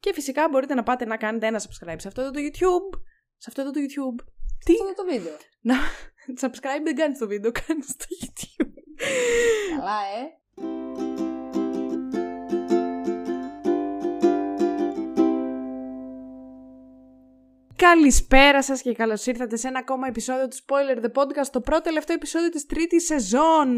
Και φυσικά μπορείτε να πάτε να κάνετε ένα subscribe σε αυτό εδώ το YouTube. Σε αυτό εδώ το YouTube. Τι; Αυτό το βίντεο. Να... subscribe δεν κάνεις το βίντεο, κάνεις στο YouTube. Καλά, ε. Καλησπέρα σας και καλώς ήρθατε σε ένα ακόμα επεισόδιο του Spoiler The Podcast, το πρώτο τελευταίο επεισόδιο της τρίτης σεζόν.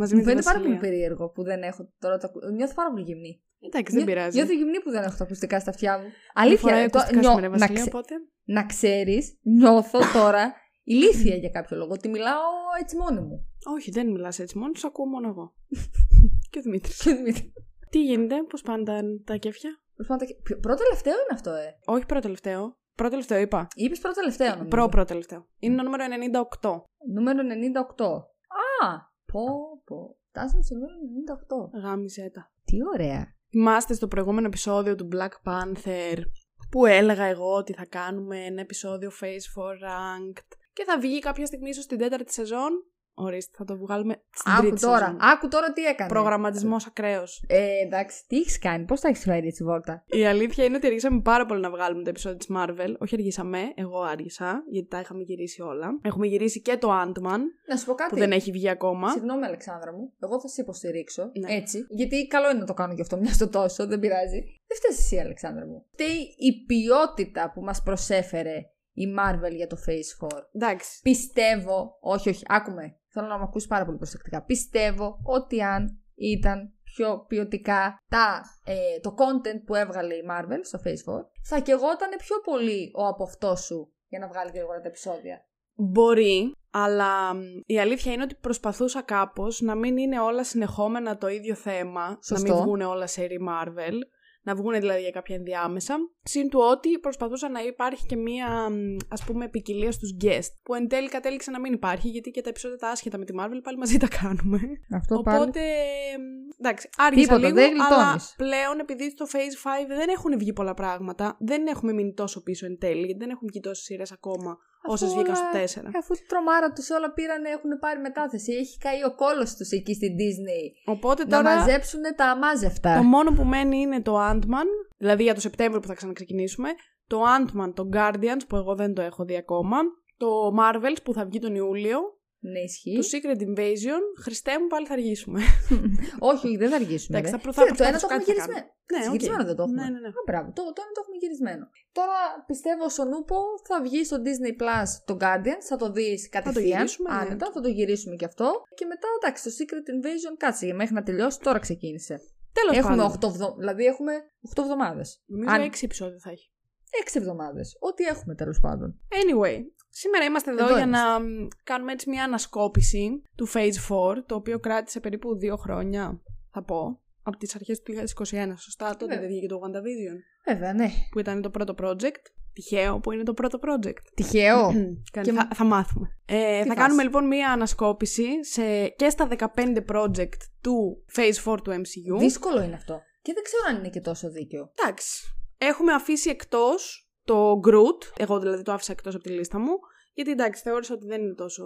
Μαζί με Μου τη φαίνεται πάρα Βασιλεία. πολύ περίεργο που δεν έχω τώρα το ακου- Νιώθω πάρα πολύ γυμνή. Εντάξει, δεν Νιώ- πειράζει. Νιώθω γυμνή που δεν έχω τα ακουστικά στα αυτιά μου. Μια Αλήθεια. φορά το- ακουστικά νιώ- σήμερα, να, Βασιλεία, ξε- οπότε... να ξέρεις, νιώθω τώρα ηλίθια για κάποιο λόγο. Ότι μιλάω έτσι μόνη μου. Όχι, δεν μιλάς έτσι μόνο, τους ακούω μόνο εγώ. και ο Δημήτρης. Και Δημήτρης. Τι γίνεται, πώς πάνε τα, τα κέφια; Προσπαθώ να τα- Ποιο- Πρώτο τελευταίο είναι αυτό, ε. Όχι πρώτο τελευταίο. Πρώτο τελευταίο είπα. Είπες πρώτο τελευταίο, νομίζω. Προ πρώτο τελευταίο. Είναι το νούμερο 98. Νούμερο 98. Α, πω, πω. Φτάσαμε στο νούμερο 98. Γάμισε τα. Τι ωραία. Θυμάστε στο προηγούμενο επεισόδιο του Black Panther που έλεγα εγώ ότι θα κάνουμε ένα επεισόδιο Face for Ranked και θα βγει κάποια στιγμή ίσως στην τέταρτη σεζόν; Ορίστε, θα το βγάλουμε στην Άκου τρίτη τώρα. σεζόν. Άκου τώρα τι έκανες. Προγραμματισμός ακραίος. Ε, εντάξει, τι έχεις κάνει, πώς τα έχεις φέρει έτσι βόλτα; Η αλήθεια είναι ότι αργήσαμε πάρα πολύ να βγάλουμε το επεισόδιο της Marvel. Όχι αργήσαμε, εγώ άργησα, γιατί τα είχαμε γυρίσει όλα. Έχουμε γυρίσει και το Ant-Man, Να σου πω κάτι. που δεν έχει βγει ακόμα. Συγγνώμη, Αλεξάνδρα μου. Εγώ θα σε υποστηρίξω. Ναι. Έτσι. Γιατί καλό είναι να το κάνω και αυτό μια στο τόσο, δεν πειράζει. Δεν φταίεις εσύ, Αλεξάνδρα μου. Φταίει η ποιότητα που μας προσέφερε η Marvel για το Phase 4. Εντάξει. Πιστεύω, όχι, όχι, άκουμε. Θέλω να με ακούσεις πάρα πολύ προσεκτικά. Πιστεύω ότι αν ήταν πιο ποιοτικά τα, ε, το content που έβγαλε η Marvel στο Phase 4, θα κεγόταν πιο πολύ ο από αυτό σου για να βγάλει γρήγορα τα επεισόδια. Μπορεί, αλλά μ, η αλήθεια είναι ότι προσπαθούσα κάπως να μην είναι όλα συνεχόμενα το ίδιο θέμα, Σωστό. να μην βγουν όλα σε Marvel, να βγουν δηλαδή για κάποια ενδιάμεσα. Συν του ότι προσπαθούσα να υπάρχει και μία μ, ας πούμε ποικιλία στους guest, που εν τέλει κατέληξε να μην υπάρχει, γιατί και τα επεισόδια τα άσχετα με τη Marvel πάλι μαζί τα κάνουμε. Αυτό Οπότε, μ, εντάξει, άργησα Τίποτα, λίγο, δεν αλλά γλιτώνεις. πλέον επειδή στο Phase 5 δεν έχουν βγει πολλά πράγματα, δεν έχουμε μείνει τόσο πίσω εν τέλει, γιατί δεν έχουν βγει τόσες σειρές ακόμα όσες βγήκαν στο 4. Αφού τη τρομάρα τους όλα πήραν, έχουν πάρει μετάθεση. Έχει καεί ο κώλος τους εκεί στην Disney. Οπότε Να τώρα μαζέψουν τα αμάζευτα. το μόνο που μένει είναι το Ant-Man, δηλαδή για το Σεπτέμβριο που θα ξαναξεκινήσουμε, το Ant-Man, το Guardians που εγώ δεν το έχω δει ακόμα, το Marvels που θα βγει τον Ιούλιο, Ναι, ισχύει. το Secret Invasion, Χριστέ μου πάλι θα αργήσουμε. όχι, όχι, δεν θα αργήσουμε. Εντάξει, ρε. θα προ- θα Κοίτα, το ένα προσπαθήσω το έχουμε κάτι θα γυρισμένο. Ναι, οκ. Γυρισμένο δεν το έχουμε. Ναι, ναι, ναι. Α, μπράβο, το, το ένα το έχουμε γυρισμένο. Τώρα πιστεύω στον Ούπο θα βγει στο Disney Plus το Guardians, θα το δεις κατευθείαν. γυρίσουμε, ναι. άνετα, θα το γυρίσουμε κι αυτό. Και μετά εντάξει, το Secret Invasion κάτσε μέχρι να τελειώσει, τώρα ξεκίνησε. Τέλος έχουμε πάντων. 8 εβδο... δηλαδή έχουμε 8 εβδομάδες. Νομίζω Αν- 6 επεισόδια θα έχει. 6 εβδομάδες. Ό,τι έχουμε τέλος πάντων. Anyway, σήμερα είμαστε εδώ, Εδώ για είμαστε. να μ, κάνουμε έτσι μια ανασκόπηση του Phase 4, το οποίο κράτησε περίπου δύο χρόνια, θα πω, από τις αρχές του 2021, σωστά, τότε Βέβαια. δεν βγήκε το WandaVision, Βέβαια, ναι. που ήταν το πρώτο project. Τυχαίο που είναι το πρώτο project. Τυχαίο. Κάνει- Και- θα, θα μάθουμε. Ε, θα φάση. κάνουμε λοιπόν μία ανασκόπηση σε, και στα 15 project του Phase 4 του MCU. Δύσκολο είναι αυτό. Και δεν ξέρω αν είναι και τόσο δίκαιο. Εντάξει. Έχουμε αφήσει εκτός το Groot. Εγώ δηλαδή το άφησα εκτός από τη λίστα μου. Γιατί εντάξει, θεώρησα ότι δεν είναι τόσο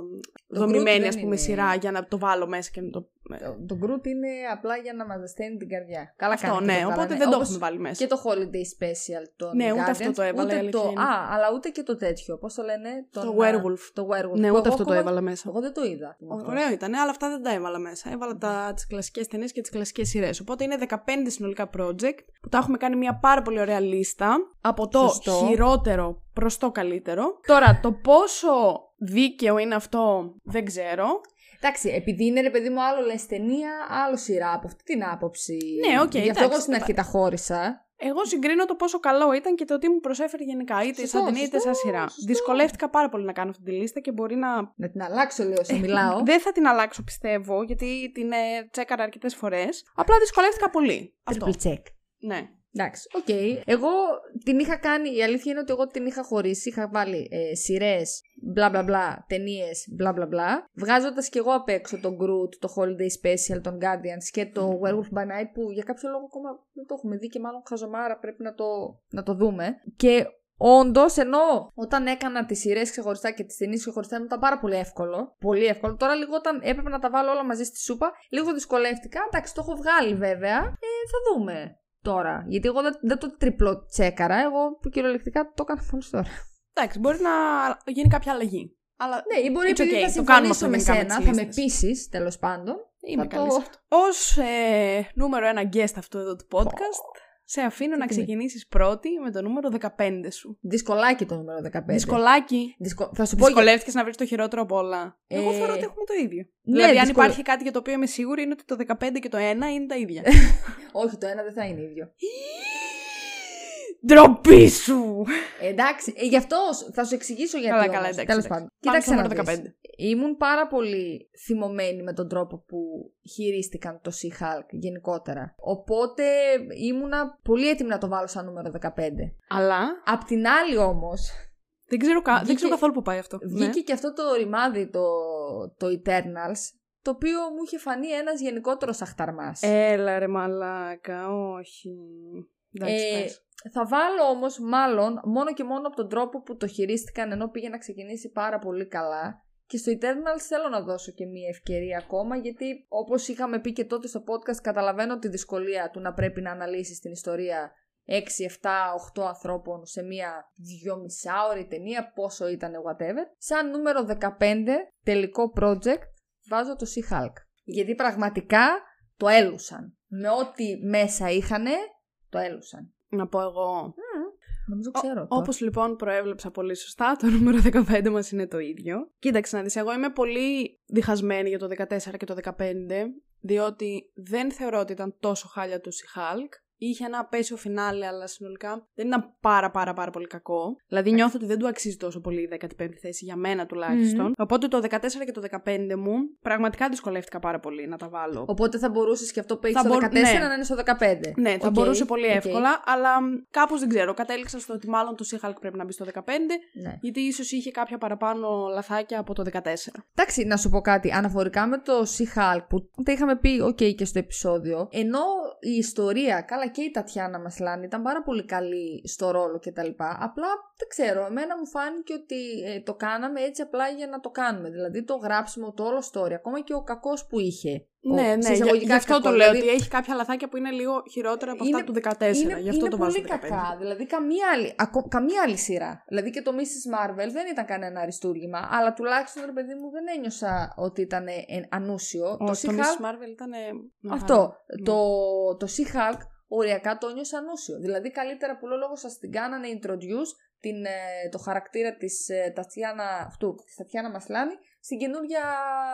Το δομημένη Groot ας δεν πούμε είναι- σειρά για να το βάλω μέσα και να το... Το, το Groot είναι απλά για να μας ζεσταίνει την καρδιά. Καλά Αυτό, κάνει και ναι, το οπότε βάλανε. δεν το Όπως έχουμε βάλει μέσα. Και το Holiday Special των Ναι, ούτε Guardians, αυτό το έβαλα, η Ούτε αλήθεια το, είναι. α, αλλά ούτε και το τέτοιο. Πώς το λένε, τον, Το α, Werewolf. Το Werewolf. Ναι, που ούτε εγώ αυτό το ακόμα- έβαλα μέσα. Εγώ δεν το είδα. Ωραίο ήταν, αλλά αυτά δεν τα έβαλα μέσα. Έβαλα τα, τις κλασικές ταινίες και τις κλασικές σειρές. Οπότε είναι 15 συνολικά project που τα έχουμε κάνει μια πάρα πολύ ωραία λίστα από το Σωστό. χειρότερο προς το καλύτερο. Τώρα, το πόσο δίκαιο είναι αυτό δεν ξέρω. Εντάξει, επειδή είναι ρε παιδί μου άλλο λες ταινία, άλλο σειρά από αυτή την άποψη; Ναι, οκ, Γι' αυτό εντάξει, εγώ στην αρχή τα χώρισα. Εγώ συγκρίνω το πόσο καλό ήταν και το τι μου προσέφερε γενικά, είτε Σωστό, σαν ταινία είτε σαν σωστό, σειρά. σωστό. Δυσκολεύτηκα πάρα πολύ να κάνω αυτή τη λίστα και μπορεί να. Να την αλλάξω λίγο όσο μιλάω. Δεν θα την αλλάξω, πιστεύω, γιατί την ε, τσέκαρα αρκετές φορές. Απλά δυσκολεύτηκα πολύ. Αυτό. Triple check. Ναι. Εντάξει, οκ. Εγώ την είχα κάνει, η αλήθεια είναι ότι εγώ την είχα χωρίσει. Είχα βάλει ε, σειρές, μπλα μπλα μπλα, ταινίες, μπλα μπλα μπλα. Βγάζοντας κι εγώ απ' έξω τον Groot, το Holiday Special, των Guardians και το Werewolf by Night που για κάποιο λόγο ακόμα δεν το έχουμε δει και μάλλον χαζομάρα πρέπει να το, να το δούμε. Και Όντως, ενώ όταν έκανα τις σειρές ξεχωριστά και τις ταινίες ξεχωριστά ήταν πάρα πολύ εύκολο. Πολύ εύκολο. Τώρα λίγο όταν έπρεπε να τα βάλω όλα μαζί στη σούπα, λίγο δυσκολεύτηκα. Εντάξει, το έχω βγάλει βέβαια. Ε, θα δούμε. Τώρα. Γιατί εγώ δεν, δεν το τριπλό τσέκαρα. Εγώ κυριολεκτικά το έκανα μόλι τώρα. Εντάξει, μπορεί να γίνει κάποια αλλαγή. Αλλά Ναι, ή μπορεί It's επειδή okay, θα το κάνουμε συμφωνήσω αυτό με γενικά με σένα, τις θα με λίστες. πείσει τέλος πάντων. είμαι θα καλής το- σε αυτό. Ως ε, νούμερο ένα guest αυτού εδώ του podcast, σε αφήνω να τι είναι. ξεκινήσεις πρώτη με το νούμερο 15 σου. Δυσκολάκι το νούμερο 15. Δυσκολάκι. Δυσκο... Θα σου πω. για- Δυσκολεύτηκες να βρεις το χειρότερο από όλα. Εγώ Ε, θεωρώ ότι έχουμε το ίδιο. ναι, δηλαδή, αν δυσκολε- υπάρχει κάτι για το οποίο είμαι σίγουρη, είναι ότι το 15 και το 1 είναι τα ίδια. Όχι, το ένα δεν θα είναι ίδιο. Ντροπή σου! Ε, εντάξει, ε, γι' αυτό σ- θα σου εξηγήσω γιατί. Καλά, όμως, καλά, εντάξει, Τέλος εντάξει. πάντων. Πάμε Κοίταξε στο να νούμερο δεις. 15. Ήμουν πάρα πολύ θυμωμένη με τον τρόπο που χειρίστηκαν το Sea-Hulk γενικότερα. Οπότε ήμουνα πολύ έτοιμη να το βάλω σαν νούμερο 15. Αλλά Απ' την άλλη όμως, δεν ξέρω, κα... δεν Βγήκε- ξέρω καθόλου που πάει αυτό. βγήκε Ναι. και αυτό το ρημάδι, το, το Eternals, το οποίο μου είχε φανεί ένας γενικότερος αχταρμάς. Έλα ρε μαλάκα, όχι. Εντάξει, Ε, πες. Θα βάλω όμως μάλλον μόνο και μόνο από τον τρόπο που το χειρίστηκαν ενώ πήγε να ξεκινήσει πάρα πολύ καλά και στο Eternals θέλω να δώσω και μία ευκαιρία ακόμα γιατί όπως είχαμε πει και τότε στο podcast καταλαβαίνω τη δυσκολία του να πρέπει να αναλύσεις την ιστορία 6, 7, 8 ανθρώπων σε μία δυόμισάωρη ταινία πόσο ήταν whatever. Σαν νούμερο 15 τελικό project βάζω το Sea-Hulk. Γιατί πραγματικά το έλουσαν. Με ό,τι μέσα είχανε το έλουσαν. Να πω εγώ. Νομίζω ξέρω. Όπως λοιπόν προέβλεψα πολύ σωστά, το νούμερο 15 μας είναι το ίδιο. Κοίταξε να δεις, εγώ είμαι πολύ διχασμένη για το 14 και το 15, διότι δεν θεωρώ ότι ήταν τόσο χάλια το She-Hulk. Είχε ένα απαίσιο φινάλε, αλλά συνολικά δεν ήταν πάρα πάρα πάρα πολύ κακό. Δηλαδή νιώθω ότι δεν του αξίζει τόσο πολύ η 15η θέση, για μένα τουλάχιστον. Οπότε το 14 και το 15 μου πραγματικά δυσκολεύτηκα πάρα πολύ να τα βάλω. Οπότε θα μπορούσες και αυτό που έχεις Θα στο 14 μπορ- ναι. να είναι στο 15. Ναι, θα Οκ, μπορούσε πολύ οκ. εύκολα, αλλά κάπως δεν ξέρω. Κατέληξα στο ότι μάλλον το She-Hulk πρέπει να μπει στο 15, Ναι. γιατί ίσως είχε κάποια παραπάνω λαθάκια από το 14. Εντάξει, να σου πω κάτι. Αναφορικά με το Sea-Hulk που τα είχαμε πει, OK, και στο επεισόδιο, ενώ η ιστορία, καλά και η Τατιάνα Μασλάνη ήταν πάρα πολύ καλή στο ρόλο κτλ. Απλά δεν ξέρω, εμένα μου φάνηκε ότι ε, το κάναμε έτσι απλά για να το κάνουμε. Δηλαδή το γράψιμο, το όλο story, ακόμα και ο κακός που είχε. Ο- ναι, ναι, σε για, εισαγωγικά γι' αυτό κακό, το λέω, δηλαδή- ότι έχει κάποια λαθάκια που είναι λίγο χειρότερα από Είναι- αυτά του 14. είναι, γι' αυτό είναι το βάζω πολύ στο 15. κακά. Δηλαδή, καμία άλλη, ακο- καμία άλλη σειρά. Δηλαδή και το Mrs. Marvel δεν ήταν κανένα αριστούργημα, αλλά τουλάχιστον ρε παιδί μου δεν ένιωσα ότι ήταν ε, ανούσιο. το Όχι, το She-Hulk- Ms. Marvel ήταν. μια Αυτό. χαρά. Ναι. Το, το She-Hulk οριακά το ένιωσα ανούσιο. Δηλαδή, καλύτερα που λέω λόγο σας την κάνανε introduce την, ε, το χαρακτήρα της ε, Τατιάνα, αυτού, της Τατιάνα Μασλάνη στην καινούργια,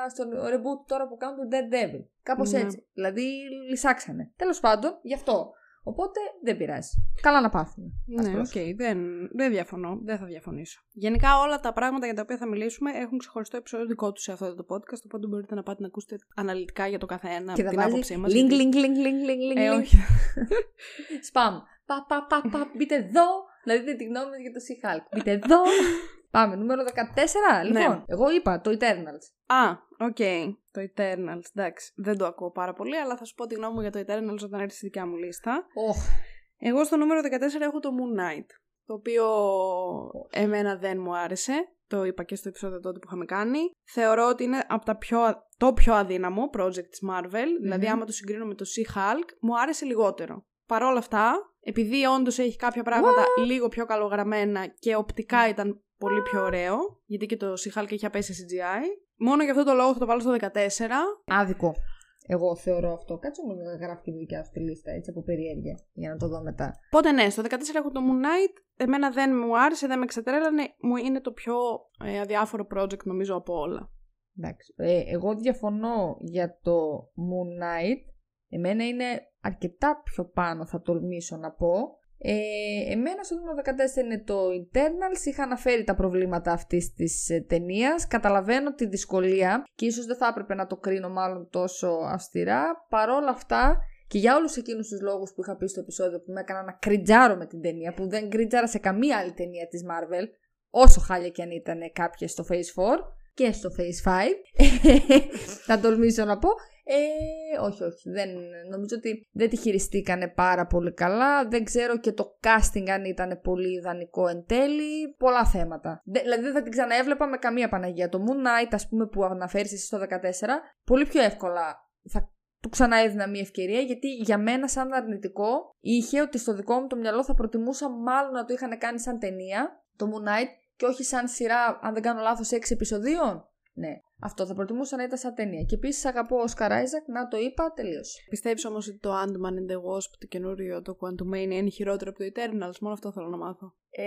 στο reboot τώρα που κάνουν του Daredevil. Κάπως Ναι. έτσι. Δηλαδή, λυσάξανε. Τέλος πάντων, γι' αυτό. Οπότε δεν πειράζει. Καλά να πάθουμε. Ας Ναι, οκ, πρόσεχε. δεν, δεν διαφωνώ, δεν θα διαφωνήσω. Γενικά όλα τα πράγματα για τα οποία θα μιλήσουμε έχουν ξεχωριστό επεισόδιο δικό τους σε αυτό το podcast, οπότε μπορείτε να πάτε να ακούσετε αναλυτικά για το καθένα Και θα την βάζει άποψή μας. link, γιατί- link, link, link, link, link, Ε, link. όχι. Spam. Πα, πα, πα, πα, μπείτε εδώ. Να δείτε τη γνώμη μας για το She-Hulk. Μπείτε εδώ. Πάμε, νούμερο 14. Λοιπόν, Ναι. εγώ είπα το Eternals. Α, οκ. Το Eternals. Εντάξει. Δεν το ακούω πάρα πολύ, αλλά θα σου πω τη γνώμη μου για το Eternals όταν έρθει στη δικιά μου λίστα. Οχ, Εγώ στο νούμερο 14 έχω το Moon Knight. Το οποίο εμένα δεν μου άρεσε. Το είπα και στο επεισόδιο τότε που είχαμε κάνει. Θεωρώ ότι είναι από τα πιο, το πιο αδύναμο project της Marvel. Δηλαδή, άμα το συγκρίνω με το She-Hulk, μου άρεσε λιγότερο. Παρ' όλα αυτά, επειδή όντως έχει κάποια πράγματα λίγο πιο καλογραμμένα και οπτικά ήταν πολύ πιο ωραίο, γιατί και το She-Hulk έχει απέσει CGI, μόνο για αυτό το λόγο θα το βάλω στο 14. άδικο. Εγώ θεωρώ αυτό. Κάτσε μου να γράφει και τη δικιά σου τη λίστα έτσι από περιέργεια για να το δω μετά. Οπότε ναι, στο 14 έχω το Moon Knight. Εμένα δεν μου άρεσε, δεν με ξετρέλανε. Μου είναι το πιο ε, αδιάφορο project νομίζω από όλα. Εντάξει. Ε, εγώ διαφωνώ για το Moon Knight. Εμένα είναι αρκετά πιο πάνω θα τολμήσω να πω. Ε, εμένα στο νούμερο 14 είναι το Eternals. Είχα αναφέρει τα προβλήματα αυτής της ε, ταινίας. Καταλαβαίνω τη δυσκολία και ίσως δεν θα έπρεπε να το κρίνω μάλλον τόσο αυστηρά. Παρόλα αυτά και για όλους εκείνους τους λόγους που είχα πει στο επεισόδιο που με έκανα να κριτζάρω με την ταινία που δεν κριτζάρα σε καμία άλλη ταινία της Marvel όσο χάλια και αν ήταν κάποιες στο Phase 4 και στο Phase 5 θα τολμήσω να πω ε, όχι, όχι. Δεν, νομίζω ότι δεν τη χειριστήκανε πάρα πολύ καλά. Δεν ξέρω και το casting αν ήταν πολύ ιδανικό εν τέλει. Πολλά θέματα. Δε- δηλαδή δεν θα την ξαναέβλεπα με καμία Παναγία. Το Moon Knight, ας πούμε, που αναφέρεις εσύ στο 14, πολύ πιο εύκολα θα του ξανά έδινα μια ευκαιρία γιατί για μένα σαν αρνητικό είχε ότι στο δικό μου το μυαλό θα προτιμούσα μάλλον να το είχαν κάνει σαν ταινία το Moon Knight και όχι σαν σειρά αν δεν κάνω λάθος 6 επεισοδίων. Ναι, αυτό θα προτιμούσα να ήταν σαν ταινία. Και επίσης αγαπώ ο Όσκαρ Άιζακ, να το είπα, τελείωσε. Πιστεύεις όμως ότι το Ant-Man and the Wasp, το καινούριο, το Quantumania, είναι χειρότερο από το Eternals; Μόνο αυτό θέλω να μάθω. Ε,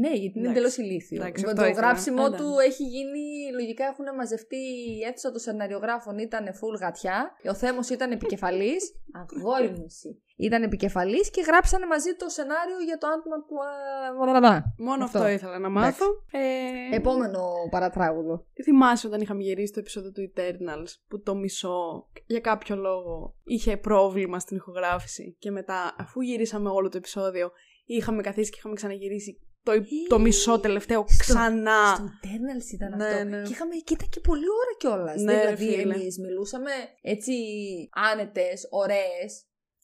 ναι, γιατί είναι εντελώς ηλίθιο. Εντάξει, Με αυτό το ήθελα. γράψιμο Άντε. του έχει γίνει. Λογικά έχουν μαζευτεί η αίθουσα των σεναριογράφων ήταν full γατιά. Ο Θέμος ήταν επικεφαλής. Αγόρι μου εσύ. Ήταν επικεφαλής και γράψανε μαζί το σενάριο για το Ant-Man που. α, Μόνο αυτό, Αυτό. ήθελα να μάθω. Ε, Επόμενο παρατράγουδο. Θυμάσαι όταν είχαμε γυρίσει το επεισόδιο του Eternals που το μισό για κάποιο λόγο είχε πρόβλημα στην ηχογράφηση και μετά αφού γυρίσαμε όλο το επεισόδιο είχαμε καθίσει και είχαμε ξαναγυρίσει το, το μισό τελευταίο ξανά. Στο Eternals ήταν Ναι, αυτό. ναι. Και, είχαμε, και ήταν και πολλή ώρα κιόλας. Ναι, ρε δηλαδή, φίλε. εμείς μιλούσαμε έτσι άνετες, ωραίες.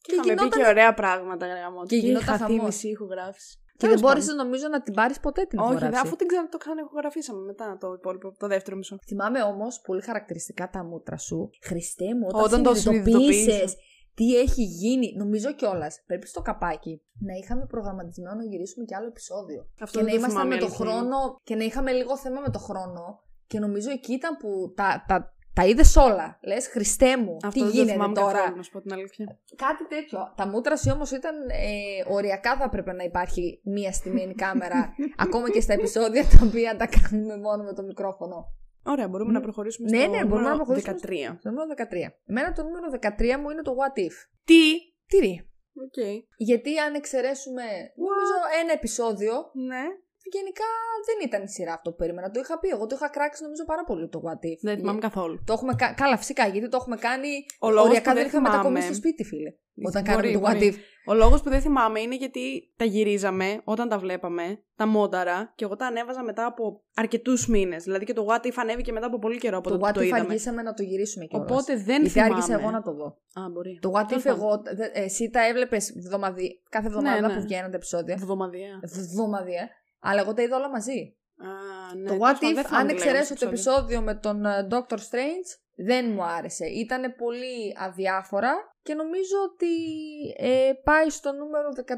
Και, είχαμε πει και ωραία πράγματα γράμμα. Και Και, γινόταν είχα χαθεί χαμός. μισή ηχογράφηση. Και Τέλος δεν μπόρεσες πάντων. νομίζω να την πάρεις ποτέ την Όχι, δε, ηχογράφηση. αφού την ξανα, το ξαναηχογραφήσαμε μετά το υπόλοιπο, το δεύτερο μισό. Θυμάμαι όμως πολύ χαρακτηριστικά τα μούτρα σου. Χριστέ μου, όταν, Όταν το συνειδητοποίησες συνειδητοποίησα. Τι έχει γίνει. Νομίζω κιόλας. Πρέπει στο καπάκι να είχαμε προγραμματισμένο να γυρίσουμε κι άλλο επεισόδιο. Αυτό και δεν να το ήμασταν θυμάμαι, με το αλήθεια είναι. χρόνο. Και να είχαμε λίγο θέμα με το χρόνο. Και νομίζω εκεί ήταν που τα, τα, τα είδες όλα. Λες, Χριστέ μου, Αυτό τι δεν το γίνεται θυμάμαι τώρα; καθόλου, να σου πω την αλήθεια. Κάτι τέτοιο. Τα μούτρα σου όμως ήταν ε, οριακά θα έπρεπε να υπάρχει μία στημένη κάμερα. ακόμα και στα επεισόδια τα οποία τα κάνουμε μόνο με το μικρόφωνο. Ωραία, μπορούμε Ναι. να προχωρήσουμε Ναι, στο ναι, μπορούμε να νούμερο προχωρήσουμε 13. Στο νούμερο 13. Εμένα το νούμερο 13 μου είναι το What If. Τι! Τυρί. Οκ. Γιατί αν εξαιρέσουμε νομίζω ένα επεισόδιο, Ναι. Γενικά δεν ήταν η σειρά αυτό που περίμενα. Το είχα πει. Εγώ το είχα κράξει νομίζω πάρα πολύ το What If. Δεν θυμάμαι καθόλου. Το έχουμε κα... Καλά, φυσικά, γιατί το έχουμε κάνει. Ο λόγος Οριακά που δεν δεν είχαμε θυμάμαι- μετακομίσει στο σπίτι, φίλε. Όταν Μπορεί, κάναμε το What μπορεί. If. Ο λόγος που δεν θυμάμαι είναι γιατί τα γυρίζαμε όταν τα βλέπαμε, τα μόνταρα, και εγώ τα ανέβαζα μετά από αρκετούς μήνες. Δηλαδή και το What If ανέβηκε μετά από πολύ καιρό από Το τότε που What το If είδαμε. αργήσαμε να το γυρίσουμε κιόλας. Οπότε δεν Γιατί θυμάμαι. άργησα εγώ να το δω. Α, μπορεί. Το What If Τέλος πάντων. εγώ. δε- Εσύ τα έβλεπες κάθε εβδομάδα Ναι, ναι. που βγαίνουν τα επεισόδια. Εβδομαδιαία. Εβδομαδία. Αλλά εγώ τα είδα όλα μαζί. Α, ναι. το τέλος What πάντων, δεν If, θυμάμαι αν τι λέγαμε εξαιρέσω στο το επεισόδιο με τον ε, Doctor Strange, δεν μου άρεσε. Ήταν πολύ αδιάφορα και νομίζω ότι ε, πάει στο νούμερο 13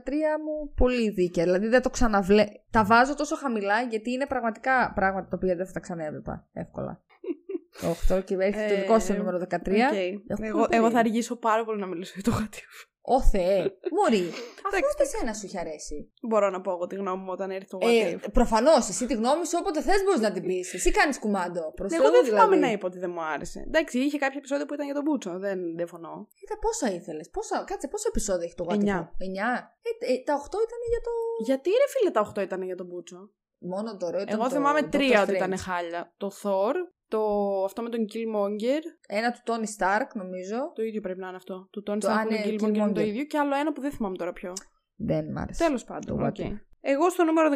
μου πολύ δίκαια. Δηλαδή δεν το ξαναβλέ... Τα βάζω τόσο χαμηλά γιατί είναι πραγματικά πράγματα τα οποία δεν θα τα ξαναέβλεπα εύκολα. το 8 και έχει το Ε, δικό σου νούμερο 13. Οκ. Έχω Εγώ, πολύ. εγώ θα αργήσω πάρα πολύ να μιλήσω για το What If. Ω Θεέ, μωρή. Αυτό Εντάξει, και σένα σου έχει αρέσει. Μπορώ να πω εγώ τη γνώμη μου όταν έρθει το What Ε, If. Προφανώς, εσύ τη γνώμη σου όποτε θες μπορείς να την πεις. Εσύ κάνεις κουμάντο. Προς Εγώ Θεού, δεν θυμάμαι δηλαδή. να είπα ότι δεν μου άρεσε. Εντάξει, είχε κάποια επεισόδια που ήταν για τον Μπούτσο. Δεν διαφωνώ. Είδα πόσα ήθελες. Πόσα... Κάτσε, πόσα επεισόδια έχει το What If? Εννιά. Εννιά. Ε, ε, τα 8 ήταν για το. Γιατί ρε φίλε τα 8 ήταν για τον Μπούτσο; Μόνο το ωραίο ήταν. Εγώ το θυμάμαι Doctor τρία ότι Strange. ήταν χάλια. Το Thor, το... αυτό με τον Killmonger. Ένα του Tony Stark, νομίζω. Το ίδιο πρέπει να είναι αυτό. Του Tony Το- Stark α, με τον ναι, Killmonger είναι το Killmonger. ίδιο. Και άλλο ένα που δεν θυμάμαι τώρα ποιο. Δεν μ' άρεσε. Τέλος πάντων. Το What οκ. If; Εγώ στο νούμερο 13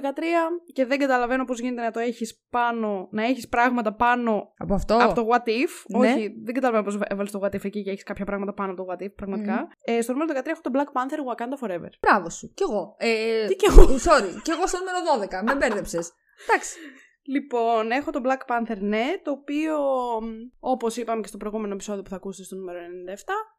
και δεν καταλαβαίνω πώς γίνεται να το έχεις πάνω, να έχεις πράγματα πάνω Από αυτό; από το What If. Ναι. Όχι, δεν καταλαβαίνω πώς έβαλες το What If εκεί και έχεις κάποια πράγματα πάνω από το What If, πραγματικά. Ε, στο νούμερο 13 έχω το Black Panther Wakanda Forever. Μπράβο σου. Κι εγώ. Ε, Τι κι εγώ. Sorry. Κι εγώ στο νούμερο 12. Με μπέρδεψες. Εντάξει. Λοιπόν, έχω το Black Panther, ναι, το οποίο, όπως είπαμε και στο προηγούμενο επεισόδιο που θα ακούσετε στο νούμερο 97,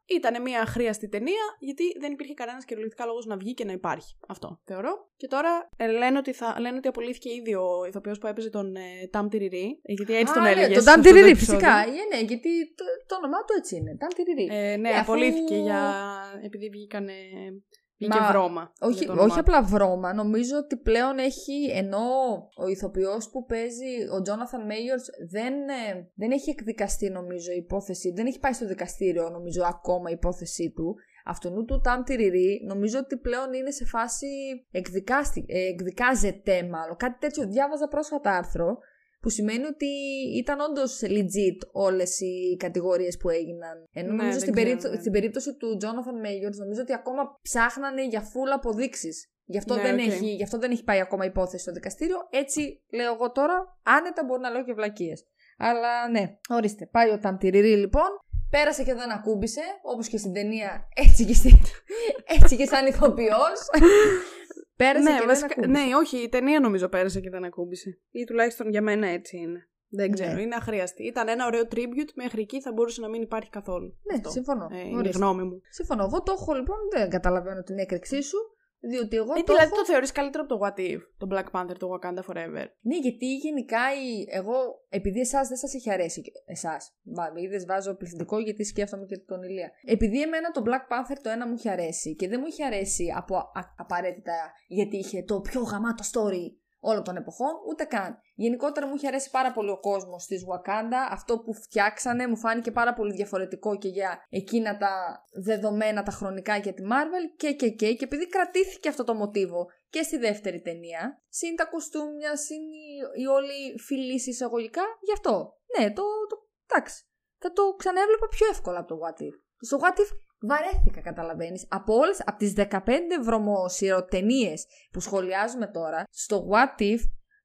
ήταν μια αχρίαστη ταινία, γιατί δεν υπήρχε κανένας κυριολεκτικά λόγος να βγει και να υπάρχει. Αυτό θεωρώ. Και τώρα ε, λένε, ότι θα, λένε ότι απολύθηκε ήδη ο ηθοποιός που έπαιζε τον ε, Tam Tiriri, ε, γιατί έτσι τον Α, έλεγες. Ναι, τον σε αυτό Dan το Tiriri, επεισόδιο. φυσικά. Ε, ναι, γιατί το, το όνομά του έτσι είναι. Dan Tiriri. Ε, ναι, Ε, αφού- απολύθηκε για... επειδή βγήκαν. Βγήκε Μα- βρώμα. Όχι, για το όνομά όχι του. απλά βρώμα. Νομίζω ότι πλέον έχει, ενώ ο ηθοποιός που παίζει, ο Jonathan Majors, δεν, ε, δεν έχει εκδικαστεί νομίζω η υπόθεση, δεν έχει πάει στο δικαστήριο νομίζω ακόμα η υπόθεσή του. Αυτού του ταμ τιριρί νομίζω ότι πλέον είναι σε φάση εκδικάστη, ε, εκδικάζεται μάλλον. Κάτι τέτοιο διάβαζα πρόσφατα άρθρο που σημαίνει ότι ήταν όντως legit όλες οι κατηγορίες που έγιναν. Ενώ Ναι, νομίζω δεν στην, ξέρω, περίπτω- ναι. στην περίπτωση του Jonathan Majors, νομίζω ότι ακόμα ψάχνανε για full αποδείξεις. Γι, αυτό Ναι, δεν οκ. έχει, γι' αυτό δεν έχει πάει ακόμα η υπόθεση στο δικαστήριο. Έτσι λέω εγώ τώρα, άνετα μπορώ να λέω και βλακίες. Αλλά ναι, ορίστε. Πάει ο Ταμτυρίρι λοιπόν. Πέρασε και δεν ακούμπησε, όπως και στην ταινία, έτσι και, στην... έτσι και σαν ηθοποιός. Πέρασε ναι, και βασικά, δεν ακούμπησε. ναι, όχι, η ταινία νομίζω πέρασε και δεν ακούμπησε. Ή τουλάχιστον για μένα έτσι είναι. Δεν ξέρω, Ναι. είναι αχρίαστη. Ήταν ένα ωραίο tribute, μέχρι εκεί θα μπορούσε να μην υπάρχει καθόλου. Ναι, Αυτό. συμφωνώ. Ε, είναι η Ορίστε. γνώμη μου. Συμφωνώ. Εγώ το έχω λοιπόν, δεν καταλαβαίνω την έκρηξή σου. Διότι εγώ Ε, το δηλαδή έχω... το θεωρείς καλύτερο από το What If, το Black Panther, το Wakanda Forever; Ναι, γιατί γενικά η... εγώ, επειδή εσάς δεν σας είχε αρέσει. Εσάς. Είδε, βάζω πληθυντικό γιατί σκέφτομαι και τον Ηλία. Επειδή εμένα το Black Panther το ένα μου είχε αρέσει και δεν μου είχε αρέσει από α- απαραίτητα γιατί είχε το πιο γαμάτο story όλων των εποχών, ούτε καν. Γενικότερα μου είχε αρέσει πάρα πολύ ο κόσμος της Wakanda. Αυτό που φτιάξανε μου φάνηκε πάρα πολύ διαφορετικό και για εκείνα τα δεδομένα, τα χρονικά για τη Marvel και και και. Και επειδή κρατήθηκε αυτό το μοτίβο και στη δεύτερη ταινία, συν τα κουστούμια, συν η, η όλη φιλήση εισαγωγικά, γι' αυτό. Ναι, το, το εντάξει. Θα το ξαναέβλεπα πιο εύκολα από το What If. Στο What If βαρέθηκα, καταλαβαίνεις. Από όλες, από τις 15 βρωμοσυροτενίες που σχολιάζουμε τώρα, στο What If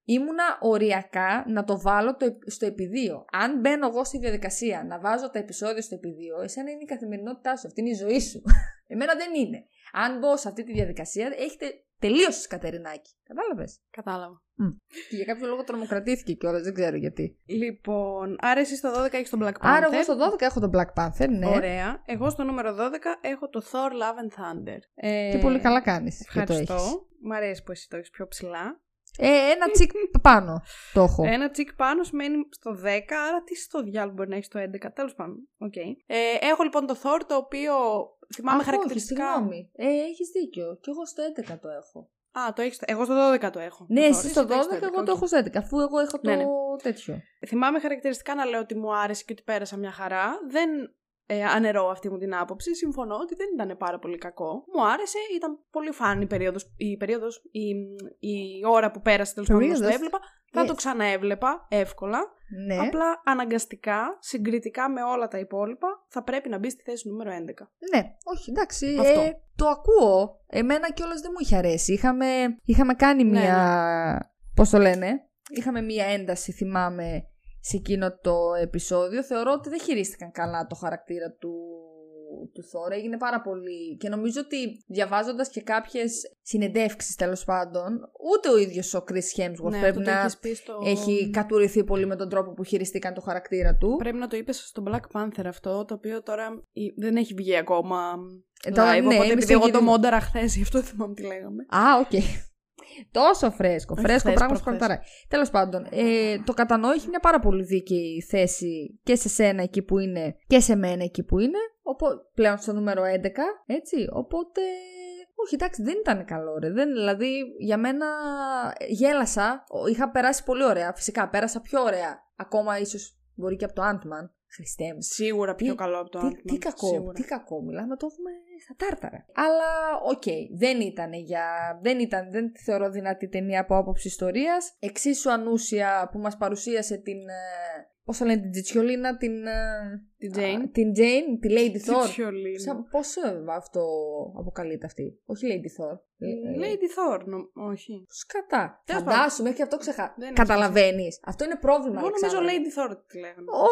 ήμουνα οριακά να το βάλω το, επ- στο επιδείο. Αν μπαίνω εγώ στη διαδικασία να βάζω τα επεισόδια στο επιδείο, εσένα είναι η καθημερινότητά σου, αυτή είναι η ζωή σου. Εμένα δεν είναι. Αν μπω σε αυτή τη διαδικασία, έχετε τελείωση Κατερινάκη. Κατάλαβες; Κατάλαβα. Και για κάποιο λόγο τρομοκρατήθηκε κιόλας, δεν ξέρω γιατί. Λοιπόν, άρα εσύ στο 12 έχεις τον Black Panther. Άρα, εγώ στο 12 έχω τον Black Panther, ναι. Ωραία. Εγώ στο νούμερο 12 έχω το Thor Love and Thunder. Ε, Και πολύ καλά κάνεις. Και το έχεις. Ευχαριστώ. Μ' αρέσει που εσύ το έχεις πιο ψηλά. Ε, ένα τσικ πάνω το έχω. Ένα τσικ πάνω σημαίνει στο 10, άρα τι στο διάλογο μπορεί να έχεις στο 11. Τέλος πάντων. Okay. Ε, έχω λοιπόν το Thor το οποίο θυμάμαι Αχ, χαρακτηριστικά. Όχι, συγγνώμη. Ε, έχεις δίκιο. Και εγώ στο 11 το έχω. Α, το έχεις, εγώ στο 12 το έχω. Ναι, το εσύ Thor. στο 12, το έχεις εγώ το οκ. έχω στο 11. Αφού εγώ έχω το Ναι, ναι. τέτοιο. Θυμάμαι χαρακτηριστικά να λέω ότι μου άρεσε και ότι πέρασα μια χαρά. Δεν ε, αναιρώ αυτή μου την άποψη. Συμφωνώ ότι δεν ήταν πάρα πολύ κακό. Μου άρεσε, ήταν πολύ fun η περίοδος, η, περίοδος, η, η ώρα που πέρασε τέλος πάντων που το Περίοδος. έβλεπα. Θα Yes. το ξαναέβλεπα εύκολα. Ναι. Απλά αναγκαστικά, συγκριτικά με όλα τα υπόλοιπα, θα πρέπει να μπει στη θέση νούμερο 11. Ναι, όχι, εντάξει. Αυτό. Ε, το ακούω. Εμένα κιόλας δεν μου είχε αρέσει. Είχαμε, είχαμε κάνει Ναι, μία. Πώς το λένε. Είχαμε μία ένταση, θυμάμαι, σε εκείνο το επεισόδιο. Θεωρώ ότι δεν χειρίστηκαν καλά το χαρακτήρα του, του Θόρ. Έγινε πάρα πολύ. Και νομίζω ότι διαβάζοντας και κάποιες συνεντεύξεις τέλος πάντων, ούτε ο ίδιος ο Chris Hemsworth Ναι, πρέπει αυτό το να έχεις πει στο... έχει κατουρηθεί πολύ με τον τρόπο που χειριστήκαν το χαρακτήρα του. Πρέπει να το είπες στο Black Panther αυτό, το οποίο τώρα η- δεν έχει βγει ακόμα Ε, τώρα, live, ναι, οπότε εμείς επειδή το εγώ το γυρίζουμε. μόνταρα χθες, γι' αυτό θυμάμαι τι λέγαμε. Α, οκ. Τόσο φρέσκο. Όχι Φρέσκο χθες, πράγμα σου προχθές. παράει. Τέλος πάντων, ε, το κατανοώ έχει μια πάρα πολύ δίκαιη θέση και σε σένα εκεί που είναι και σε μένα εκεί που είναι. Οπότε, πλέον στο νούμερο 11, έτσι. Οπότε. Όχι, εντάξει, δεν ήταν καλό, ρε. Δεν, δηλαδή, για μένα ε, γέλασα. Ο- Είχα περάσει πολύ ωραία. Φυσικά, πέρασα πιο ωραία. Ακόμα ίσως μπορεί και από το Ant-Man. Χριστέ μου. Σίγουρα πιο Τι- καλό από το Τι, Ant-Man, τι κακό, σίγουρα. τι κακό, μιλάμε, το έχουμε στα τάρταρα. Αλλά, οκ, δεν ήταν για. Δεν ήταν, δεν τη θεωρώ δυνατή ταινία από άποψη ιστορίας. Εξίσου ανούσια που μας παρουσίασε την. Πώς το λένε, την Τζιτσιολίνα, την. ε, Την Jane. α, την Jane, τη Lady Thor. Τσιτσιολίνα. Σαν, πώς ε, αυτό αποκαλείται αυτή. Όχι Lady Thor. Ε, Lady Thor, νο- όχι. Σκατά. Τέλος Φαντάσου, μέχρι και αυτό ξεχά. Δεν είναι Καταλαβαίνεις. Αυτό είναι πρόβλημα. Εγώ νομίζω Αλεξάνδρα. Lady Thor τη λέγανε. Ο,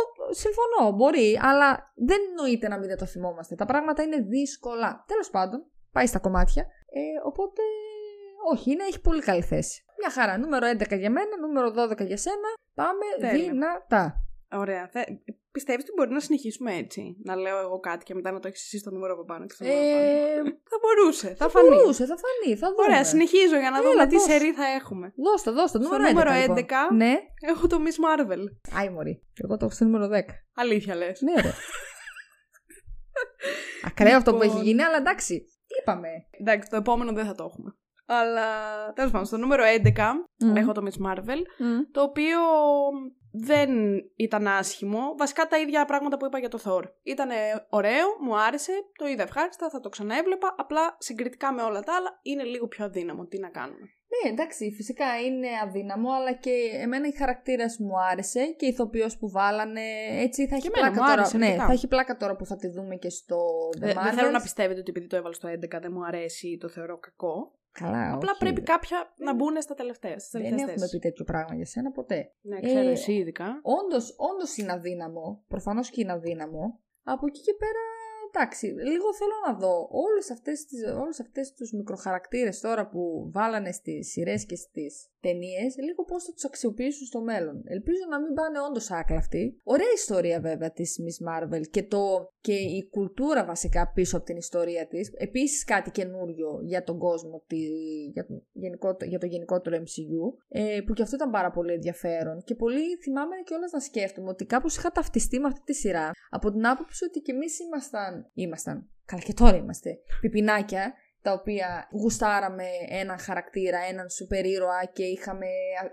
συμφωνώ, μπορεί, αλλά δεν εννοείται να μην το θυμόμαστε. Τα πράγματα είναι δύσκολα. Τέλος πάντων, πάει στα κομμάτια. Ε, οπότε, όχι, είναι, έχει πολύ καλή θέση. Μια χαρά. Νούμερο 11 για μένα, νούμερο 12 για σένα. Πάμε Τέλεια. δυνατά. Ωραία. Θε... Πιστεύεις ότι μπορεί να συνεχίσουμε έτσι; Να λέω εγώ κάτι και μετά να το έχεις εσύ στο νούμερο από πάνω και στο νούμερο από πάνω. Ε, Θα μπορούσε. Θα, θα φανεί. μπορούσε, θα φανεί, θα δούμε. Ωραία, συνεχίζω για να Έλα, δούμε τι δώσε. σερή θα έχουμε. Δώστε, δώστε. Στο Νούμερο 11. νούμερο λοιπόν. 11. Ναι. Έχω το Miss Marvel. Άι, μωρή. Εγώ το έχω στο νούμερο 10. Αλήθεια λες. Ναι, ρε. Ακραίο αυτό που Λοιπόν. έχει γίνει, αλλά εντάξει. Είπαμε. Εντάξει, το επόμενο δεν θα το έχουμε. Αλλά τέλος πάντων, στο νούμερο 11 Μμ. έχω το Miss Marvel. Μμ. Το οποίο δεν ήταν άσχημο. Βασικά τα ίδια πράγματα που είπα για το Thor. Ήταν ωραίο, μου άρεσε, το είδα ευχάριστα, θα το ξαναέβλεπα. Απλά συγκριτικά με όλα τα άλλα είναι λίγο πιο αδύναμο. Τι να κάνουμε. Ναι, εντάξει, φυσικά είναι αδύναμο, αλλά και εμένα η χαρακτήρα μου άρεσε και η ηθοποιός που βάλανε. Έτσι θα έχει εμένα πλάκα μου τώρα. άρεσε ναι, αρκετά. θα έχει πλάκα τώρα που θα τη δούμε και στο The Δεν, δεν Marvels. θέλω να πιστεύετε ότι επειδή το έβαλα στο 11 δεν μου αρέσει ή το θεωρώ κακό. Καλά, Απλά όχι, πρέπει ρε. κάποια να μπουν στα τελευταία. Στις Δεν τελευταίες έχουμε θέσεις. πει τέτοιο πράγμα για σένα ποτέ. Ναι, ξέρω Ε, εσύ ειδικά. Όντως όντως είναι αδύναμο. Προφανώς και είναι αδύναμο. Από εκεί και πέρα, εντάξει, λίγο θέλω να δω όλες αυτές, τις, όλες αυτές τους μικροχαρακτήρες τώρα που βάλανε στις σειρές και στις ταινίες, λίγο πώς θα τους αξιοποιήσουν στο μέλλον. Ελπίζω να μην πάνε όντως άκρα αυτοί. Ωραία ιστορία βέβαια της Miss Marvel και, το, και η κουλτούρα βασικά πίσω από την ιστορία της. Επίσης κάτι καινούριο για τον κόσμο, τη, για, το γενικό, για το γενικότερο MCU, ε, που και αυτό ήταν πάρα πολύ ενδιαφέρον. Και πολύ θυμάμαι κιόλας να σκέφτομαι ότι κάπως είχα ταυτιστεί με αυτή τη σειρά από την άποψη ότι κι εμείς ήμασταν, ήμασταν, καλά και τώρα είμαστε, πιπινάκια τα οποία γουστάραμε έναν χαρακτήρα, έναν σούπερ ήρωα και είχαμε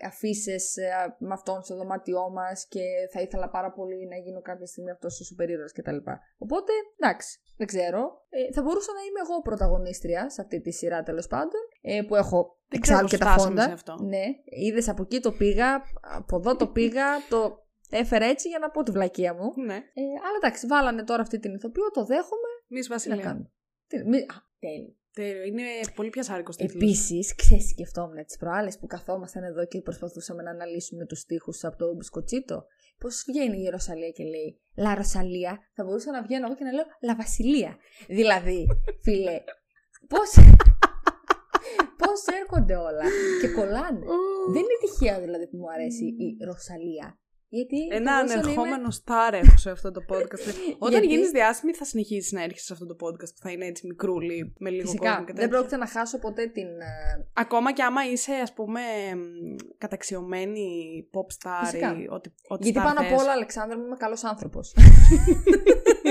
αφήσεις ε, με αυτόν στο δωμάτιό μας και θα ήθελα πάρα πολύ να γίνω κάποια στιγμή αυτός ο σούπερ ήρωα κτλ. Οπότε, εντάξει, δεν ξέρω. Ε, θα μπορούσα να είμαι εγώ πρωταγωνίστρια σε αυτή τη σειρά τέλος πάντων, ε, που έχω εξάλλου και τα φόντα. αυτό. Ναι, είδες από εκεί το πήγα, από εδώ το πήγα, το έφερα έτσι για να πω τη βλακεία μου. Ναι. Ε, αλλά εντάξει, βάλανε τώρα αυτή την ηθοποιό, το δέχομαι. Μη Τι να Βασιλεία. κάνουμε. Τι, μη, α, τέλειο. Τέλειο. Είναι πολύ πιασάρικο τίτλος. Επίσης, ξέρεις, σκεφτόμουν τις προάλλες που καθόμασταν εδώ και προσπαθούσαμε να αναλύσουμε τους τοίχου από το μπισκοτσίτο. Πώς βγαίνει η Ρωσαλία και λέει Λα Ρωσαλία, θα μπορούσα να βγαίνω εγώ και να λέω Λα Βασιλεία. δηλαδή, φίλε, πώς. Πώς έρχονται όλα και κολλάνε. Δεν είναι τυχαίο δηλαδή που μου αρέσει η Ρωσαλία. Γιατί Ένα θα μπορούσα να είμαι- ανερχόμενο στάρ έχω σε αυτό το podcast. Όταν Γιατί- γίνεις διάσημη, θα συνεχίσεις να έρχεσαι σε αυτό το podcast που θα είναι έτσι μικρούλι, με λίγο κόσμο Φυσικά, και δεν τέτοια. πρόκειται να χάσω ποτέ την. ε, Ακόμα και άμα είσαι, ας πούμε, μ, καταξιωμένη pop star Φυσικά. ή ό,τι, ό,τι Γιατί star πάνω απ' θες. όλα, Αλεξάνδρα μου, είμαι καλός άνθρωπος.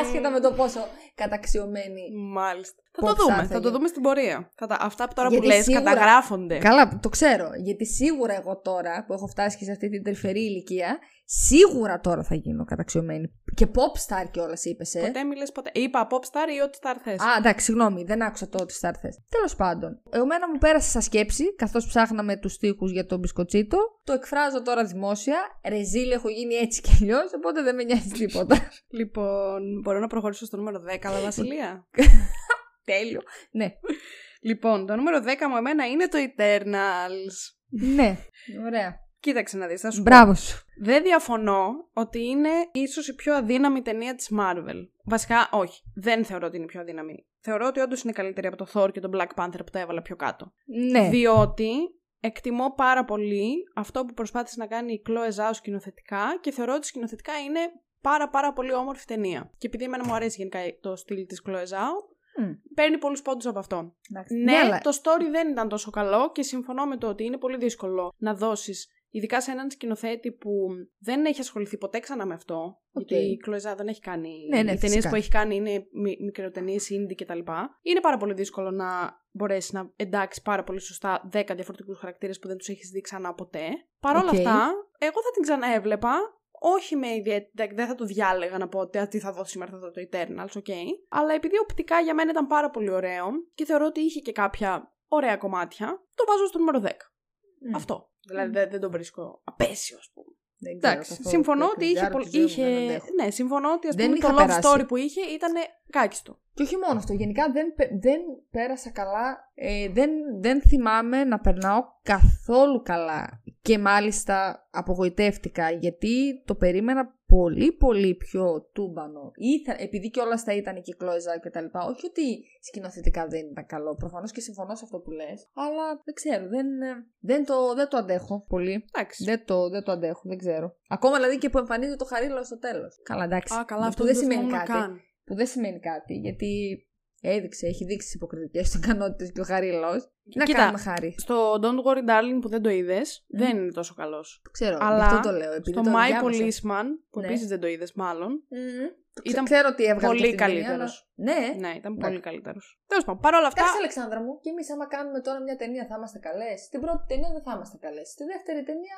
Άσχετα με το πόσο καταξιωμένη. Μάλιστα. Θα Pop το star δούμε, θα θα το γίνει. δούμε στην πορεία. Θα τα, αυτά που τώρα Γιατί που λες σίγουρα- καταγράφονται. Καλά, το ξέρω. Γιατί σίγουρα εγώ τώρα που έχω φτάσει και σε αυτή την τρυφερή ηλικία, σίγουρα τώρα θα γίνω καταξιωμένη. Και pop star κιόλας είπες. Ε. Ποτέ μιλες ποτέ. Είπα pop star ή ό,τι star θες. Α, εντάξει, συγγνώμη, δεν άκουσα το ότι star θες. Τέλος πάντων, εμένα μου πέρασε σαν σκέψη, καθώς ψάχναμε τους τοίχου για τον μπισκοτσίτο. Το εκφράζω τώρα δημόσια. Ρεζίλ έχω γίνει έτσι κι αλλιώς, οπότε δεν με νοιάζει τίποτα. Λοιπόν, μπορώ να προχωρήσω στο νούμερο 10, αλλά Βασιλεία; Τέλειο. Ναι. λοιπόν, το νούμερο 10 μου εμένα είναι το Eternals. ναι, ωραία. Κοίταξε να δεις, θα σου πω. Μπράβο σου. Δεν διαφωνώ ότι είναι ίσως η πιο αδύναμη ταινία της Marvel. Βασικά, όχι. Δεν θεωρώ ότι είναι η πιο αδύναμη. Θεωρώ ότι όντως είναι καλύτερη από το Thor και τον Black Panther που τα έβαλα πιο κάτω. Ναι. Διότι εκτιμώ πάρα πολύ αυτό που προσπάθησε να κάνει η Chloe Zhao σκηνοθετικά και θεωρώ ότι σκηνοθετικά είναι πάρα πάρα πολύ όμορφη ταινία. Και επειδή εμένα μου αρέσει γενικά το στυλ της Chloe Zhao, Μμ. παίρνει πολλούς πόντους από αυτόν. Εντάξει. Ναι, αλλά- το story δεν ήταν τόσο καλό και συμφωνώ με το ότι είναι πολύ δύσκολο να δώσεις Ειδικά σε έναν σκηνοθέτη που δεν έχει ασχοληθεί ποτέ ξανά με αυτό. Γιατί η Κλοεζά δεν έχει κάνει. Ναι, ναι, οι ταινίες φυσικά. που έχει κάνει είναι μι- μικροτενίες, indie κτλ. Είναι πάρα πολύ δύσκολο να μπορέσεις να εντάξει πάρα πολύ σωστά 10 διαφορετικούς χαρακτήρες που δεν τους έχεις δει ξανά ποτέ. Παρ' όλα Οκ. αυτά, εγώ θα την ξαναέβλεπα. Όχι με ιδιαίτερη. Δεν θα το διάλεγα να πω ότι «Α, τι θα δω σήμερα, θα δω το Eternals, ok. Αλλά επειδή οπτικά για μένα ήταν πάρα πολύ ωραίο και θεωρώ ότι είχε και κάποια ωραία κομμάτια, το βάζω στο νούμερο 10. Μμ. Αυτό. Δηλαδή δεν, δεν τον βρίσκω απαίσιο, ας πούμε. Δεν ξέρω Εντάξει, καθόλου συμφωνώ το ότι είχε. κριτήριο Πολ... του ζώου μου, είχε... δεν αντέχω. Ναι, συμφωνώ ότι ας Δεν πούμε, το είχα love περάσει. story που είχε ήταν κάκιστο. Και όχι μόνο αυτό, γενικά δεν, πε- δεν πέρασα καλά, ε, δεν, δεν θυμάμαι να περνάω καθόλου καλά. Και μάλιστα απογοητεύτηκα γιατί το περίμενα πολύ πολύ πιο τούμπανο. Ήθε, επειδή κιόλας θα ήταν και η Κλόιζα και τα λοιπά. Όχι ότι σκηνοθετικά δεν ήταν καλό, προφανώς και συμφωνώ σε αυτό που λες. Αλλά δεν ξέρω, δεν, ε, δεν, το, δεν το αντέχω πολύ. Εντάξει. Δεν το, δεν το αντέχω, δεν ξέρω. Ακόμα δηλαδή και που εμφανίζεται το χαρίλαο στο τέλος. Καλά, εντάξει. Α, καλά, που αυτό δεν δεν σημαίνει σημαίνει κάτι καν. που δεν σημαίνει κάτι, γιατί έδειξε, έχει δείξει τις υποκριτικές του ικανότητες και ο Χαρίλος. Να Κοίτα, κάνουμε χάρη. Στο Don't Worry Darling που δεν το είδες, δεν είναι τόσο καλός. Το ξέρω, Αλλά γι' αυτό το λέω. Επειδή Στο το My διάβασα. Policeman, που Ναι. επίσης δεν το είδες μάλλον. Μμμ. Το ξε- Ήταν ξέρω ότι έβγαλε πολύ και αυτή την ταινία, καλύτερος. αλλά- Ναι. Ναι, ήταν Ναι. πολύ καλύτερος. Τέλος πάντων, παρόλα αυτά. Εντάξει, Αλεξάνδρα μου, και εμείς άμα κάνουμε τώρα μια ταινία θα είμαστε καλές. Στην πρώτη ταινία δεν θα είμαστε καλές. Στη δεύτερη ταινία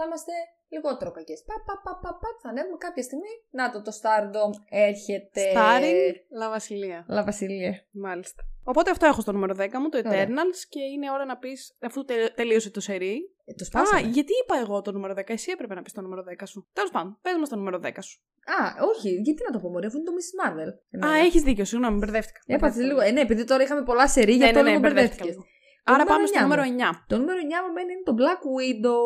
θα είμαστε λιγότερο κακές. Πα, πα, πα, πα, πα, θα ανέβουμε κάποια στιγμή. Να το, το Stardom έρχεται. Starring La Βασιλεία. Λα Βασιλεία. Μάλιστα. Οπότε αυτό έχω στο νούμερο 10 μου, το Ωραία. Eternals, και είναι ώρα να πεις, αφού τε- τελείωσε το σερί. Ε, το Α, σπάσαμε. γιατί είπα εγώ το νούμερο 10, εσύ έπρεπε να πεις το νούμερο 10 σου. Τέλος πάντων, πες μας το νούμερο 10 σου. Α, όχι, γιατί να το πω μωρέ, αφού είναι το Miss Marvel. Α, έχεις δίκιο, συγγνώμη, μπερδεύτηκα. Έπαθε Μπερδεύτηκα. λίγο. Ε, ναι, επειδή τώρα είχαμε πολλά σερή, γι' Ναι, αυτό ναι, ναι, λίγο μπερδεύτηκα μπερδεύτηκες. Λίγο. Άρα νούμερο πάμε στο 9 νούμερο μου. 9. Το νούμερο 9 μου μένει είναι το Black Widow.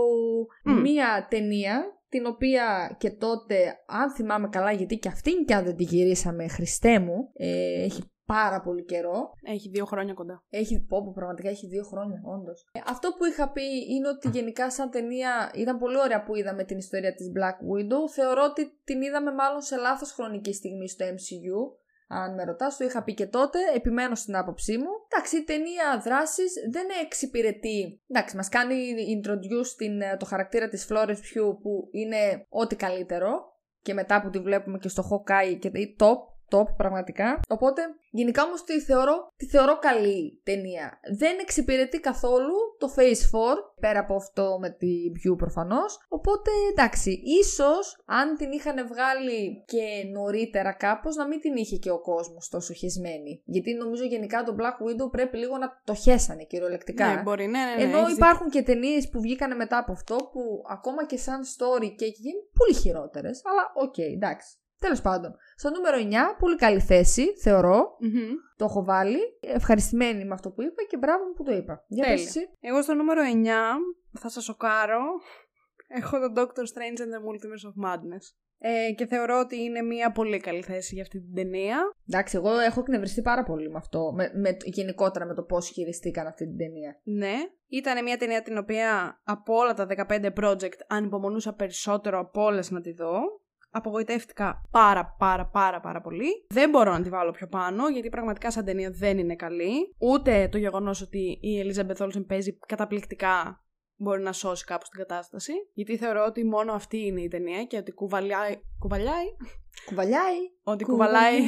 Μμ. Μία ταινία την οποία και τότε, αν θυμάμαι καλά, γιατί και αυτήν και αν δεν τη γυρίσαμε, Χριστέ μου, ε, έχει πάρα πολύ καιρό. Έχει δύο χρόνια κοντά. Έχει πω, πω πραγματικά έχει δύο χρόνια, όντως. αυτό που είχα πει είναι ότι γενικά σαν ταινία ήταν πολύ ωραία που είδαμε την ιστορία της Black Widow. Θεωρώ ότι την είδαμε μάλλον σε λάθος χρονική στιγμή στο MCU. Αν με ρωτάς, το είχα πει και τότε, επιμένω στην άποψή μου. Εντάξει, η ταινία δράσης δεν εξυπηρετεί. Εντάξει, μας κάνει introduce την, το χαρακτήρα της Florence Pugh που είναι ό,τι καλύτερο. Και μετά που τη βλέπουμε και στο Hawkeye και top, top πραγματικά. Οπότε γενικά όμως τη θεωρώ, τη θεωρώ καλή ταινία. Δεν εξυπηρετεί καθόλου το Phase 4, πέρα από αυτό με τη View προφανώς. Οπότε εντάξει, ίσως αν την είχαν βγάλει και νωρίτερα κάπως να μην την είχε και ο κόσμος τόσο χεσμένη. Γιατί νομίζω γενικά το Black Widow πρέπει λίγο να το χέσανε κυριολεκτικά. Ναι, μπορεί, ναι, ναι. ναι Ενώ υπάρχουν και ταινίες που βγήκαν μετά από αυτό που ακόμα και σαν story και έχει γίνει πολύ χειρότερες. Αλλά οκ, okay, εντάξει. Τέλος πάντων. Στο νούμερο 9, πολύ καλή θέση, Το έχω βάλει. Ευχαριστημένη με αυτό που είπα και μπράβο που το είπα. Για πες εσύ. Εγώ στο νούμερο 9 θα σας σοκάρω. Έχω τον Doctor Strange and the Multiverse of Madness. Ε, και θεωρώ ότι είναι μια πολύ καλή θέση για αυτή την ταινία. Εντάξει, εγώ έχω εκνευριστεί πάρα πολύ με αυτό. Με, με, γενικότερα με το πώς χειριστήκαν αυτή την ταινία. Ναι. Ήταν μια ταινία την οποία από όλα τα 15 project ανυπομονούσα περισσότερο από όλες να τη δω απογοητεύτηκα πάρα πάρα πάρα πάρα πολύ. Δεν μπορώ να τη βάλω πιο πάνω γιατί πραγματικά σαν ταινία δεν είναι καλή. Ούτε το γεγονός ότι η Elizabeth Olsen παίζει καταπληκτικά μπορεί να σώσει κάπως την κατάσταση. Γιατί θεωρώ ότι μόνο αυτή είναι η ταινία και ότι κουβαλιάει... Κουβαλιάει; Κουβαλιάει. Ότι κουβαλάει...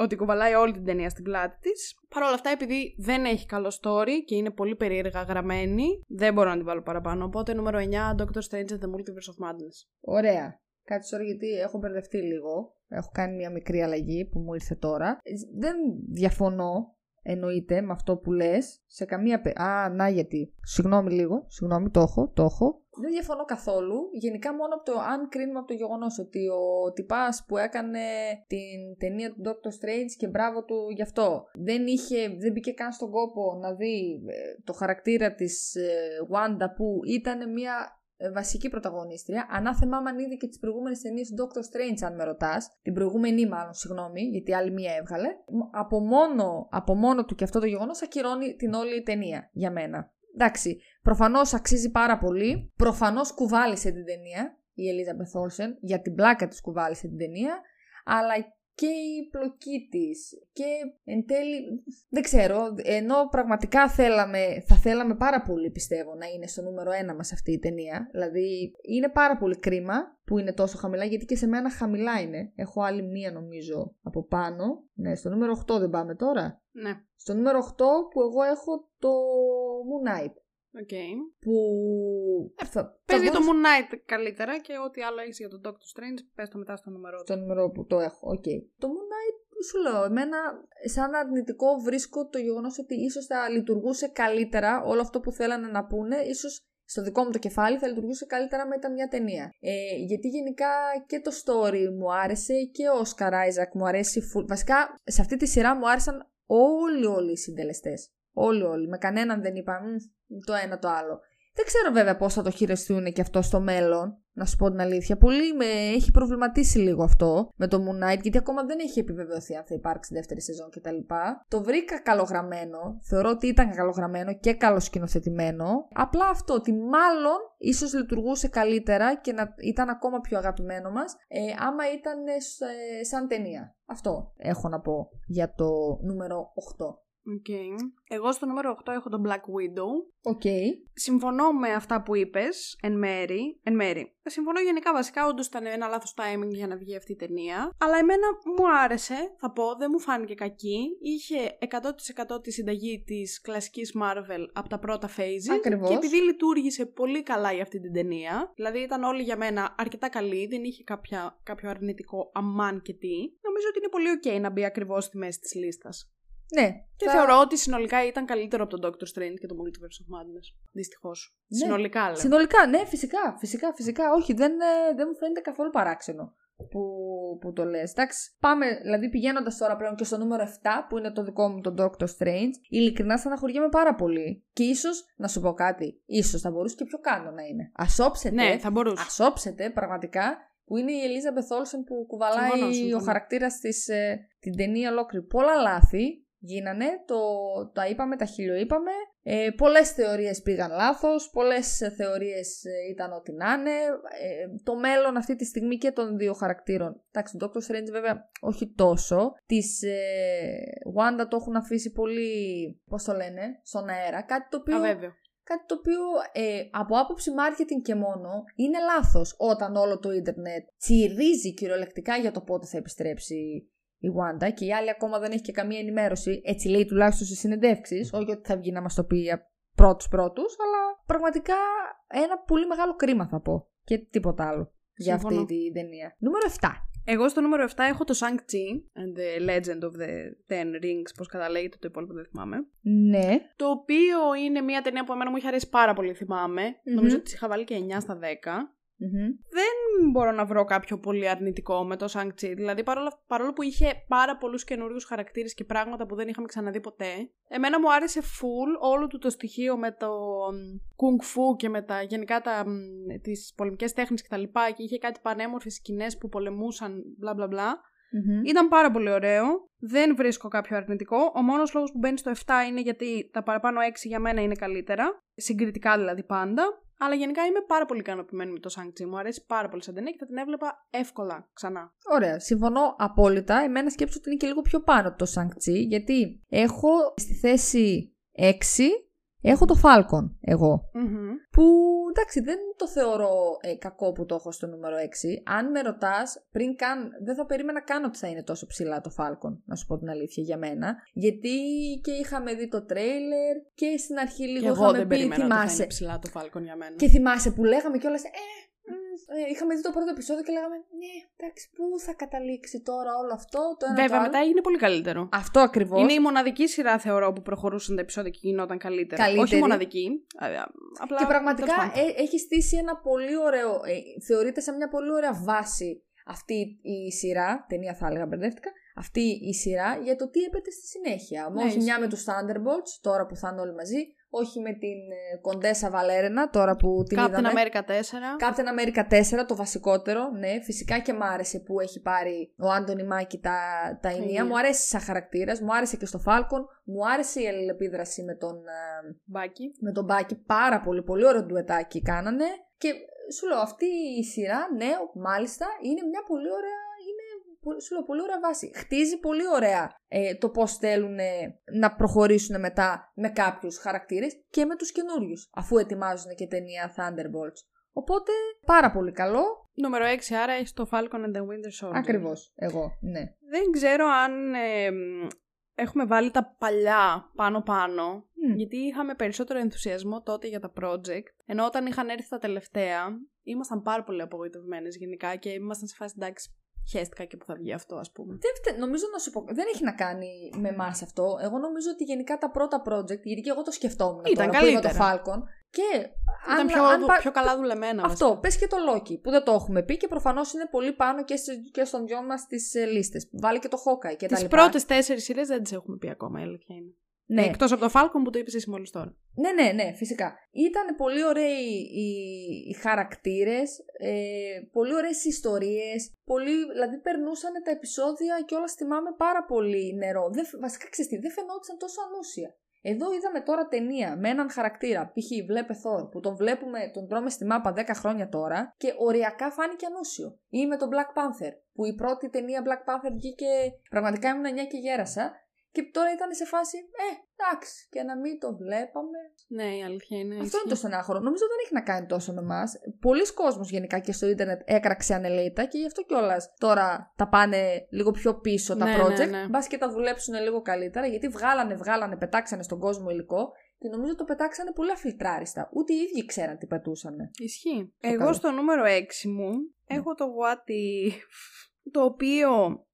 ότι κουβαλάει όλη την ταινία στην πλάτη της. Παρ' όλα αυτά, επειδή δεν έχει καλό story και είναι πολύ περίεργα γραμμένη, δεν μπορώ να την βάλω παραπάνω. Οπότε, νούμερο 9, Doctor Strange and the Multiverse of Madness. Ωραία. Κάτι τώρα γιατί έχω μπερδευτεί λίγο. Έχω κάνει μια μικρή αλλαγή που μου ήρθε τώρα. Δεν διαφωνώ εννοείται με αυτό που λες. Σε καμία. Α, να γιατί. Συγγνώμη λίγο. Συγγνώμη, το έχω. Το έχω. Δεν διαφωνώ καθόλου. Γενικά, μόνο από το αν κρίνουμε από το γεγονός ότι ο τυπάς που έκανε την ταινία του Doctor Strange και μπράβο του γι' αυτό δεν, είχε, δεν μπήκε καν στον κόπο να δει ε, το χαρακτήρα της ε, Wanda που ήταν μια ε, βασική πρωταγωνίστρια. Ανάθεμά αν είδε και τις προηγούμενες ταινίες του Doctor Strange, αν με ρωτάς. Την προηγούμενη, μάλλον, συγγνώμη, γιατί άλλη μία έβγαλε. Από μόνο, από μόνο του και αυτό το γεγονός ακυρώνει την όλη ταινία για μένα. Εντάξει, προφανώς αξίζει πάρα πολύ. Προφανώς κουβάλισε την ταινία η Elizabeth Olsen, για την πλάκα της κουβάλισε την ταινία. Αλλά και η πλοκή της. Και εν τέλει, δεν ξέρω, ενώ πραγματικά θέλαμε, θα θέλαμε πάρα πολύ πιστεύω να είναι στο νούμερο ένα μας αυτή η ταινία. Δηλαδή είναι πάρα πολύ κρίμα που είναι τόσο χαμηλά, γιατί και σε μένα χαμηλά είναι. Έχω άλλη μία νομίζω από πάνω. Ναι, στο νούμερο 8 δεν πάμε τώρα. Ναι. Στο νούμερο 8 που εγώ έχω το Moon Knight. Okay. Που. Ε, Παίζει το Moon Knight καλύτερα και ό,τι άλλο έχεις για τον Doctor Strange, πες το μετά στο νούμερο. Στο νούμερο που το έχω. Okay. Το Moon Knight σου λέω, εμένα σαν αρνητικό βρίσκω το γεγονός ότι ίσως θα λειτουργούσε καλύτερα όλο αυτό που θέλανε να πούνε, ίσως στο δικό μου το κεφάλι θα λειτουργούσε καλύτερα με ήταν μια ταινία. Ε, γιατί γενικά και το story μου άρεσε και ο Oscar Isaac μου αρέσει. Βασικά σε αυτή τη σειρά μου άρεσαν όλοι όλοι οι συντελεστές. Όλοι όλοι. Με κανέναν δεν είπα το ένα το άλλο. Δεν ξέρω βέβαια πώς θα το χειριστούν και αυτό στο μέλλον, να σου πω την αλήθεια. Πολύ με έχει προβληματίσει λίγο αυτό με το Moon Knight, γιατί ακόμα δεν έχει επιβεβαιωθεί αν θα υπάρξει δεύτερη σεζόν κτλ. Το βρήκα καλογραμμένο. Θεωρώ ότι ήταν καλογραμμένο και καλοσκηνοθετημένο. Απλά αυτό ότι μάλλον ίσως λειτουργούσε καλύτερα και να ήταν ακόμα πιο αγαπημένο μας, ε, άμα ήταν ε, σαν ταινία. Αυτό έχω να πω για το νούμερο 8. Okay. Εγώ στο νούμερο 8 έχω τον Black Widow. Okay. Συμφωνώ με αυτά που είπες εν μέρη. Εν μέρη. Συμφωνώ γενικά βασικά, όντως ήταν ένα λάθος timing για να βγει αυτή η ταινία. Αλλά εμένα μου άρεσε, θα πω, δεν μου φάνηκε κακή. Είχε 100% τη συνταγή της κλασικής Marvel από τα πρώτα phases. Ακριβώς. Και επειδή λειτουργήσε πολύ καλά για αυτή την ταινία, δηλαδή ήταν όλοι για μένα αρκετά καλή, δεν είχε κάποια, κάποιο αρνητικό αμάν και τι, νομίζω ότι είναι πολύ ok να μπει ακριβώς στη μέση της λίστας. Ναι. Και θεωρώ ότι συνολικά ήταν καλύτερο από τον Doctor Strange και το Multiverse of Madness. Δυστυχώς. Ναι. Συνολικά λέω. Συνολικά, ναι, φυσικά, φυσικά, φυσικά. Όχι, δεν, ε, δεν μου φαίνεται καθόλου παράξενο που, που το λες. Εντάξει, πάμε, δηλαδή πηγαίνοντας τώρα πλέον και στο νούμερο 7, που είναι το δικό μου, το Doctor Strange, ειλικρινά στεναχωριέμαι πάρα πολύ. Και ίσως, να σου πω κάτι, ίσως θα μπορούσε και πιο κάτω να είναι. Ασόψετε, Ναι, θα μπορούσε. ασόψετε πραγματικά, που είναι η Ελίζα Μπεθόλσεν που κουβαλάει Συμφωνώ, συμφωνώ. ο χαρακτήρας της ε, την ταινία ολόκληρη. Πολλά λάθη γίνανε, το, τα είπαμε, τα χιλιοείπαμε. Ε, πολλές θεωρίες πήγαν λάθος, πολλές ε, θεωρίες ε, ήταν ό,τι να είναι. Ε, το μέλλον αυτή τη στιγμή και των δύο χαρακτήρων. Εντάξει, τον Doctor Strange βέβαια όχι τόσο. Της ε, Wanda το έχουν αφήσει πολύ, πώς το λένε, στον αέρα. Κάτι το οποίο Αβέβαιο. Κάτι το οποίο ε, από άποψη marketing και μόνο είναι λάθος όταν όλο το ίντερνετ τσιρίζει κυριολεκτικά για το πότε θα επιστρέψει η Wanda και η άλλη ακόμα δεν έχει και καμία ενημέρωση. Έτσι λέει τουλάχιστον στις συνεντεύξεις, όχι ότι θα βγει να μας το πει για πρώτους πρώτους, αλλά πραγματικά ένα πολύ μεγάλο κρίμα θα πω και τίποτα άλλο για αυτή Συμφωνώ. την ταινία. Νούμερο 7. Εγώ στο νούμερο 7 έχω το Shang-Chi and the Legend of the Ten Rings, πώς καταλέγεται το υπόλοιπο δεν θυμάμαι. Ναι. Το οποίο είναι μια ταινία που εμένα μου είχε αρέσει πάρα πολύ, θυμάμαι. Νομίζω ότι της είχα βάλει και 9 στα 10. Μμμ. Δεν μπορώ να βρω κάποιο πολύ αρνητικό με το Shang-Chi. Δηλαδή, παρόλο, παρόλο που είχε πάρα πολλούς καινούριους χαρακτήρες και πράγματα που δεν είχαμε ξαναδεί ποτέ, εμένα μου άρεσε full όλο του το στοιχείο με το kung fu και με τα γενικά τα, μ, τις πολεμικές τέχνες και τα λοιπά και είχε κάτι πανέμορφες σκηνές που πολεμούσαν μπλα μπλα μπλα. Μμμ. Ήταν πάρα πολύ ωραίο. Δεν βρίσκω κάποιο αρνητικό. Ο μόνος λόγος που μπαίνει στο 7 είναι γιατί τα παραπάνω 6 για μένα είναι καλύτερα. Συγκριτικά δηλαδή πάντα. Αλλά γενικά είμαι πάρα πολύ ικανοποιημένη με το Shang-Chi. Μου αρέσει πάρα πολύ σαν ταινία και θα την έβλεπα εύκολα ξανά. Ωραία, συμφωνώ απόλυτα. Εμένα σκέψω ότι είναι και λίγο πιο πάνω το Shang-Chi, γιατί έχω στη θέση 6, έχω το Falcon εγώ. Μμμ. Που εντάξει, δεν το θεωρώ ε, κακό που το έχω στο νούμερο 6. Αν με ρωτάς, πριν καν. Δεν θα περίμενα καν ότι θα είναι τόσο ψηλά το Falcon, να σου πω την αλήθεια για μένα. Γιατί και είχαμε δει το τρέιλερ και στην αρχή λίγο Και εγώ είχαμε δεν πει, περιμένω ότι θα θυμάσαι. είναι ψηλά το Falcon για μένα. Και θυμάσαι που λέγαμε κιόλας, ε, μ, ε, είχαμε δει το πρώτο επεισόδιο και λέγαμε, ναι, εντάξει, πού θα καταλήξει τώρα όλο αυτό, το ένα το Βέβαια, άλλο. μετά έγινε πολύ καλύτερο. Αυτό ακριβώς. Είναι η μοναδική σειρά, θεωρώ, που προχωρούσαν τα επεισόδια και γινόταν καλύτερα. Καλύτερη. Όχι μοναδική. α, α, Απλά, Και πραγματικά τέλος πάντων. ε, έχει στήσει ένα πολύ ωραίο. Ε, θεωρείται σαν μια πολύ ωραία βάση αυτή η σειρά. Ταινία θα έλεγα, μπερδεύτηκα. Αυτή η σειρά για το τι έπεται στη συνέχεια. Ναι, όχι ισχύει. μια με τους Thunderbolts, τώρα που θα είναι όλοι μαζί. Όχι με την ε, Κοντέσα Βαλέρενα, τώρα που την Captain είδαμε. America 4. Captain America 4, το βασικότερο, ναι, φυσικά και μ' άρεσε που έχει πάρει ο Άντωνι Μάκη τα, τα ενία. ενία. Μου αρέσει σαν χαρακτήρας, μου άρεσε και στο Falcon, μου άρεσε η αλληλεπίδραση με τον, ε, Μπάκι. με τον Μπάκη πάρα πολύ, πολύ ωραίο ντουετάκι κάνανε. Και σου λέω, αυτή η σειρά, ναι, μάλιστα, είναι μια πολύ ωραία, είναι, πο- σου λέω, πολύ ωραία βάση. Χτίζει πολύ ωραία ε, το πώς θέλουν να προχωρήσουν μετά με κάποιους χαρακτήρες και με τους καινούριους, αφού ετοιμάζουν και ταινία Thunderbolts. Οπότε, πάρα πολύ καλό. Νούμερο 6, άρα έχει το Falcon and the Winter Soldier. Ακριβώς, εγώ, ναι. Δεν ξέρω αν ε, μ, έχουμε βάλει τα παλιά πάνω-πάνω, Μμ. γιατί είχαμε περισσότερο ενθουσιασμό τότε για τα project, ενώ όταν είχαν έρθει τα τελευταία, ήμασταν πάρα πολύ απογοητευμένες γενικά και ήμασταν σε φάση εντάξει, χαίστηκα και που θα βγει αυτό ας πούμε. Δεν φτε- νομίζω να σου πω, δεν έχει να κάνει με εμά αυτό. Εγώ νομίζω ότι γενικά τα πρώτα project, γιατί και εγώ το σκεφτόμουν Ήταν τώρα που είδα το καλύτερα. Falcon. Και Ήταν αν, πιο, αν πα- πιο καλά δουλεμένα βασικά. Αυτό, πες και το Loki που δεν το έχουμε πει και προφανώς είναι πολύ πάνω και, σε- και στον δυο μας τις ε, λίστες. Βάλει και το Hawkeye και τα Τις λοιπά. πρώτες τέσσερις σειρές δεν τις έχουμε πει ακόμα, η αλήθεια είναι. Ναι. Εκτός από το Falcon που το είπες εσύ μόλις τώρα. ναι, ναι, ναι, φυσικά. Ήταν πολύ ωραίοι οι, οι χαρακτήρες, ε, πολύ ωραίες ιστορίες, πολύ, δηλαδή περνούσαν τα επεισόδια και όλα θυμάμαι πάρα πολύ νερό. Δεν, φ- βασικά ξέρεις τι, δεν φαινόταν τόσο ανούσια. Εδώ είδαμε τώρα ταινία με έναν χαρακτήρα, π.χ. βλέπε Thor, που τον βλέπουμε, τον τρώμε στη μάπα 10 χρόνια τώρα και οριακά φάνηκε ανούσιο. Ή με τον Black Panther, που η πρώτη ταινία Black Panther βγήκε, πραγματικά ήμουν 9 και γέρασα, και τώρα ήταν σε φάση, ε, εντάξει, και να μην το βλέπαμε. Ναι, η αλήθεια είναι. Αυτό ισχύει. είναι το στενάχωρο. Νομίζω δεν έχει να κάνει τόσο με εμάς. Πολλοί κόσμος γενικά και στο ίντερνετ έκραξε ανελέητα και γι' αυτό κιόλας τώρα τα πάνε λίγο πιο πίσω τα Ναι, project. ναι, ναι. Μπας και τα δουλέψουν λίγο καλύτερα γιατί βγάλανε, βγάλανε, πετάξανε στον κόσμο υλικό και νομίζω το πετάξανε πολύ αφιλτράριστα. Ούτε οι ίδιοι ξέραν τι πετούσανε. Ισχύει. Το Εγώ καλό. στο νούμερο 6 μου έχω το What If, το οποίο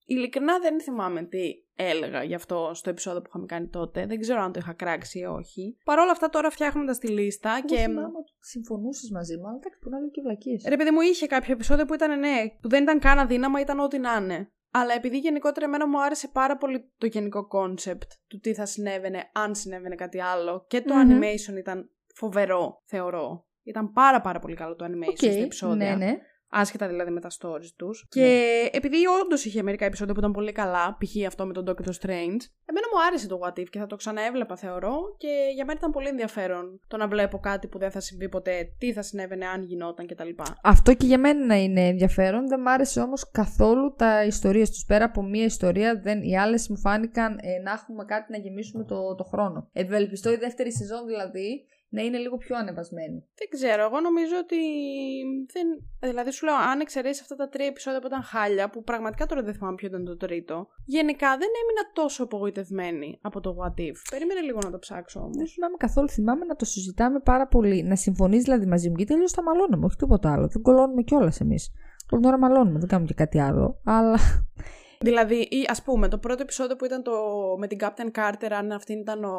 ειλικρινά δεν θυμάμαι τι έλεγα γι' αυτό στο επεισόδιο που είχαμε κάνει τότε. Δεν ξέρω αν το είχα κράξει ή όχι. Παρ' όλα αυτά τώρα φτιάχνοντας τη λίστα Και... και. θυμάμαι ότι συμφωνούσες μαζί μου, αλλά εντάξει, που να λέω και βλακίες. Ρε παιδί μου, είχε κάποιο επεισόδιο που ήταν ναι, που δεν ήταν καν αδύναμα, ήταν ό,τι να είναι. Αλλά επειδή γενικότερα εμένα μου άρεσε πάρα πολύ το γενικό concept του τι θα συνέβαινε αν συνέβαινε κάτι άλλο και το Μμμ. animation ήταν φοβερό, θεωρώ. Ήταν πάρα πάρα πολύ καλό το animation Οκ, στα επεισόδια. ναι, ναι. Άσχετα δηλαδή με τα stories τους. Και επειδή όντως είχε μερικά επεισόδια που ήταν πολύ καλά, π.χ. αυτό με τον Doctor Strange, εμένα μου άρεσε το What If και θα το ξαναέβλεπα θεωρώ. Και για μένα ήταν πολύ ενδιαφέρον το να βλέπω κάτι που δεν θα συμβεί ποτέ, τι θα συνέβαινε αν γινόταν κτλ. Αυτό και για μένα είναι ενδιαφέρον. Δεν μ' άρεσε όμως καθόλου τα ιστορίες τους. Πέρα από μία ιστορία, δεν, οι άλλες μου φάνηκαν ε, να έχουμε κάτι να γεμίσουμε το, το χρόνο. Ευελπιστώ η δεύτερη σεζόν δηλαδή να είναι λίγο πιο ανεβασμένη. Δεν ξέρω, εγώ νομίζω ότι. Δεν... Δηλαδή, σου λέω, αν εξαιρέσεις αυτά τα τρία επεισόδια που ήταν χάλια, που πραγματικά τώρα δεν θυμάμαι ποιο ήταν το τρίτο, γενικά δεν έμεινα τόσο απογοητευμένη από το What If. Περίμενε λίγο να το ψάξω όμως. Δεν θυμάμαι καθόλου. Θυμάμαι να το συζητάμε πάρα πολύ. Να συμφωνείς δηλαδή μαζί μου και τελείω τα μαλώνουμε, όχι τίποτα άλλο. Δεν κολώνουμε κιόλας εμείς. Όλη την ώρα μαλώνουμε, δεν κάνουμε και κάτι άλλο. Αλλά. Δηλαδή, ή, ας πούμε, το πρώτο επεισόδιο που ήταν το με την Captain Carter, αν αυτή ήταν ο,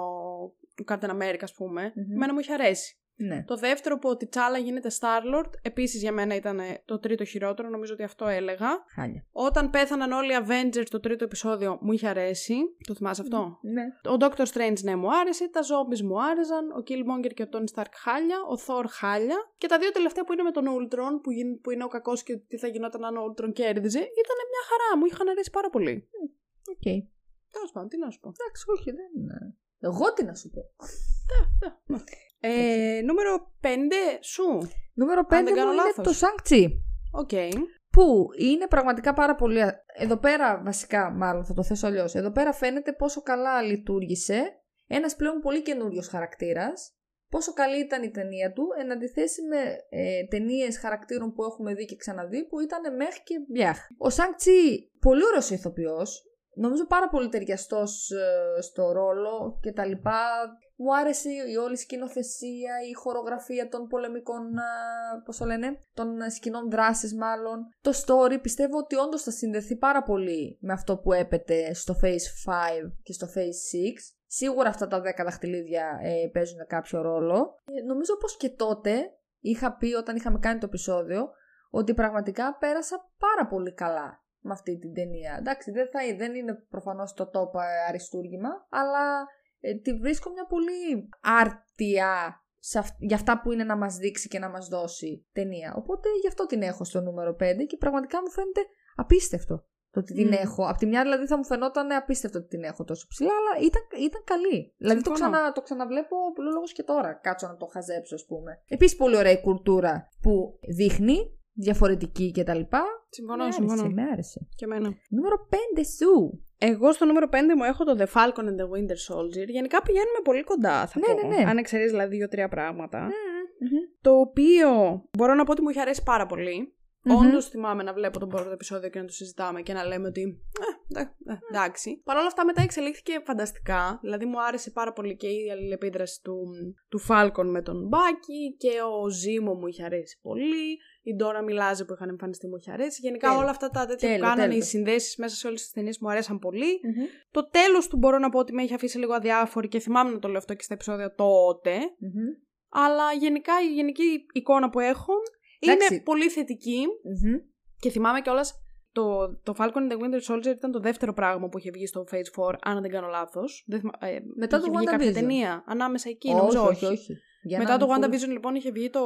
ο Captain America, ας πούμε, Μμμ. εμένα μου είχε αρέσει. Ναι. Το δεύτερο που ο T'Challa γίνεται Star-Lord, επίσης για μένα ήταν το τρίτο χειρότερο, νομίζω ότι αυτό έλεγα. Χάλια. Όταν πέθαναν όλοι οι Avengers το τρίτο επεισόδιο μου είχε αρέσει. Το θυμάσαι αυτό; Ναι. Ο Doctor Strange ναι μου άρεσε, τα zombies μου άρεσαν, ο Killmonger και ο Tony Stark χάλια, ο Thor χάλια και τα δύο τελευταία που είναι με τον Ultron που, γι- που είναι ο κακός και τι θα γινόταν αν ο Ultron κέρδιζε ήταν μια χαρά, μου είχαν αρέσει πάρα πολύ. Οκ. Τέλος πάντων, τι να σου πω. Εντάξει, όχι, δεν είναι. Εγώ τι να σου πω. Ε, νούμερο 5 σου. Νούμερο 5 δεν μου κάνω είναι λάθος. το Shang-Chi. Οκ. Που είναι πραγματικά πάρα πολύ. Εδώ πέρα, βασικά, μάλλον θα το θέσω αλλιώς. Εδώ πέρα φαίνεται πόσο καλά λειτούργησε ένας πλέον πολύ καινούριος χαρακτήρας. Πόσο καλή ήταν η ταινία του εν αντιθέσει με ε, ταινίες χαρακτήρων που έχουμε δει και ξαναδεί που ήταν μέχρι και μπιάχ. Ο Shang-Chi, πολύ ωραίος ηθοποιός. Νομίζω πάρα πολύ ταιριαστός στο ρόλο και τα λοιπά. Μου άρεσε η όλη σκηνοθεσία, η χορογραφία των πολεμικών, α, πώς το λένε, των ε, σκηνών δράσης μάλλον. Το story πιστεύω ότι όντως θα συνδεθεί πάρα πολύ με αυτό που έπεται στο Phase 5 και στο Phase 6. Σίγουρα αυτά τα 10 δαχτυλίδια ε, παίζουν κάποιο ρόλο. Ε, νομίζω πως και τότε είχα πει όταν είχαμε κάνει το επεισόδιο ότι πραγματικά πέρασα πάρα πολύ καλά με αυτή την ταινία. Εντάξει, δεν, θα, δεν είναι προφανώς το top ε, αριστούργημα, αλλά ε, τη βρίσκω μια πολύ άρτια σε αυ- για αυτά που είναι να μας δείξει και να μας δώσει ταινία. Οπότε γι' αυτό την έχω στο νούμερο 5 και πραγματικά μου φαίνεται απίστευτο το ότι την Μμμ. έχω. Απ' τη μια δηλαδή θα μου φαινόταν απίστευτο ότι την έχω τόσο ψηλά, αλλά ήταν, ήταν καλή. Δηλαδή το, Συμφωνώ. ξανα, το ξαναβλέπω λόγος και τώρα. Κάτσω να το χαζέψω, ας πούμε. Επίσης, πολύ ωραία η κουλτούρα που δείχνει, διαφορετική κτλ. Συμφωνώ, με συμφωνώ. άρεσε, με άρεσε. Και εμένα. Νούμερο 5 σου. Εγώ στο νούμερο 5 μου έχω το The Falcon and the Winter Soldier. Γενικά πηγαίνουμε πολύ κοντά, θα Ναι, πω. ναι, ναι. Αν εξαιρείς δηλαδή δύο-τρία πράγματα. Μμμ. Το οποίο μπορώ να πω ότι μου είχε αρέσει πάρα πολύ. Μμμ. Όντως θυμάμαι να βλέπω τον πρώτο επεισόδιο και να το συζητάμε και να λέμε ότι. Ε, ε, ε, εντάξει. Παρ' όλα αυτά μετά εξελίχθηκε φανταστικά. Δηλαδή μου άρεσε πάρα πολύ και η αλληλεπίδραση του, του Falcon με τον Μπάκι και ο Ζήμο μου είχε αρέσει πολύ. Η Ντόρα Μιλάζε που είχαν εμφανιστεί μου είχε αρέσει. Γενικά Τέλειο. όλα αυτά τα τέτοια Τέλειο, που κάνανε, τέλειο. οι συνδέσεις μέσα σε όλες τις ταινίες μου αρέσαν πολύ. Μμμ. Το τέλος του μπορώ να πω ότι με έχει αφήσει λίγο αδιάφορη και θυμάμαι να το λέω αυτό και στα επεισόδια τότε. Μμμ. Αλλά γενικά η γενική εικόνα που έχω είναι Εντάξει. πολύ θετική. Μμμ. Και θυμάμαι κιόλας το, το Falcon and the Winter Soldier ήταν το δεύτερο πράγμα που είχε βγει στο Phase 4, αν δεν κάνω λάθος. Μετά το βγει κάποια WandaVision. ταινία ανάμεσα εκεί, όχι, νομίζω όχι, όχι. Για Μετά να το είναι full. WandaVision λοιπόν είχε βγει το,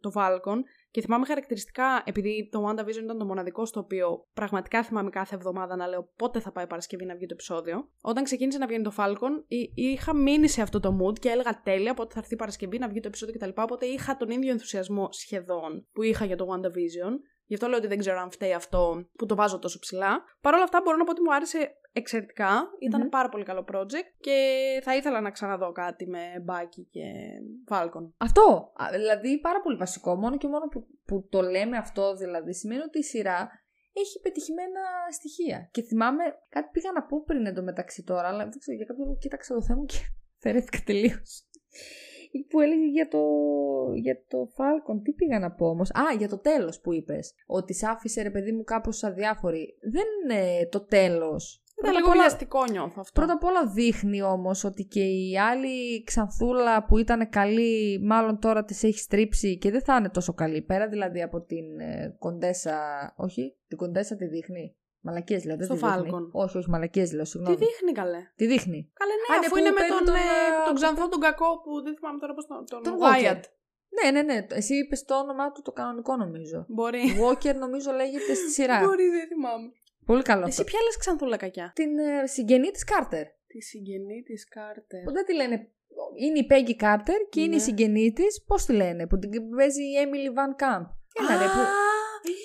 το Falcon και θυμάμαι χαρακτηριστικά, επειδή το WandaVision ήταν το μοναδικό στο οποίο πραγματικά θυμάμαι κάθε εβδομάδα να λέω πότε θα πάει Παρασκευή να βγει το επεισόδιο. Όταν ξεκίνησε να βγαίνει το Falcon, εί- είχα μείνει σε αυτό το mood και έλεγα τέλεια πότε θα έρθει η Παρασκευή να βγει το επεισόδιο κτλ. Οπότε είχα τον ίδιο ενθουσιασμό σχεδόν που είχα για το WandaVision. Γι' αυτό λέω ότι δεν ξέρω αν φταίει αυτό που το βάζω τόσο ψηλά. Παρ' όλα αυτά μπορώ να πω ότι μου άρεσε εξαιρετικά. Ήταν Μμμ. πάρα πολύ καλό project και θα ήθελα να ξαναδώ κάτι με Μπάκι και Falcon. Αυτό. Α, Δηλαδή πάρα πολύ βασικό. Μόνο και μόνο που, που το λέμε αυτό δηλαδή σημαίνει ότι η σειρά έχει πετυχημένα στοιχεία. Και θυμάμαι κάτι πήγα να πω πριν εντωμεταξύ τώρα, αλλά δεν ξέρω για κάποιο λόγο κοίταξα το θέμα και φερέθηκα τελείως. Που έλεγε για το, για το Falcon. Τι πήγα να πω όμως; Α, για το τέλος που είπες. Ότι σ' άφησε ρε παιδί μου κάπως αδιάφορη. Δεν είναι το τέλος. Ήταν Πρώτα λίγο απ' όλα- βιαστικό νιώθω αυτό. Πρώτα απ' όλα δείχνει όμως ότι και η άλλη ξανθούλα που ήταν καλή μάλλον τώρα της έχει στρίψει και δεν θα είναι τόσο καλή. Πέρα δηλαδή από την ε, κοντέσα, όχι, την κοντέσα τη δείχνει. Μαλακίες λέω, δεν Στο τη δείχνει. Falcon. Όχι, όχι, μαλακίες λέω, Τι συγγνώμη. δείχνει καλέ; Τη δείχνει; Καλέ, ναι, Α, ναι, αφού που είναι με παίρνει τον, τον, ε, ε, τον ξανθό τον κακό που δεν θυμάμαι τώρα πώς τον. Τον, Τον Wyatt. Walker. Ναι, ναι, ναι. Εσύ είπες το όνομά του το κανονικό νομίζω. Μπορεί. Walker νομίζω λέγεται στη σειρά. Μπορεί, δεν θυμάμαι. Πολύ καλό Εσύ αυτό. ποια λες ξανθούλα κακιά. Την ε, συγγενή της Κάρτερ. Τη συγγενή της Κάρτερ. Που δεν τη λένε. Είναι η Peggy Carter και είναι η Ναι. συγγενή της. Πώς τη λένε, που την παίζει η Emily Van Camp. Έλα ρε, που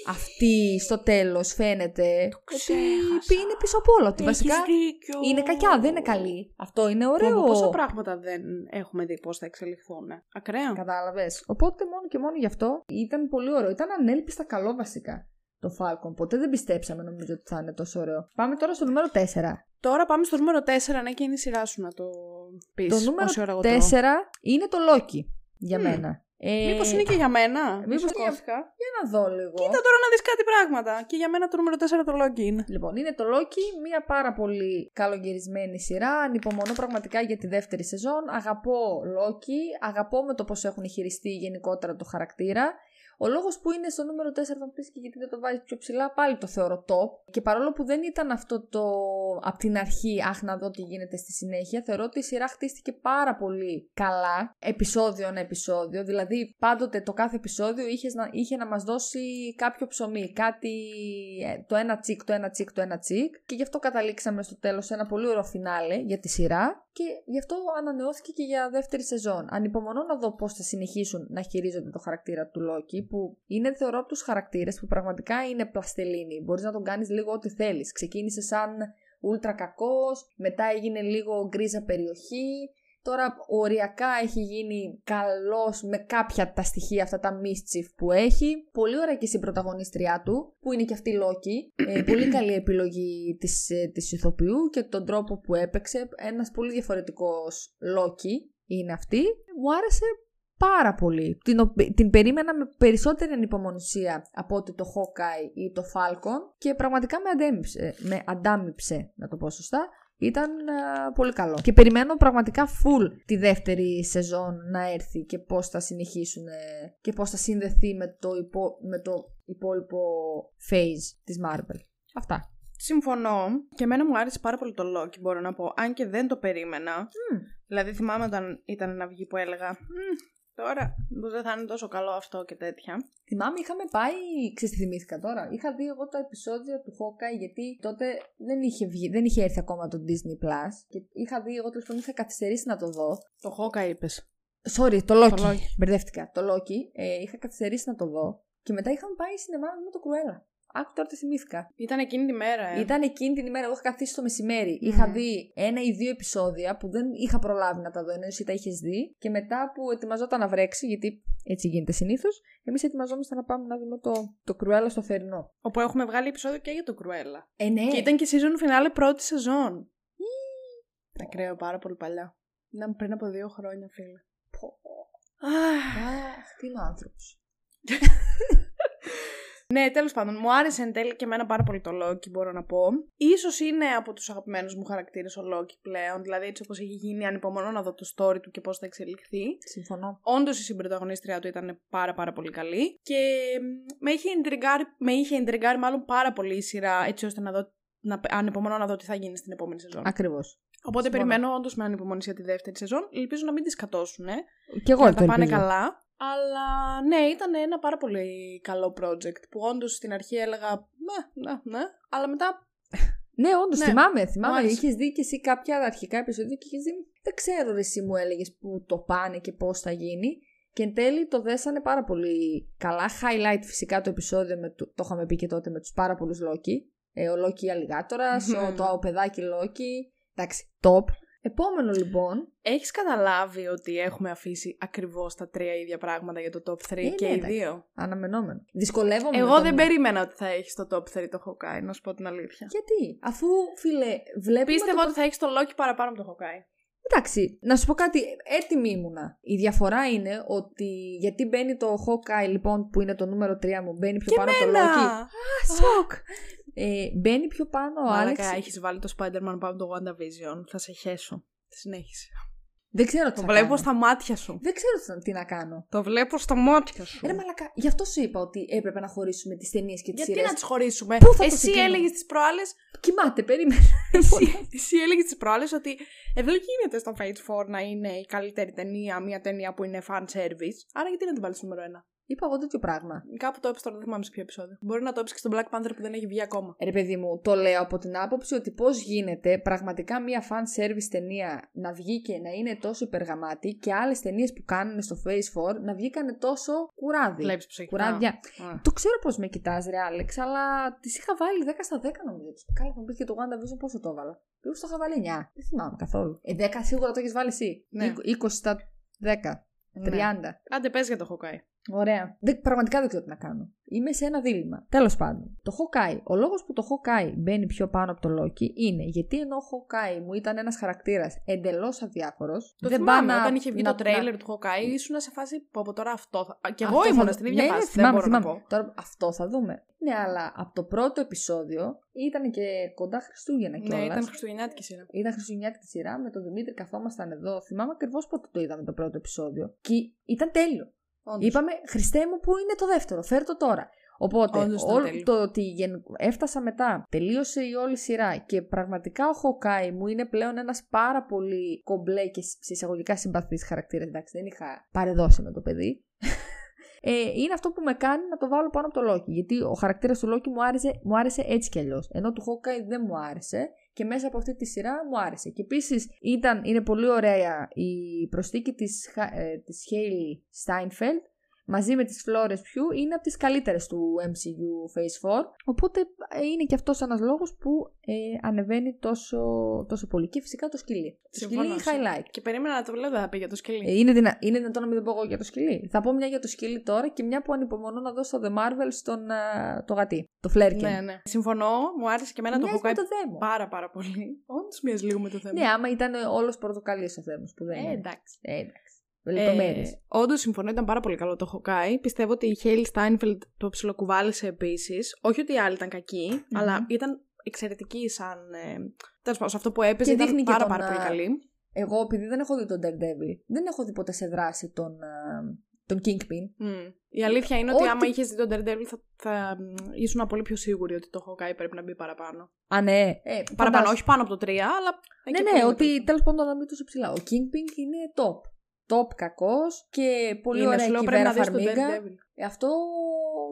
αυτή στο τέλος φαίνεται ότι ξέχασα. είναι πίσω από όλα. Ότι βασικά δίκιο. είναι κακιά, δεν είναι καλή. Αυτό είναι ωραίο. Πόσα πράγματα δεν έχουμε δει πώς θα εξελιχθούν. Ακραία. Κατάλαβες. Οπότε μόνο και μόνο γι' αυτό ήταν πολύ ωραίο. Ήταν ανέλπιστα καλό βασικά το Falcon. Ποτέ δεν πιστέψαμε νομίζω ότι θα είναι τόσο ωραίο. Πάμε τώρα στο νούμερο 4. Τώρα πάμε στο νούμερο 4, ναι, και είναι η σειρά σου να το πεις. Το νούμερο 4 είναι το Loki για Μμ. μένα. Ε, Μήπω είναι και για μένα; μήπως Μήπως και για- κόφηκα. Για να δω λίγο. Κοίτα τώρα να δεις κάτι πράγματα. Και για μένα το νούμερο 4 το Loki είναι. Λοιπόν, είναι το Loki, μια πάρα πολύ καλογυρισμένη σειρά. Ανυπομονώ πραγματικά για τη δεύτερη σεζόν. Αγαπώ Loki, αγαπώ με το πώς έχουν χειριστεί γενικότερα το χαρακτήρα. Ο λόγος που είναι στο νούμερο 4, θα μου πεις και γιατί δεν το βάζεις πιο ψηλά, πάλι το θεωρώ top. Και παρόλο που δεν ήταν αυτό το από την αρχή, αχ να δω τι γίνεται στη συνέχεια, θεωρώ ότι η σειρά χτίστηκε πάρα πολύ καλά, επεισόδιο ένα επεισόδιο. Δηλαδή, πάντοτε το κάθε επεισόδιο είχες να, είχε να μας δώσει κάποιο ψωμί, κάτι. ε, το ένα τσικ, το ένα τσικ, το ένα τσικ. Και γι' αυτό καταλήξαμε στο τέλος σε ένα πολύ ωραίο φινάλε για τη σειρά. Και γι' αυτό ανανεώθηκε και για δεύτερη σεζόν. Ανυπομονώ να δω πώς θα συνεχίσουν να χειρίζονται το χαρακτήρα του Λόκη, που είναι θεωρώ από τους χαρακτήρες που πραγματικά είναι πλαστελίνη. Μπορείς να τον κάνεις λίγο ό,τι θέλεις. Ξεκίνησε σαν ούλτρα κακός, μετά έγινε λίγο γκρίζα περιοχή. Τώρα οριακά έχει γίνει καλός με κάποια από τα στοιχεία αυτά τα mischief που έχει. Πολύ ωραία και στην πρωταγωνίστριά του, που είναι και αυτή η Λόκη. Ε, πολύ καλή επιλογή της, ε, της ηθοποιού και τον τρόπο που έπαιξε. Ένας πολύ διαφορετικός Λόκη είναι αυτή. Μου άρεσε πάρα πολύ. Την, οπ- την περίμενα με περισσότερη ανυπομονησία από ότι το Hawkeye ή το Falcon και πραγματικά με αντέμιψε, με αντάμιψε να το πω σωστά. Ήταν α, πολύ καλό. Και περιμένω πραγματικά full τη δεύτερη σεζόν να έρθει και πώς θα συνεχίσουν ε, και πώς θα συνδεθεί με το, υπό, με το υπόλοιπο phase της Marvel. Αυτά. Συμφωνώ. Και εμένα μου άρεσε πάρα πολύ το Loki, μπορώ να πω. Αν και δεν το περίμενα. Δηλαδή θυμάμαι όταν ήταν ένα βγει που έλεγα «Μμ, Τώρα που δεν θα είναι τόσο καλό αυτό και τέτοια. Θυμάμαι είχαμε πάει, ξέρεις τι θυμήθηκα τώρα, είχα δει εγώ τα επεισόδια του Hawkeye γιατί τότε δεν είχε, βγει, δεν είχε έρθει ακόμα το Disney Plus και είχα δει εγώ τέλος πάντων είχα καθυστερήσει να το δω. Το Hawkeye είπες. Sorry, το Loki. Το Loki. Μπερδεύτηκα. Το Loki. Ε, είχα καθυστερήσει να το δω και μετά είχαμε πάει σινεμά να δούμε το Cruella. Άκου τώρα τι θυμήθηκα. Ήταν εκείνη τη μέρα, ε. Ήταν εκείνη την ημέρα, εγώ είχα καθίσει το μεσημέρι. Είχα δει ένα ή δύο επεισόδια που δεν είχα προλάβει να τα δω, ενώ εσύ τα είχες δει. Και μετά που ετοιμαζόταν να βρέξει, γιατί έτσι γίνεται συνήθως, εμείς ετοιμαζόμασταν να πάμε να δούμε το, το Cruella στο θερινό. Όπου έχουμε βγάλει επεισόδιο και για το Cruella. Ε, ναι. Και ήταν και season finale πρώτη σεζόν. Ακραίο πάρα πολύ παλιά. Ήταν πριν από δύο χρόνια, φίλε. Αχ. Αχ, τι είναι ο άνθρωπος. Ναι, τέλος πάντων, μου άρεσε εν τέλει και εμένα πάρα πολύ το Loki, μπορώ να πω. σω είναι από τους αγαπημένους μου χαρακτήρες ο Loki πλέον. Δηλαδή, έτσι όπως έχει γίνει, ανυπομονώ να δω το story του και πώς θα εξελιχθεί. Συμφωνώ. Όντως η συμπροταγωνίστρια του ήταν πάρα πάρα πολύ καλή. Και μ, με είχε εντριγκάρει, με είχε εντριγκάρει μάλλον πάρα πολύ η σειρά, έτσι ώστε να δω. Να, ανυπομονώ να δω τι θα γίνει στην επόμενη σεζόν. Ακριβώς. Οπότε συμφωνώ. περιμένω όντως με ανυπομονησία τη δεύτερη σεζόν. Ελπίζω να μην τη σκατώσουν. Και εγώ να το τα πάνε ελπίζω. καλά. Αλλά ναι, ήταν ένα πάρα πολύ καλό project που όντως στην αρχή έλεγα ναι, ναι, ναι. Αλλά μετά Ναι, όντως Ναι, θυμάμαι. θυμάμαι. άρεσε. Είχες δει και εσύ κάποια αρχικά επεισόδια και είχες δει. Δεν ξέρω, ρε, εσύ μου έλεγες που το πάνε και πώς θα γίνει. Και εν τέλει το δέσανε πάρα πολύ καλά. Highlight φυσικά το επεισόδιο, με το, το είχαμε πει και τότε με τους πάρα πολλούς Λόκι. Ε, ο Λόκι Αλιγάτορας, Μμμ. το παιδάκι Λόκι. Εντάξει, top. Επόμενο λοιπόν. έχεις καταλάβει ότι έχουμε αφήσει ακριβώς τα τρία ίδια πράγματα για το top 3 Ε, και ναι, οι εντάξει. δύο; Αναμενόμενο. Δυσκολεύομαι. με Εγώ τον- δεν περίμενα ότι θα έχεις το top 3 το Hawkeye, να σου πω την αλήθεια. Γιατί, αφού φίλε, βλέπουμε. Πίστευα το- ότι θα έχεις το Loki παραπάνω από το Hawkeye. Εντάξει, να σου πω κάτι, έτοιμη ήμουνα. Η διαφορά είναι ότι γιατί μπαίνει το Hawkeye λοιπόν που είναι το νούμερο 3 μου, μπαίνει πιο πάνω από το Loki. Α, σοκ! Ε, μπαίνει πιο πάνω ο Άλεξ. Μαλάκα, έχεις βάλει το Spider-Man πάνω από το WandaVision. Θα σε χέσω. Τη συνέχιση. Δεν ξέρω τι Το θα βλέπω κάνω. στα μάτια σου. Δεν ξέρω τι- τι να κάνω. Το βλέπω στα μάτια σου. Ρε μαλακά, γι' αυτό σου είπα ότι έπρεπε να χωρίσουμε τις ταινίες και τις Γιατί σειρές. να τις χωρίσουμε; Πού θα το Εσύ συγκρίνω; έλεγες τις προάλλε. Κοιμάται, περίμενε. Εσύ, εσύ έλεγες τις προάλλες ότι ε, δεν γίνεται στο Phase 4 να είναι η καλύτερη ταινία μια ταινία που είναι fan service. Άρα γιατί να την βάλεις στο νούμερο 1. Είπα εγώ τέτοιο πράγμα. Κάπου το έψει τώρα, δεν θυμάμαι σε ποιο επεισόδιο. Μπορεί να το έψει και στον Black Panther που δεν έχει βγει ακόμα. Ρε παιδί μου, το λέω από την άποψη ότι πώς γίνεται πραγματικά μια fan service ταινία να βγει και να είναι τόσο υπεργαμάτη και άλλες ταινίες που κάνουν στο Phase 4 να βγήκανε τόσο κουράδι. Βλέπεις που σε κοιτάω. Κουράδια. Α. Το ξέρω πώς με κοιτάς ρε Άλεξ, αλλά τις είχα βάλει 10 στα 10 νομίζω. Καλά θα μου πεις και το WandaVision πόσο το έβαλα. Λίγο το είχα βάλει 9. Δεν θυμάμαι καθόλου. Ε, 10 σίγουρα το έχεις βάλει εσύ. Ναι. 20 στα 10. 30. Ναι. Άντε, πες για το Hawkeye. Ωραία. Δεν, πραγματικά δεν ξέρω τι να κάνω. Είμαι σε ένα δίλημα. Τέλος πάντων, το Hawkeye. Ο λόγος που το Hawkeye μπαίνει πιο πάνω από το Loki είναι γιατί ενώ ο Hawkeye μου ήταν ένας χαρακτήρας εντελώς αδιάφορος. Το δεν θυμάμαι, πάω να- όταν είχε βγει να- το τρέιλερ του Hawkeye, ήσουν σε φάση που από τώρα αυτό θα... Και εγώ Αυτό ήμουν θα- στην ίδια ναι, φάση, ναι, δεν θυμάμαι, μπορώ να θυμάμαι. πω. Τώρα αυτό θα δούμε. Ναι, αλλά από το πρώτο επεισόδιο ήταν και κοντά Χριστούγεννα κιόλα. Ναι, ήταν χριστουγεννιάτικη σειρά. Ήταν Χριστουγεννιάτικη σειρά με τον Δημήτρη, καθόμασταν εδώ. Θυμάμαι ακριβώς πότε το είδαμε το πρώτο επεισόδιο. Και ήταν τέλειο. Όντως. Είπαμε, Χριστέ μου, πού είναι το δεύτερο, φέρ το τώρα. Οπότε, Όντως ήταν όλο τέλειο. το ότι γεν- έφτασα μετά, τελείωσε η όλη σειρά και πραγματικά ο Χοκάι μου είναι πλέον ένας πάρα πολύ κομπλέ και σε εισαγωγικά συμπαθής χαρακτήρας. Εντάξει, δεν είχα παρεδώσει με το παιδί. Ε, είναι αυτό που με κάνει να το βάλω πάνω από το Loki. Γιατί ο χαρακτήρας του Loki μου άρεσε, μου άρεσε έτσι κι αλλιώς. Ενώ του Hawkeye δεν μου άρεσε. Και μέσα από αυτή τη σειρά μου άρεσε. Και επίσης είναι πολύ ωραία η προσθήκη της, Χα- ε, της Hailey Steinfeld μαζί με τις Flores Pugh είναι από τις καλύτερες του MCU Phase 4 οπότε ε, είναι και αυτός ένας λόγος που ε, ανεβαίνει τόσο, τόσο πολύ και φυσικά το σκυλί το σκυλί Συμφωνώ, είναι συμφωνώ. highlight Και περίμενα να το λέω, δεν θα πει για το σκυλί. ε, είναι, δυνα... είναι δυνατόν να μην το πω εγώ για το σκυλί. Θα πω μια για το σκυλί τώρα και μια που ανυπομονώ να δώσω The Marvel στον α, το γατί. Το Φλέρκιν. Ναι, ναι. Συμφωνώ, μου άρεσε και εμένα το Μοιάζει με Hawkeye το δέμο. πάρα πάρα πολύ. Όντως μοιάζει λίγο με το θέμα. Ναι, άμα ήταν όλος πορτοκαλί ο θέμα που δεν Ε, είναι. εντάξει. Ε, εντάξει. Λεπτομέρειες. Ε, Όντως συμφωνώ, ήταν πάρα πολύ καλό το Hawkeye. Πιστεύω ότι η Hailey Steinfeld το ψιλοκουβάλισε επίσης. Όχι ότι οι άλλοι ήταν κακοί, αλλά ήταν εξαιρετική σαν. Ε, τέλος πάντων, σε αυτό που έπαιζε Και ήταν δείχνει και πάρα, τον, πάρα πολύ α, καλή. Εγώ, επειδή δεν έχω δει τον Daredevil, δεν έχω δει ποτέ σε δράση τον, α, τον Kingpin. Μμ. Η αλήθεια είναι ότι Ό,τι- άμα είχες δει τον Daredevil θα, θα μ, ήσουν πολύ πιο σίγουροι ότι το Hawkeye πρέπει να μπει παραπάνω. Α, ναι. Ε, Παραπάνω, φαντάζομαι. όχι πάνω από το 3, αλλά. εκεί Ναι, που ναι, είναι ότι το- τέλος πάντων να μην τόσο ψηλά. Ο Kingpin είναι top. Top κακός και πολύ είναι, ωραία σου λέω, η πρέπει Βέρα να δεις τον Φαρμίγκα. Daredevil. Ε, αυτό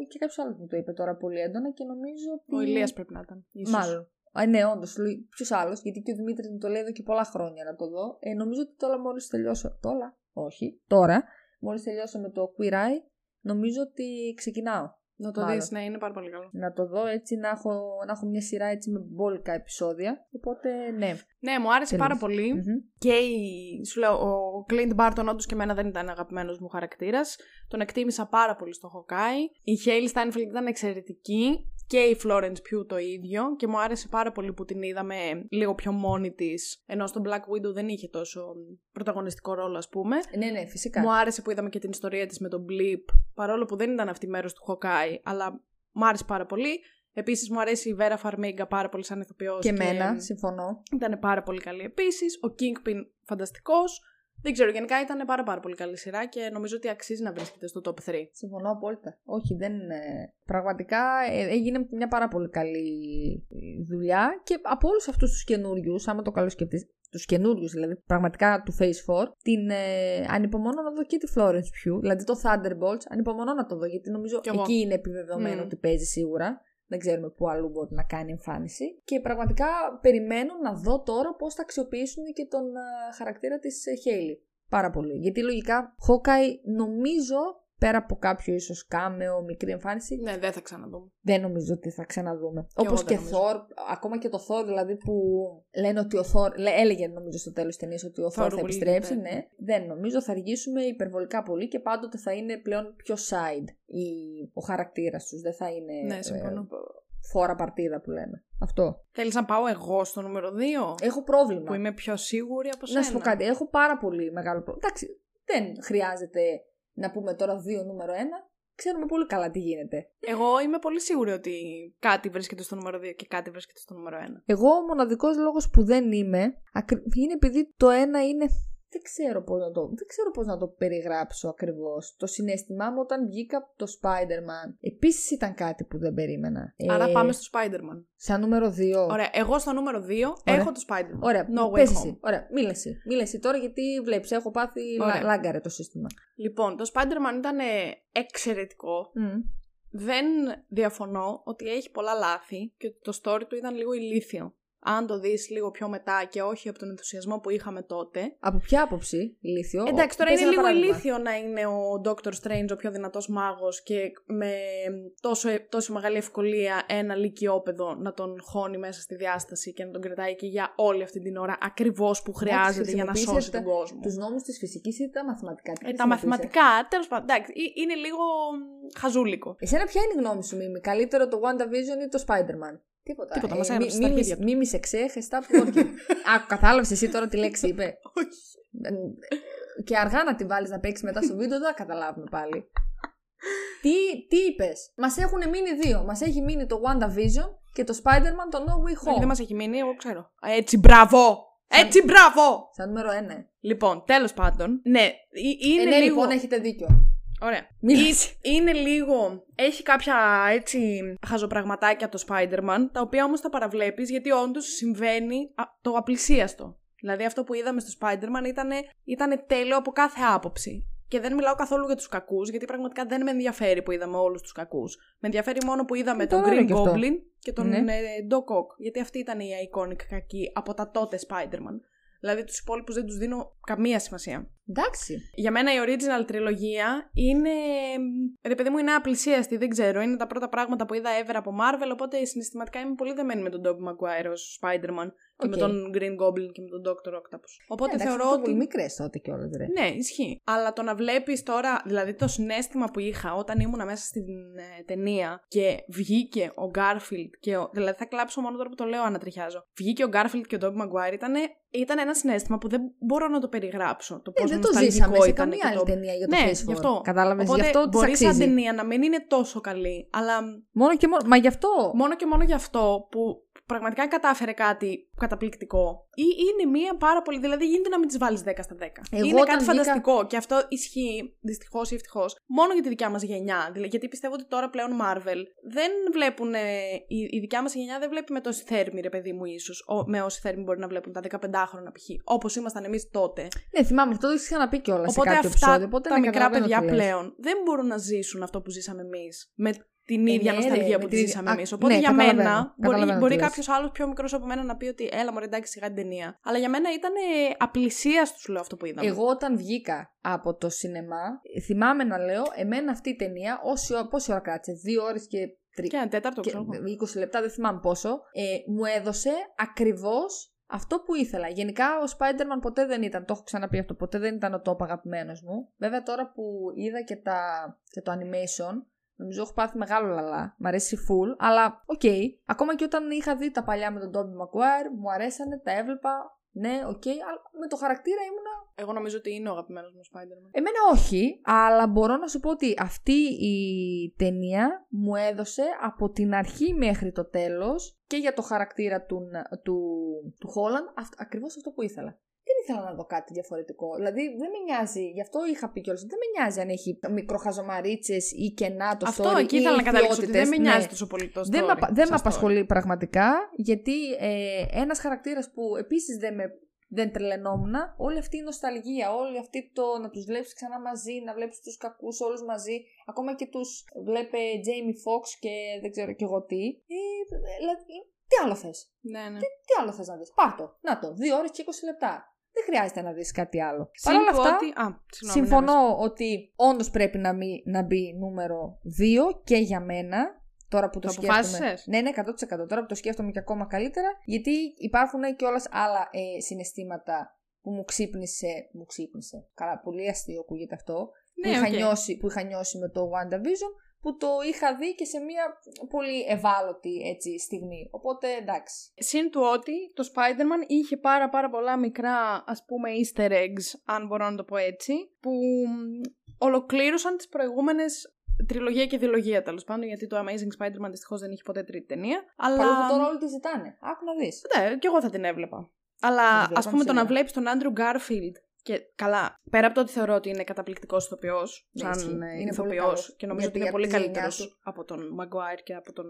και κάποιος άλλος μου το είπε τώρα πολύ έντονα και νομίζω ότι. Ο Ηλίας πρέπει να ήταν. ίσως. Μάλλον. Α, ναι, όντως. Ποιος άλλος, γιατί και ο Δημήτρης μου το λέει εδώ και πολλά χρόνια να το δω. Ε, νομίζω ότι τώρα μόλις τελειώσω. Τώρα, όχι, τώρα, μόλις τελειώσω με το Queer Eye, νομίζω ότι ξεκινάω. Να το Μάλλον. δεις, ναι, είναι πάρα πολύ καλό. Να το δω έτσι, να έχω, να έχω μια σειρά έτσι με μπόλικα επεισόδια. Οπότε, ναι. Ναι, μου άρεσε Τέλος. πάρα πολύ. Μμμ. Και η, σου λέω, ο Clint Barton όντως και εμένα δεν ήταν αγαπημένος μου χαρακτήρας. Τον εκτίμησα πάρα πολύ στο Hawkeye. Η Hailey Steinfeld ήταν εξαιρετική. Και η Florence Pugh το ίδιο. Και μου άρεσε πάρα πολύ που την είδαμε λίγο πιο μόνη της. Ενώ στον Black Widow δεν είχε τόσο πρωταγωνιστικό ρόλο, ας πούμε. Ναι, ναι, φυσικά. Μου άρεσε που είδαμε και την ιστορία της με τον Blip. Παρόλο που δεν ήταν αυτή μέρος του Hawkeye, αλλά μου άρεσε πάρα πολύ. Επίσης, μου αρέσει η Vera Farmiga πάρα πολύ σαν ηθοποιός. και εμένα, συμφωνώ. Ήταν πάρα πολύ καλή επίσης. Ο Kingpin φανταστικός. Δεν ξέρω, γενικά ήταν πάρα, πάρα πολύ καλή σειρά και νομίζω ότι αξίζει να βρίσκεται στο top 3. Συμφωνώ απόλυτα. Όχι, δεν. ε, Πραγματικά ε, έγινε μια πάρα πολύ καλή ε, δουλειά και από όλους αυτούς τους καινούριους, άμα το καλό σκεφτεί, τους καινούριους δηλαδή, πραγματικά του Phase 4, την ε, ανυπομονώ να δω και τη Florence Pugh, δηλαδή το Thunderbolts, ανυπομονώ να το δω γιατί νομίζω Κι εγώ. εκεί είναι επιβεβαιωμένο Μμμ. ότι παίζει σίγουρα. Δεν ξέρουμε πού αλλού μπορεί να κάνει εμφάνιση. Και πραγματικά περιμένω να δω τώρα πώς θα αξιοποιήσουν και τον ε, χαρακτήρα της Χέιλι. Πάρα πολύ. Γιατί λογικά Hawkeye νομίζω πέρα από κάποιο ίσως κάμεο, μικρή εμφάνιση, Ναι, δεν θα ξαναδούμε. δεν νομίζω ότι θα ξαναδούμε. εγώ Όπως δεν και νομίζω. Thor, ακόμα και το Thor δηλαδή που λένε ότι ο Thor, λέ- έλεγε νομίζω στο τέλος της ταινίας ότι ο Thor Thor θα will επιστρέψει, return. ναι. Δεν νομίζω, θα αργήσουμε υπερβολικά πολύ και πάντοτε θα είναι πλέον πιο side η, ο χαρακτήρας τους. Δεν θα είναι Ναι, συμφωνώ. φόρα παρτίδα που λέμε. Αυτό. Θέλεις να πάω εγώ στο νούμερο 2, Έχω πρόβλημα. που είμαι πιο σίγουρη από σένα. Να σου πω κάτι, έχω πάρα πολύ μεγάλο πρόβλημα. Εντάξει, δεν χρειάζεται να πούμε τώρα δύο νούμερο ένα. ξέρουμε πολύ καλά τι γίνεται. Εγώ είμαι πολύ σίγουρη ότι κάτι βρίσκεται στο νούμερο 2 και κάτι βρίσκεται στο νούμερο 1. Εγώ ο μοναδικός λόγος που δεν είμαι ακρι- είναι επειδή το ένα είναι... Δεν ξέρω πώς να το, δεν ξέρω πώς να το περιγράψω ακριβώς. Το συνέστημά μου όταν βγήκα από το Spider-Man επίσης ήταν κάτι που δεν περίμενα. Άρα Ε, πάμε στο Spider-Man. Σαν νούμερο 2. Ωραία, εγώ στο νούμερο 2 έχω το Spider-Man. Ωραία, No way πες home. εσύ. Ωραία, μίλα εσύ. Μίλα εσύ τώρα γιατί βλέπεις, έχω πάθει Ωραία. λα- λάγκαρε το σύστημα. Λοιπόν, το Spider-Man ήταν ε, εξαιρετικό. Μμ. Δεν διαφωνώ ότι έχει πολλά λάθη και ότι το story του ήταν λίγο ηλίθιο. Αν το δεις λίγο πιο μετά και όχι από τον ενθουσιασμό που είχαμε τότε. Από ποια άποψη, ηλίθιο; Εντάξει, τώρα Πες είναι ένα λίγο παράδειγμα. ηλίθιο να είναι ο Doctor Strange ο πιο δυνατός μάγος και με τόσο, τόσο μεγάλη ευκολία ένα λυκειόπεδο να τον χώνει μέσα στη διάσταση και να τον κρατάει εκεί για όλη αυτή την ώρα ακριβώς που χρειάζεται για να χρησιμοποίησε σώσει τα- τον κόσμο. Τους νόμους της φυσικής ή τα μαθηματικά. Τι Ε, τα χρησιμοποίησε; μαθηματικά, τέλος πάντων, εντάξει, ε- είναι λίγο μ, χαζούλικο. Εσένα ποια είναι η γνώμη σου, Μίμη, καλύτερο το WandaVision ή το Spider-Man; Τίποτα. Τίποτα, Ε, μας μη- έγραψε στα μίμη- αρχίδια του. Μίμη σε ξέχε, stop working. Α, κατάλαβες εσύ τώρα τι λέξη είπε. Ε, Και αργά να τη βάλεις να παίξεις μετά στο βίντεο, δεν θα καταλάβουμε πάλι. τι, τι είπες, Μας έχουν μείνει δύο. Μας έχει μείνει το WandaVision και το Spider-Man το No Way Home. Δεν μας έχει μείνει, εγώ ξέρω. Α, Έτσι, μπράβο! Έτσι, μπράβο! Σαν νούμερο ένα. ε. Λοιπόν, τέλος πάντων, ναι, ε- είναι ε, ναι, λίγο... λοιπόν, έχετε δίκιο. Ωραία. Μίλησε. Ε- Είναι λίγο. Έχει κάποια έτσι χαζοπραγματάκια το Spider-Man, τα οποία όμως τα παραβλέπεις γιατί όντως συμβαίνει α, το απλησίαστο. Δηλαδή αυτό που είδαμε στο Spider-Man ήταν, ήτανε τέλειο από κάθε άποψη. Και δεν μιλάω καθόλου για τους κακούς, γιατί πραγματικά δεν με ενδιαφέρει που είδαμε όλους τους κακούς. Με ενδιαφέρει μόνο που είδαμε Ε, τον τώρα είναι Green και αυτό. Goblin και τον Ναι. ε, Doc Ock. Γιατί αυτοί ήταν οι iconic κακοί από τα τότε Spider-Man. Δηλαδή τους υπόλοιπους δεν τους δίνω καμία σημασία. Εντάξει. Για μένα η original τριλογία είναι. Ρε παιδί μου, είναι απλησίαστη, δεν ξέρω. Είναι τα πρώτα πράγματα που είδα ever από Marvel. Οπότε συναισθηματικά είμαι πολύ δεμένη με τον Tobey Maguire ως Spider-Man και με Οκ. τον Green Goblin και με τον Dr. Octopus. Οπότε Ε, εντάξει, θεωρώ αυτό ότι. πολύ μικρές τότε κιόλας, ρε. Ναι, ισχύει. Αλλά το να βλέπεις τώρα, δηλαδή το συναίσθημα που είχα όταν ήμουνα μέσα στην ε, ταινία και βγήκε ο Garfield και ο. Δηλαδή θα κλάψω μόνο τώρα που το λέω ανατριχιάζω. Βγήκε ο Garfield και ο Tobey Maguire ήταν, ήταν ένα συνέστημα που δεν μπορώ να το περιγράψω. Το Ε, πόσο δεν το νοσταλγικό ζήσαμε σε ήταν καμία και άλλη το- ταινία για το ναι, Phase γι' 4. αυτό. Κατάλαβες, Οπότε γι' αυτό της μπορείς σαν αξίζει. ταινία να μην είναι τόσο καλή, αλλά Μόνο και μόνο. Μα γι' αυτό. μόνο και μόνο γι' αυτό που πραγματικά κατάφερε κάτι καταπληκτικό. Ή είναι μία πάρα πολύ. Δηλαδή, γίνεται να μην τις βάλεις 10 στα 10. Εγώ είναι όταν κάτι βγήκα- φανταστικό και αυτό ισχύει δυστυχώς ή ευτυχώς μόνο για τη δικιά μας γενιά. Δηλαδή, γιατί πιστεύω ότι τώρα πλέον Marvel δεν βλέπουν. ε, η, η δικιά μας γενιά δεν βλέπει με τόση θέρμη, ρε παιδί μου, ίσως. Με όση θέρμη μπορεί να βλέπουν τα 15χρονα π.χ. Όπως ήμασταν εμείς τότε. Ναι, θυμάμαι, αυτό το έχει ξαναπεί κιόλας σε Οπότε κάποιο αυτά επεισόδιο. Οπότε τα ναι, μικρά καταλαβαίνω παιδιά τι λες. πλέον δεν μπορούν να ζήσουν αυτό που ζήσαμε εμείς. Με την ίδια ναι, νοσταλγία ρε, που με τη την ζήσαμε ίδια- εμείς. Α, Οπότε ναι, για καταλαβαίνω, μένα μπορεί, καταλαβαίνω μπορεί τι λες. κάποιος άλλος πιο μικρός από μένα να πει ότι έλα μωρέ εντάξει σιγά την ταινία. Αλλά για μένα ήταν απλησίας σου λέω αυτό που είδαμε. Εγώ όταν βγήκα από το σινεμά, θυμάμαι να λέω, εμένα αυτή η ταινία, όση, ώρα- πόση ώρα κράτησε, δύο ώρες και τρει... Και ένα τέταρτο, και ξέρω. εγώ. 20 λεπτά, δεν θυμάμαι πόσο, ε, μου έδωσε ακριβώς αυτό που ήθελα. Γενικά ο Spider-Man ποτέ δεν ήταν, το έχω ξαναπεί αυτό, ποτέ δεν ήταν ο top αγαπημένος μου. Βέβαια τώρα που είδα και, τα, και το animation, νομίζω έχω πάθει μεγάλο λαλά. Μ' αρέσει full, αλλά οκ. Ακόμα και όταν είχα δει τα παλιά με τον Tobey Maguire, μου αρέσανε, τα έβλεπα. Ναι, οκ, αλλά με το χαρακτήρα ήμουνα Εγώ νομίζω ότι είναι ο αγαπημένος μου Spider-Man. Εμένα όχι, αλλά μπορώ να σου πω ότι αυτή η ταινία μου έδωσε από την αρχή μέχρι το τέλος και για το χαρακτήρα του, του, του Holland αυ- ακριβώς αυτό που ήθελα. Δεν ήθελα να δω κάτι διαφορετικό. Δηλαδή δεν με νοιάζει, γι' αυτό είχα πει κιόλας, δεν με νοιάζει αν έχει μικροχαζομαρίτσες ή κενά το Αυτό story εκεί ή ήθελα να καταλήξω. Ότι δεν ιδιότητες. με Ναι. νοιάζει τόσο πολύ το story. Δεν, με, απα- δεν με σαν story. απασχολεί πραγματικά, γιατί ε, ένας χαρακτήρας που επίσης δεν με δεν τρελαινόμουν, όλη αυτή η νοσταλγία, όλη αυτή το να τους βλέπεις ξανά μαζί, να βλέπεις τους κακούς όλους μαζί, ακόμα και τους βλέπε Jamie Foxx και δεν ξέρω κι εγώ τι. Ε, δηλαδή, τι άλλο θες, Ναι, ναι. τι άλλο θες να δεις, πάρ' το, να το, 2 ώρες και 20 λεπτά. Δεν χρειάζεται να δεις κάτι άλλο. Παρ' Συν όλα του αυτά, ότι- Α, συγγνώμη, ναι, Συμφωνώ ότι όντως πρέπει να, μη, να μπει νούμερο 2 και για μένα. Τώρα που το, Το σκέφτομαι. αποφάσισες; Ναι, ναι, 100%. Τώρα που το σκέφτομαι και ακόμα καλύτερα. Γιατί υπάρχουν και όλα άλλα ε, συναισθήματα που μου ξύπνησε. Μου ξύπνησε. Καλά, πολύ αστείο ακούγεται αυτό. Ναι, που, είχα οκ. νιώσει, που είχα νιώσει με το WandaVision. Που το είχα δει και σε μια πολύ ευάλωτη έτσι, στιγμή. Οπότε εντάξει. Συν του ότι το Spider-Man είχε πάρα πάρα πολλά μικρά ας πούμε easter eggs, αν μπορώ να το πω έτσι, που μ, ολοκλήρωσαν τις προηγούμενες τριλογία και διλογία τέλος πάντων, γιατί το Amazing Spider-Man δυστυχώς δεν είχε ποτέ τρίτη ταινία. Αλλά. Παρόλο που τώρα όλοι τη ζητάνε. Άκου να δεις. Ναι, και εγώ θα την έβλεπα. Αλλά βλέπαμε ας πούμε το να σίγουρα. βλέπεις τον Andrew Garfield. Και καλά, πέρα από το ότι θεωρώ ότι είναι καταπληκτικός ηθοποιός, Ναι, ισχύει. σαν Είναι είναι πολύ ηθοποιός καλός. και νομίζω Γιατί ότι είναι από πολύ τη γενιά καλύτερο του. από τον Maguire και από τον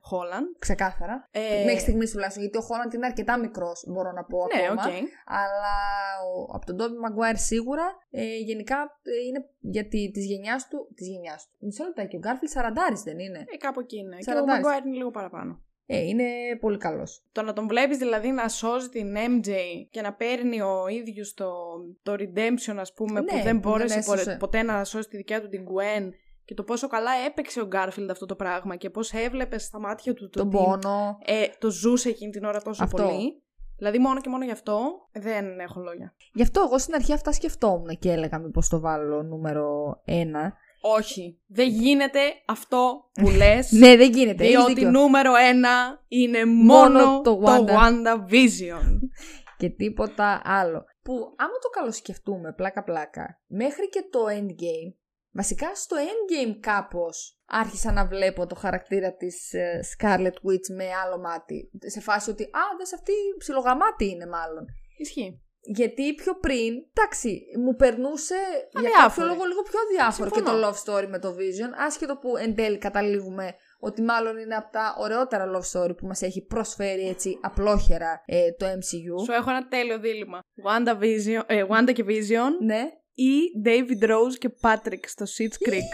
Χόλαν. Ξεκάθαρα. Ε, Μέχρι στιγμής τουλάχιστον. Γιατί ο Holland είναι αρκετά μικρός, μπορώ να πω ναι, ακόμα. οκ. Αλλά ο, από τον Tobey Maguire σίγουρα ε, γενικά ε, είναι γιατί τη γενιάς του. Της γενιάς του. Μισό λεπτάκι. Ο Garfield 40 δεν είναι. Ε, κάπου εκεί είναι. Και ο Σαραντάρης. Maguire είναι λίγο παραπάνω. Ε, είναι πολύ καλός. Το να τον βλέπεις δηλαδή να σώζει την MJ και να παίρνει ο ίδιος το, το redemption ας πούμε που Ναι, δεν που δεν μπόρεσε έσωσε. πορε- ποτέ να σώσει τη δικιά του την Gwen και το πόσο καλά έπαιξε ο Garfield αυτό το πράγμα και πώς έβλεπες στα μάτια του το Τον ότι, πόνο. ε, το ζούσε εκείνη την ώρα τόσο Αυτό. πολύ. Δηλαδή μόνο και μόνο γι' αυτό δεν έχω λόγια. Γι' αυτό εγώ στην αρχή αυτά σκεφτόμουν και έλεγα μήπως το βάλω νούμερο 1. Όχι, δεν γίνεται αυτό που λες. Ναι, δεν γίνεται. έχεις Διότι δίκιο. νούμερο ένα είναι μόνο, Μόνο το, το Wanda. WandaVision. και τίποτα άλλο. Που άμα το καλοσκεφτούμε πλάκα-πλάκα, μέχρι και το Endgame, βασικά στο Endgame κάπως άρχισα να βλέπω το χαρακτήρα της ε, Scarlet Witch με άλλο μάτι. Σε φάση ότι, α, δες αυτή ψιλογαμάτη είναι μάλλον. Ισχύει. Γιατί πιο πριν, εντάξει, μου περνούσε για κάποιο Αδιάφορη. λόγο λίγο πιο διάφορο και Συμφωνώ. το love story με το Vision, άσχετο που εν τέλει καταλήγουμε ότι μάλλον είναι από τα ωραιότερα love story που μας έχει προσφέρει έτσι απλόχερα ε, το MCU. Σου έχω ένα τέλειο δίλημα. Wanda, Vision, ε, Wanda και Vision Ναι. ή David Rose και Patrick στο Schitt's Creek.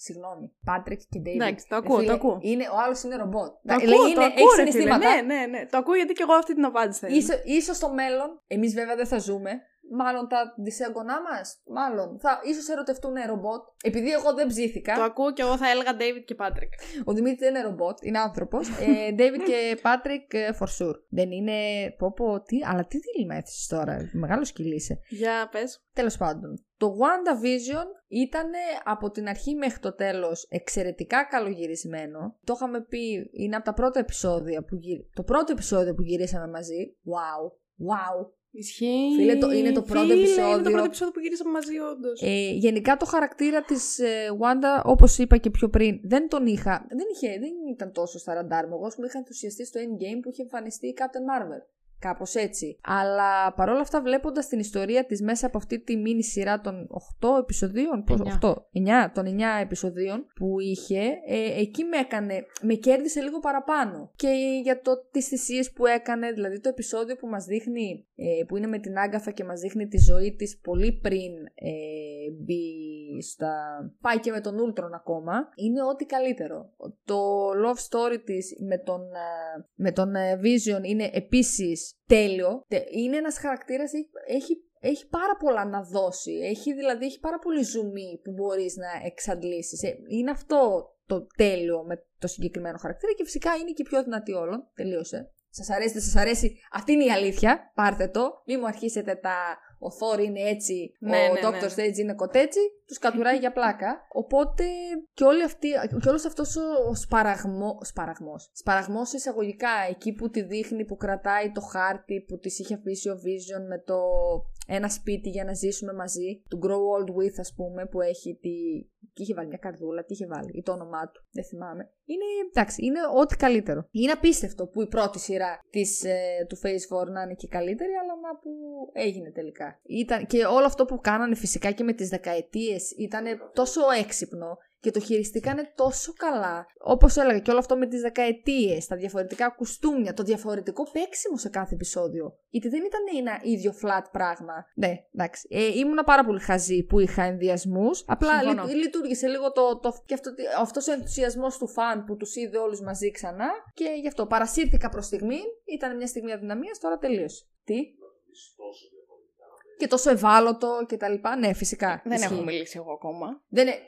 Συγγνώμη. Patrick και David. Εντάξει, το Ε, ακούω, φίλε, το ακούω. Είναι, ο άλλος είναι ρομπότ. Το Λέει, ακούω, είναι, το έχει ακούω, ρε φίλε. συναισθήματα. Ναι, ναι, ναι. Το ακούω γιατί και εγώ αυτή την απάντηση θέλω. Ίσο, ίσως στο μέλλον, εμείς βέβαια δεν θα ζούμε, μάλλον τα δισέγγονά μας, μάλλον, θα ίσως ερωτευτούν ρομπότ. Επειδή εγώ δεν ψήθηκα, Το ακούω και εγώ θα έλεγα David και Patrick. ο Δημήτρης δεν είναι ρομπότ, είναι άνθρωπος. ε, David και Patrick ε, for sure. Δεν είναι, πω πω, τι, αλλά τι δίλημα έθεσες τώρα, μεγάλο σκυλί είσαι. Για πες. Τέλος πάντων, το WandaVision ήταν από την αρχή μέχρι το τέλος εξαιρετικά καλογυρισμένο. Το είχαμε πει, είναι από τα πρώτα επεισόδια που γυ... το πρώτο επεισόδιο που γυρίσαμε μαζί. Wow, wow. Ισχύει. Φίλε, το- είναι το πρώτο Φίλε, Είναι το επεισόδιο. πρώτο επεισόδιο που γυρίσαμε μαζί, όντως. Ε, γενικά το χαρακτήρα της ε, Wanda, όπως είπα και πιο πριν, δεν τον είχα, δεν, είχε, δεν ήταν τόσο στα ραντάρ μου. Εγώ ας πούμε, είχα ενθουσιαστεί στο Endgame που είχε εμφανιστεί η Captain Marvel. Κάπως έτσι. Αλλά παρόλα αυτά βλέποντας την ιστορία της μέσα από αυτή τη μίνι σειρά των 8 επεισοδίων, πώς, Εννιά. 8, 9, των 9 επεισοδίων που είχε, ε, εκεί με έκανε, με κέρδισε λίγο παραπάνω. Και για το, τις θυσίες που έκανε, δηλαδή το επεισόδιο που μας δείχνει, ε, που είναι με την Άγκαθα και μας δείχνει τη ζωή της πολύ πριν ε, μπει στα... πάει και με τον Ούλτρον ακόμα, είναι ό,τι καλύτερο. Το love story της με τον, ε, με τον ε, Vision είναι επίσης τέλειο. Τε- Είναι ένας χαρακτήρας, έχει, έχει, έχει πάρα πολλά να δώσει. Έχει δηλαδή, έχει πάρα πολύ ζουμί που μπορείς να εξαντλήσεις. Ε, Είναι αυτό το τέλειο με το συγκεκριμένο χαρακτήρα και φυσικά είναι και η πιο δυνατή όλων. Τελείωσε. Σας αρέσει, δεν σας αρέσει; Αυτή είναι η αλήθεια. Πάρτε το. Μην μου αρχίσετε τα... Ο Thor είναι έτσι, Ναι, ο ναι, Doctor ναι. Strange είναι κοτέτσι, τους κατουράει για πλάκα. Οπότε και, όλη αυτή, και όλος αυτός ο, ο σπαραγμό, σπαραγμός, σπαραγμός εισαγωγικά, εκεί που τη δείχνει, που κρατάει το χάρτη που της είχε αφήσει ο Vision με το ένα σπίτι για να ζήσουμε μαζί, του Grow Old With ας πούμε, που έχει τη... Και είχε βάλει μια καρδούλα, τι είχε βάλει, ή το όνομά του, δεν θυμάμαι. Είναι, εντάξει, είναι ό,τι καλύτερο. Είναι απίστευτο που η πρώτη σειρά της, ε, του Phase 4 να είναι και καλύτερη, αλλά να που έγινε τελικά. Ήταν, και όλο αυτό που κάνανε φυσικά και με τις δεκαετίες ήταν τόσο έξυπνο και το χειριστήκανε τόσο καλά. Όπως έλεγα και όλο αυτό με τις δεκαετίες, τα διαφορετικά κουστούμια, το διαφορετικό παίξιμο σε κάθε επεισόδιο. Γιατί δεν ήταν ένα ίδιο flat πράγμα. Ναι, εντάξει. Ε, ήμουνα πάρα πολύ χαζή που είχα ενδιασμούς. Απλά Συμφωνώ. λει- λειτουργήσε λίγο το, το, και αυτό, αυτός ο ενθουσιασμός του φαν που τους είδε όλους μαζί ξανά και γι' αυτό παρασύρθηκα προς στιγμή. Ήταν μια στιγμή αδυναμίας, τώρα τελείωσε. Τι; Και τόσο ευάλωτο και τα λοιπά. Ναι, φυσικά. Δεν ισχύει. έχω μιλήσει εγώ ακόμα. Δεν είναι...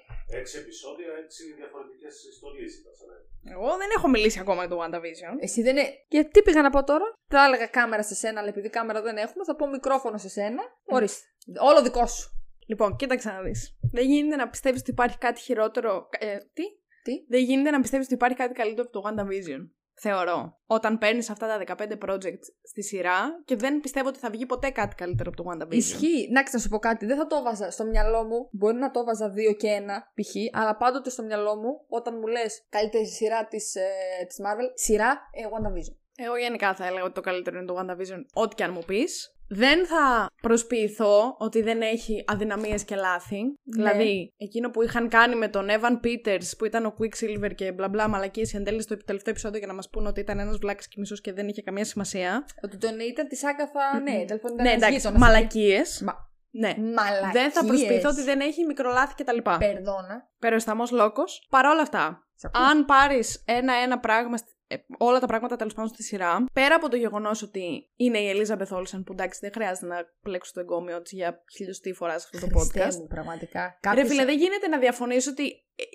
Έξι επεισόδια, έξι διαφορετικές ιστορίες ήταν. σαν να είναι. Εγώ δεν έχω μιλήσει ακόμα για το WandaVision. Εσύ δεν είναι. Γιατί τι πήγα να πω τώρα; Θα έλεγα κάμερα σε σένα, αλλά επειδή κάμερα δεν έχουμε, θα πω μικρόφωνο σε σένα. Ορίστε. Όλο δικό σου. Λοιπόν, κοίταξε να δεις. Δεν γίνεται να πιστεύεις ότι υπάρχει κάτι χειρότερο. Ε, τι; Τι; Δεν γίνεται να πιστεύεις ότι υπάρχει κάτι καλύτερο από το WandaVision. Θεωρώ. Όταν παίρνεις αυτά τα 15 projects στη σειρά και δεν πιστεύω ότι θα βγει ποτέ κάτι καλύτερο από το WandaVision. Ισχύει. Να να σου πω κάτι. Δεν θα το έβαζα στο μυαλό μου. Μπορεί να το έβαζα δύο και ένα π.χ. Αλλά πάντοτε στο μυαλό μου, όταν μου λες καλύτερη σειρά της ε, της Marvel, σειρά ε, WandaVision. Εγώ γενικά θα έλεγα ότι το καλύτερο είναι το WandaVision, ό,τι και αν μου πεις. Δεν θα προσποιηθώ ότι δεν έχει αδυναμίες και λάθη. Δηλαδή, εκείνο που είχαν κάνει με τον Evan Peters που ήταν ο Quicksilver και μπλα μπλα μαλακίες εν τέλει στο τελευταίο επεισόδιο για να μας πούνε ότι ήταν ένας βλάκης και μισός και δεν είχε καμία σημασία. Ότι τον ήταν τη Άγκαθα, ναι, τέλο πάντων. ναι, εντάξει, μαλακίες. Μα... Ναι. Μαλακίες. Δεν θα προσποιηθώ ότι δεν έχει μικρολάθη κτλ. Περδόνα. Περοσταμός λόγο. Παρ' όλα αυτά, Σ' ακούω. αν πάρεις ένα-ένα πράγμα, στη- ε, όλα τα πράγματα τέλος πάντων στη σειρά, πέρα από το γεγονός ότι είναι η Ελίζα Μπεθόλσεν, που εντάξει δεν χρειάζεται να πλέξω το εγκόμιο της για χιλιοστή φορά σε αυτό το Χριστέ podcast. μου, πραγματικά. Ρε Κάποιος- φίλε, δεν γίνεται να διαφωνήσω ότι ε,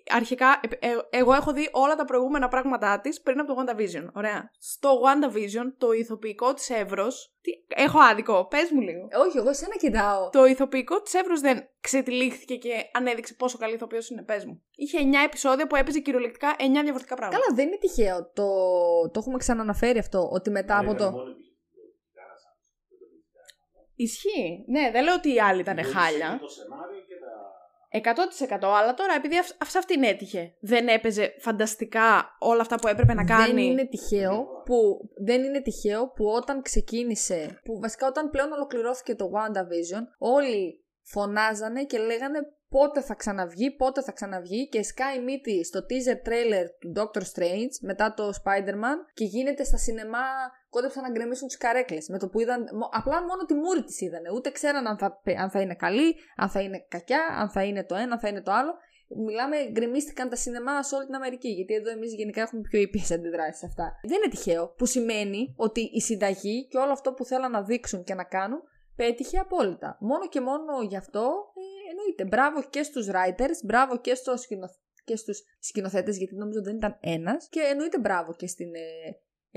αρχικά ε, ε, εγώ έχω δει όλα τα προηγούμενα πράγματά της πριν από το WandaVision. Ωραία. Στο WandaVision το ηθοποιικό της εύρος. Έχω άδικο, πες μου λίγο. Όχι, εγώ εσένα κοιτάω. Το ηθοποιικό της Εύρου δεν ξετυλίχθηκε και ανέδειξε πόσο καλή ηθοποιός είναι. Πες μου. Είχε 9 επεισόδια που έπαιζε κυριολεκτικά 9 διαφορετικά πράγματα. Καλά, δεν είναι τυχαίο. Το, το έχουμε ξαναναφέρει αυτό. Ότι μετά από το. Ισχύει. Ναι, δεν λέω ότι οι άλλοι ήταν χάλια. Το σενάριο και τα. 100% αλλά τώρα επειδή αυ- αυ- σε αυτήν έτυχε. Δεν έπαιζε φανταστικά όλα αυτά που έπρεπε να κάνει. Δεν είναι τυχαίο που, δεν είναι τυχαίο που όταν ξεκίνησε, που βασικά όταν πλέον ολοκληρώθηκε το WandaVision, όλοι φωνάζανε και λέγανε πότε θα ξαναβγεί, πότε θα ξαναβγεί και σκάει μύτη στο teaser trailer του Doctor Strange μετά το Spider-Man και γίνεται στα σινεμά κόντεψαν να γκρεμίσουν τις καρέκλες με το που είδαν, μο- απλά μόνο τη μούρη της είδανε, ούτε ξέραν αν θα, αν θα είναι καλή, αν θα είναι κακιά, αν θα είναι το ένα, αν θα είναι το άλλο. Μιλάμε, γκρεμίστηκαν τα σινεμά σε όλη την Αμερική. Γιατί εδώ εμείς γενικά έχουμε πιο ήπιες αντιδράσεις σε αυτά. Δεν είναι τυχαίο. Που σημαίνει ότι η συνταγή και όλο αυτό που θέλαν να δείξουν και να κάνουν πέτυχε απόλυτα. Μόνο και μόνο γι' αυτό ε, εννοείται. Μπράβο και στους writers, μπράβο και, στο σκηνο... και στους σκηνοθέτες, γιατί νομίζω δεν ήταν ένας. Και εννοείται μπράβο και στην ε,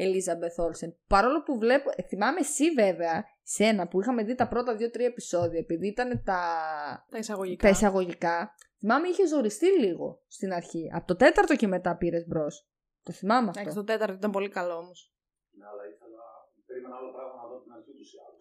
Elizabeth Olsen. Παρόλο που βλέπω, ε, θυμάμαι εσύ βέβαια, σένα που είχαμε δει τα πρώτα δύο-τρία επεισόδια, επειδή ήταν τα, Τα εισαγωγικά. τα εισαγωγικά, θυμάμαι είχε ζοριστεί λίγο στην αρχή. Από το τέταρτο και μετά πήρες μπρος. Το θυμάμαι αυτό. Εντάξει, το τέταρτο ήταν πολύ καλό όμως. Ναι, αλλά ήθελα. Περίμενα άλλο πράγμα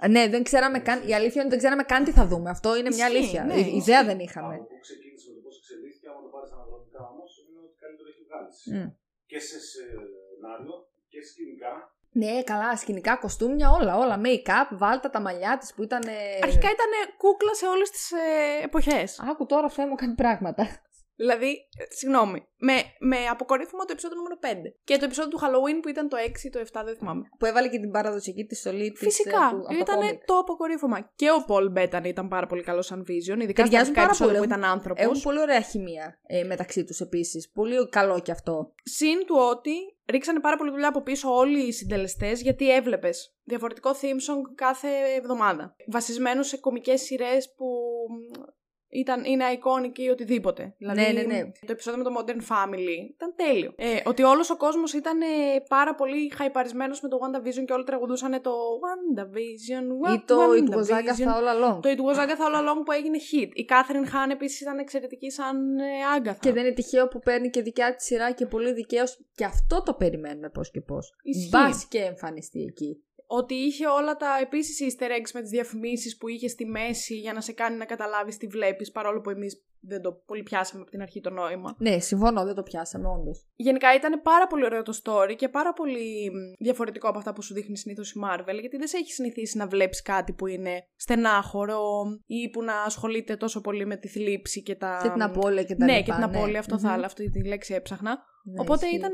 Ναι, δεν ξέραμε καν. Η αλήθεια είναι ότι δεν ξέραμε καν τι θα δούμε. Αυτό είναι μια Ισχύει, αλήθεια. ναι, Η- ισχύει. Ιδέα δεν είχαμε. Από πού ξεκίνησε με το πώς εξελίχθηκε, άμα το πάρεις αναδρομικά όμως, είναι ότι καλύτερο έχει βγάλεις. Μμ. Και σε σενάριο και σκηνικά. Ναι, καλά, σκηνικά, κοστούμια, όλα, όλα. Make-up, βάλτα τα μαλλιά της που ήταν. Αρχικά ήταν κούκλα σε όλες τις ε, εποχές. Άκου τώρα, Θεέ μου, κάνει πράγματα. Δηλαδή, ε, συγγνώμη, με, με αποκορύφωμα το επεισόδιο νούμερο 5. Και το επεισόδιο του Halloween που ήταν το 6 ή το 7, δεν θυμάμαι. που έβαλε και την παραδοσιακή τη στολή της. Φυσικά, ήταν το αποκορύφωμα. Και ο Paul Bettany ήταν πάρα πολύ καλός σαν vision, ειδικά στα Ταιριάζουν αρχικά πάρα επεισόδια πολύ. που ήταν άνθρωπος. Έχουν πολύ ωραία χημεία ε, μεταξύ τους επίσης. Πολύ καλό κι αυτό. Συν του ότι ρίξανε πάρα πολύ δουλειά από πίσω όλοι οι συντελεστές, γιατί έβλεπες διαφορετικό theme song κάθε εβδομάδα. Βασισμένο σε κομικές σειρές που μ, ήταν, είναι iconic ή οτιδήποτε. Δηλαδή, Ναι, ναι, ναι. Το επεισόδιο με το Modern Family ήταν τέλειο. Ε, ότι όλος ο κόσμος ήταν ε, πάρα πολύ χαϊπαρισμένος με το WandaVision και όλοι τραγουδούσαν το WandaVision. Wa- Ή το It was WandaVision. Agatha All Along. Το It was Agatha All Along που έγινε hit. Η Κάθριν Χάν επίσης ήταν εξαιρετική σαν ε, Agatha. Και δεν είναι τυχαίο που παίρνει και δικιά της σειρά και πολύ δικαίως. Και αυτό το περιμένουμε πώς και πώς. Ισχύει. Μπας και εμφανιστεί εκεί. Ότι είχε όλα τα επίσης easter eggs με τις διαφημίσεις που είχε στη μέση για να σε κάνει να καταλάβεις τι βλέπεις, παρόλο που εμείς δεν το πολύ πιάσαμε από την αρχή το νόημα. Ναι, συμφωνώ, δεν το πιάσαμε, όντως. Γενικά ήταν πάρα πολύ ωραίο το story και πάρα πολύ μ, διαφορετικό από αυτά που σου δείχνει συνήθως η Marvel, γιατί δεν σε έχει συνηθίσει να βλέπεις κάτι που είναι στενάχωρο ή που να ασχολείται τόσο πολύ με τη θλίψη και τα. Και την απώλεια και τα Ναι, λοιπά, και την απώλεια, αυτό θα Μμμ. έλεγα, αυτή τη λέξη έψαχνα. Ναι, Οπότε ισχύει. ήταν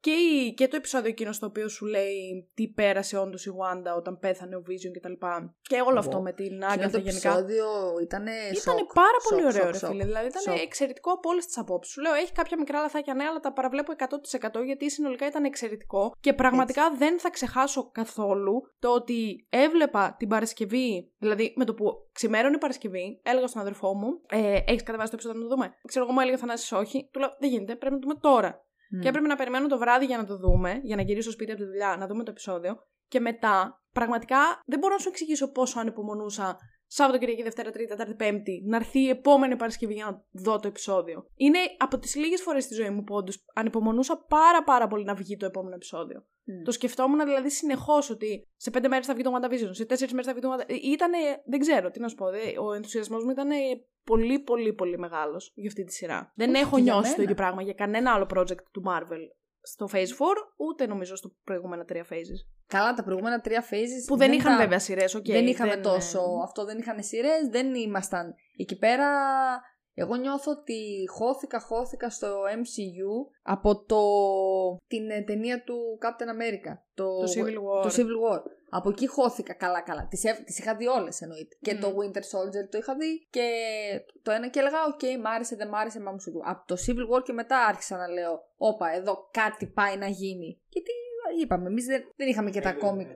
και, η- και το επεισόδιο εκείνο στο οποίο σου λέει τι πέρασε όντως η Wanda όταν πέθανε ο Vision κτλ. Και όλο αυτό Ω. με την Εκείνο Agatha το γενικά. επεισόδιο ήταν Ήταν σοκ, πάρα σοκ, πολύ ωραίο, σοκ, ρε σοκ. φίλε. Δηλαδή ήταν Σοκ. εξαιρετικό από όλες τις απόψεις. Σου λέω, έχει κάποια μικρά λαθάκια ναι, αλλά τα παραβλέπω 100% γιατί συνολικά ήταν εξαιρετικό. Και πραγματικά δεν θα ξεχάσω καθόλου το ότι έβλεπα την Παρασκευή, δηλαδή με το που ξημέρωνε η Παρασκευή, έλεγα στον αδερφό μου, ε, Έχεις κατεβάσει το επεισόδιο να το δούμε. Ξέρω εγώ, μου έλεγε Θανάσης, όχι. Του λέω, Δεν γίνεται, πρέπει να το δούμε τώρα. Μμ. Και έπρεπε να περιμένω το βράδυ για να το δούμε, για να γυρίσω στο σπίτι από τη δουλειά, να δούμε το επεισόδιο. Και μετά, πραγματικά δεν μπορώ να σου εξηγήσω πόσο ανυπομονούσα Σάββατο, Κυριακή, Δευτέρα, Τρίτη, Τετάρτη, Πέμπτη, να έρθει η επόμενη Παρασκευή για να δω το επεισόδιο. Είναι από τις λίγες φορές στη ζωή μου που όντως ανυπομονούσα πάρα πάρα πολύ να βγει το επόμενο επεισόδιο. Μμ. Το σκεφτόμουν δηλαδή συνεχώς ότι σε πέντε μέρες θα βγει το WandaVision, σε τέσσερις μέρες θα βγει το WandaVision. Ήτανε, δεν ξέρω τι να σου πω. δε- Ο ενθουσιασμός μου ήταν πολύ, πολύ, πολύ μεγάλος για αυτή τη σειρά. Δεν Όχι έχω και για νιώσει το μένα. ίδιο πράγμα για κανένα άλλο project του Marvel στο Phase 4, ούτε νομίζω στο προηγούμενα τρία phases. Καλά, τα προηγούμενα τρία phases. Που δεν, είχαν τα- βέβαια σειρές, οκ. δεν είχαμε δεν- τόσο. Αυτό δεν είχαν σειρές, δεν ήμασταν. Εκεί πέρα. Εγώ νιώθω ότι χώθηκα, χώθηκα στο MCU από το, την ε, ταινία του Captain America. Το, Το Civil War. Το Civil War. Από εκεί χώθηκα καλά-καλά. Τις, έβ- τις είχα δει όλες εννοείται. Και Μμ. το Winter Soldier το είχα δει και το ένα και έλεγα οκ, μ' άρεσε, δεν μ' άρεσε, μα μου σου του. Από το Civil War και μετά άρχισα να λέω όπα, εδώ κάτι πάει να γίνει. Γιατί είπαμε, εμείς δεν, δεν είχαμε και τα κόμικ.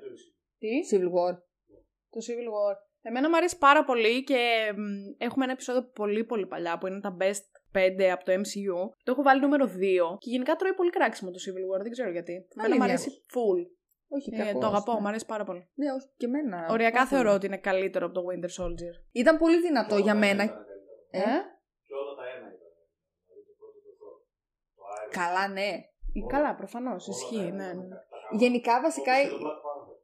Τι; Civil War. Το Civil War. Εμένα μου αρέσει πάρα πολύ και μ, έχουμε ένα επεισόδιο πολύ πολύ παλιά που είναι τα best 5 από το MCU. Το έχω βάλει νούμερο 2 και γενικά τρώει πολύ κράξιμο το Civil War, δεν ξέρω γιατί. Εμένα μου Αλήθεια. αρέσει full. Όχι, Ε, κακός, το αγαπώ, ναι. μου αρέσει πάρα πολύ. Ναι, όχι και εμένα. Οριακά πάρα θεωρώ πολύ. ότι είναι καλύτερο από το Winter Soldier. Ήταν πολύ δυνατό για μένα. Ε; Και όλα τα ένα ήταν. Δηλαδή το πρώτο το πρώτο. Το Iron Man. Καλά, ναι. Ε, Καλά, προφανώς. Όλα Ισχύει, τα ένα ναι, ήταν. ναι. Τα κάνω. Γενικά, βασικά. Όπως και το Black Panther.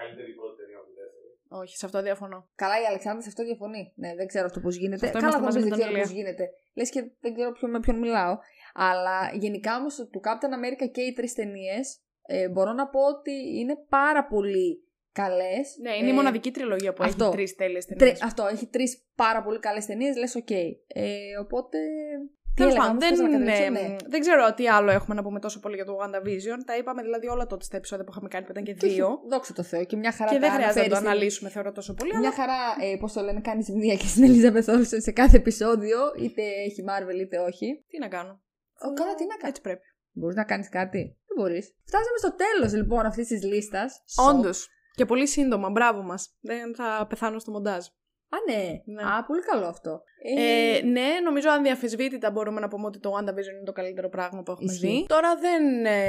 Καλύτερη πρώτη ταινία από τη δεύτερη. Όχι, σε αυτό διαφωνώ. Καλά, η Αλεξάνδρα σε αυτό διαφωνεί. Ναι, δεν ξέρω αυτό πώς γίνεται. Σε αυτό Καλά, είμαστε δεν μαζί με δεν τον ξέρω Ηλία. πώς γίνεται. Λες και δεν ξέρω ποιο, με ποιον μιλάω. Αλλά γενικά όμως του Captain America και οι τρεις ταινίες ε, μπορώ να πω ότι είναι πάρα πολύ καλές. Ναι, είναι η μοναδική τριλογία που αυτό. έχει τρεις τέλειες ταινίες. Αυτό, έχει τρεις πάρα πολύ καλές ταινίες. Λες, οκ. Ε, οπότε. Τι Τέλος έλεγα, πάντων, όμως, δεν, θες να καταλήξω, ε, ναι. δεν ξέρω τι άλλο έχουμε να πούμε τόσο πολύ για το WandaVision. Τα είπαμε δηλαδή όλα τότε στα επεισόδια που είχαμε κάνει που ήταν και Και όχι, δύο. Δόξα τω Θεώ. Και μια χαρά Και δεν τα χρειάζεται να το αναφέρεις στην- αναλύσουμε, θεωρώ τόσο πολύ. Μια Αλλά... χαρά, ε, πώς το λένε, κάνεις μνεία και στην Elizabeth Olsen σε κάθε επεισόδιο, είτε έχει Marvel είτε όχι. Τι να κάνω. Ω, καλά, τι να κάνω. Έτσι πρέπει. Μπορείς να κάνεις κάτι. Δεν μπορείς. Φτάσαμε στο τέλος λοιπόν αυτής της λίστας. Όντως. Και πολύ σύντομα. Μπράβο μας. Δεν θα πεθάνω στο μοντάζ. Α, ναι. Ναι. Α, πολύ καλό αυτό. Ε, ναι, νομίζω ανδιαφεσβήτητα μπορούμε να πούμε ότι το WandaVision είναι το καλύτερο πράγμα που έχουμε Ισχύει. δει. Τώρα δεν ε,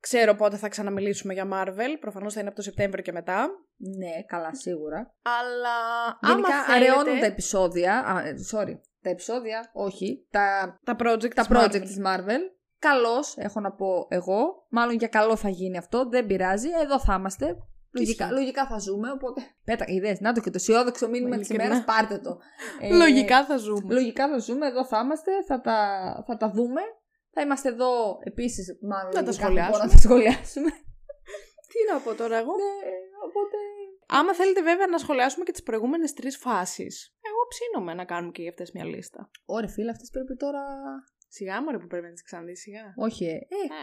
ξέρω πότε θα ξαναμιλήσουμε για Marvel. Προφανώς θα είναι από το Σεπτέμβριο και μετά. ναι, καλά, σίγουρα. Αλλά Γενικά άμα θέλετε, αραιώνουν τα επεισόδια. Α, ε, sorry. Τα επεισόδια, όχι. Τα, τα project, τα της project Marvel. της Marvel. Καλώς, έχω να πω εγώ. Μάλλον για καλό θα γίνει αυτό. Δεν πειράζει. Εδώ θα είμαστε. Λογικά, Ισχύει. λογικά θα ζούμε, οπότε. Πέτα, είδες, να το και το αισιόδοξο μήνυμα της Ειλικρινά. ημέρας, πάρτε το. Ε, Λογικά θα ζούμε. Λογικά θα ζούμε, εδώ θα είμαστε, θα τα, θα τα δούμε. Θα είμαστε εδώ επίσης, μάλλον. Να τα λογικά, σχολιάσουμε. μπορούμε Να τα σχολιάσουμε. Τι να πω τώρα εγώ; ναι, οπότε. Άμα θέλετε βέβαια να σχολιάσουμε και τις προηγούμενες τρεις φάσεις, εγώ ψήνομαι να κάνουμε και για αυτές μια λίστα. Ωραία, φίλε, αυτές πρέπει τώρα. Σιγά μωρέ που πρέπει να τις ξαναδείς, σιγά. Όχι, ε, ε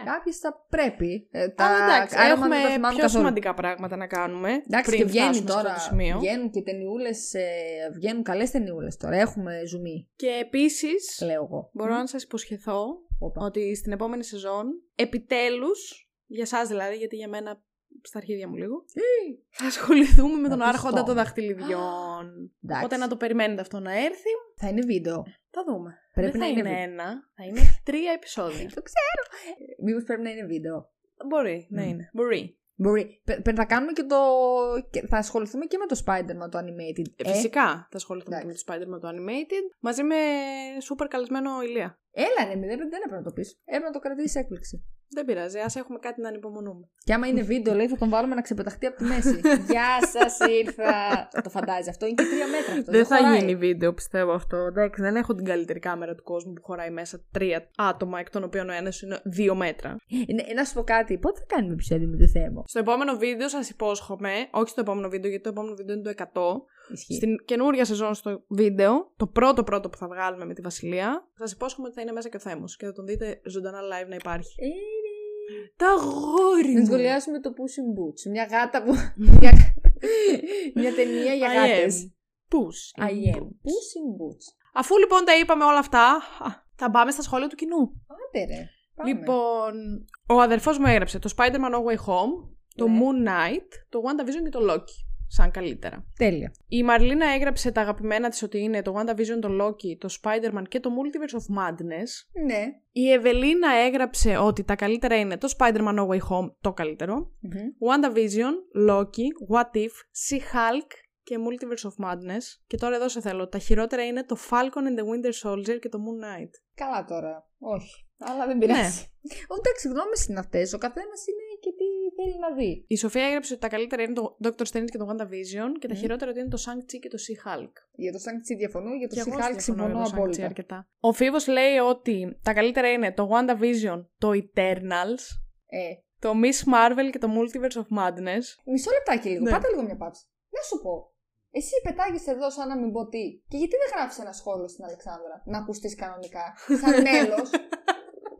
Ε. κάποιες θα πρέπει. Ε, τα... Αλλά εντάξει, Iron Man έχουμε δεν τα θυμάμαι πιο καθόλου. σημαντικά πράγματα να κάνουμε Εντάξει, πριν και βγαίνει φτάσουμε σε αυτό τώρα. το σημείο. Βγαίνουν και ταινιούλες. Ε, βγαίνουν καλές ταινιούλες τώρα. Έχουμε ζουμί, Και επίσης, λέω εγώ. μπορώ να σας υποσχεθώ Όπα. ότι στην επόμενη σεζόν, επιτέλους, για σας δηλαδή, γιατί για μένα στα αρχίδια μου λίγο, θα ασχοληθούμε με τον Να πεις άρχοντα το. των δαχτυλιδιών. Εντάξει. Οπότε να το περιμένετε αυτό να έρθει, Θα είναι βίντεο. Θα δούμε. Πρέπει Δεν να θα είναι είναι βίντεο. ένα, θα είναι τρία επεισόδια. Το ξέρω. Μήπως πρέπει να είναι βίντεο. Μπορεί, να Μμ. είναι. Μπορεί. Μπορεί. Πε- πε- θα κάνουμε και το. και θα ασχοληθούμε και με το Spider-Man το animated. Ε, Φυσικά θα ασχοληθούμε και με εντάξει. το Spider-Man το Animated μαζί με super καλεσμένο ηλία. Έλα, ρε, μη, δεν, δεν έπρεπε να το πεις. Έπρεπε να το κρατήσει έκπληξη. Δεν πειράζει, ας έχουμε κάτι να ανυπομονούμε. Και άμα είναι βίντεο, λέει, θα τον βάλουμε να ξεπεταχτεί από τη μέση. Γεια σας, ήρθα. το φαντάζει αυτό. Είναι και τρία μέτρα αυτό. Δεν θα χωράει. γίνει βίντεο, πιστεύω αυτό. Εντάξει, δεν έχω την καλύτερη κάμερα του κόσμου που χωράει μέσα τρία άτομα, εκ των οποίων ο ένας είναι δύο μέτρα. Ε, ναι, να σου πω κάτι. Πότε θα κάνουμε επεισόδιο με το θέμα. Στο επόμενο βίντεο σας υπόσχομαι, όχι στο επόμενο βίντεο, γιατί το επόμενο βίντεο είναι το 100. Ισχύει. Στην καινούρια σεζόν στο βίντεο, το πρώτο πρώτο που θα βγάλουμε με τη Βασιλεία, σα υπόσχομαι ότι θα είναι μέσα και ο Θέμος και θα τον δείτε ζωντανά live να υπάρχει. Ε, Τα γόρι να μου! σχολιάσουμε το Puss in Boots. Μια γάτα που. μια... μια ταινία για I γάτες. am. Puss. in I am. Boots. Puss in Boots. Αφού λοιπόν τα είπαμε όλα αυτά, α, θα πάμε στα σχόλια του κοινού. Άντε ρε. Πάμε. Λοιπόν, ο αδερφός μου έγραψε το Spider-Man No Way Home, το Ναι. Moon Knight, το WandaVision και το Loki. Σαν καλύτερα. Τέλεια. Η Μαρλίνα έγραψε τα αγαπημένα της ότι είναι το WandaVision, το Loki, το Spider-Man και το Multiverse of Madness. Ναι. Η Ευελίνα έγραψε ότι τα καλύτερα είναι το Spider-Man No Way Home, το καλύτερο. WandaVision, Loki, What If, She-Hulk και Multiverse of Madness. Και τώρα εδώ σε θέλω. Τα χειρότερα είναι το Falcon and the Winter Soldier και το Moon Knight. Καλά τώρα. Όχι. Αλλά δεν πειράζει. Ναι. Εντάξει, γνώμες είναι αυτές. Ο καθένας είναι θέλει να δει. Η Σοφία έγραψε ότι τα καλύτερα είναι το Doctor Strange και το WandaVision και τα Μμ. χειρότερα ότι είναι το Shang-Chi και το She-Hulk. Για το Shang-Chi διαφωνώ, για το Και εγώ She-Hulk συμφωνώ συμφωνώ για το Shang-Chi απόλυτα. αρκετά. Ο Φίβος λέει ότι τα καλύτερα είναι το WandaVision, το Eternals, Ε, το Miss Marvel και το Multiverse of Madness. μισό λεπτάκι λίγο. Ναι. Πάτε λίγο μια παύση. Να σου πω. Εσύ πετάγεσαι εδώ σαν να μην πω τι. Και γιατί δεν γράφεις ένα σχόλιο στην Αλεξάνδρα να ακουστείς κανονικά. Σαν μέλος;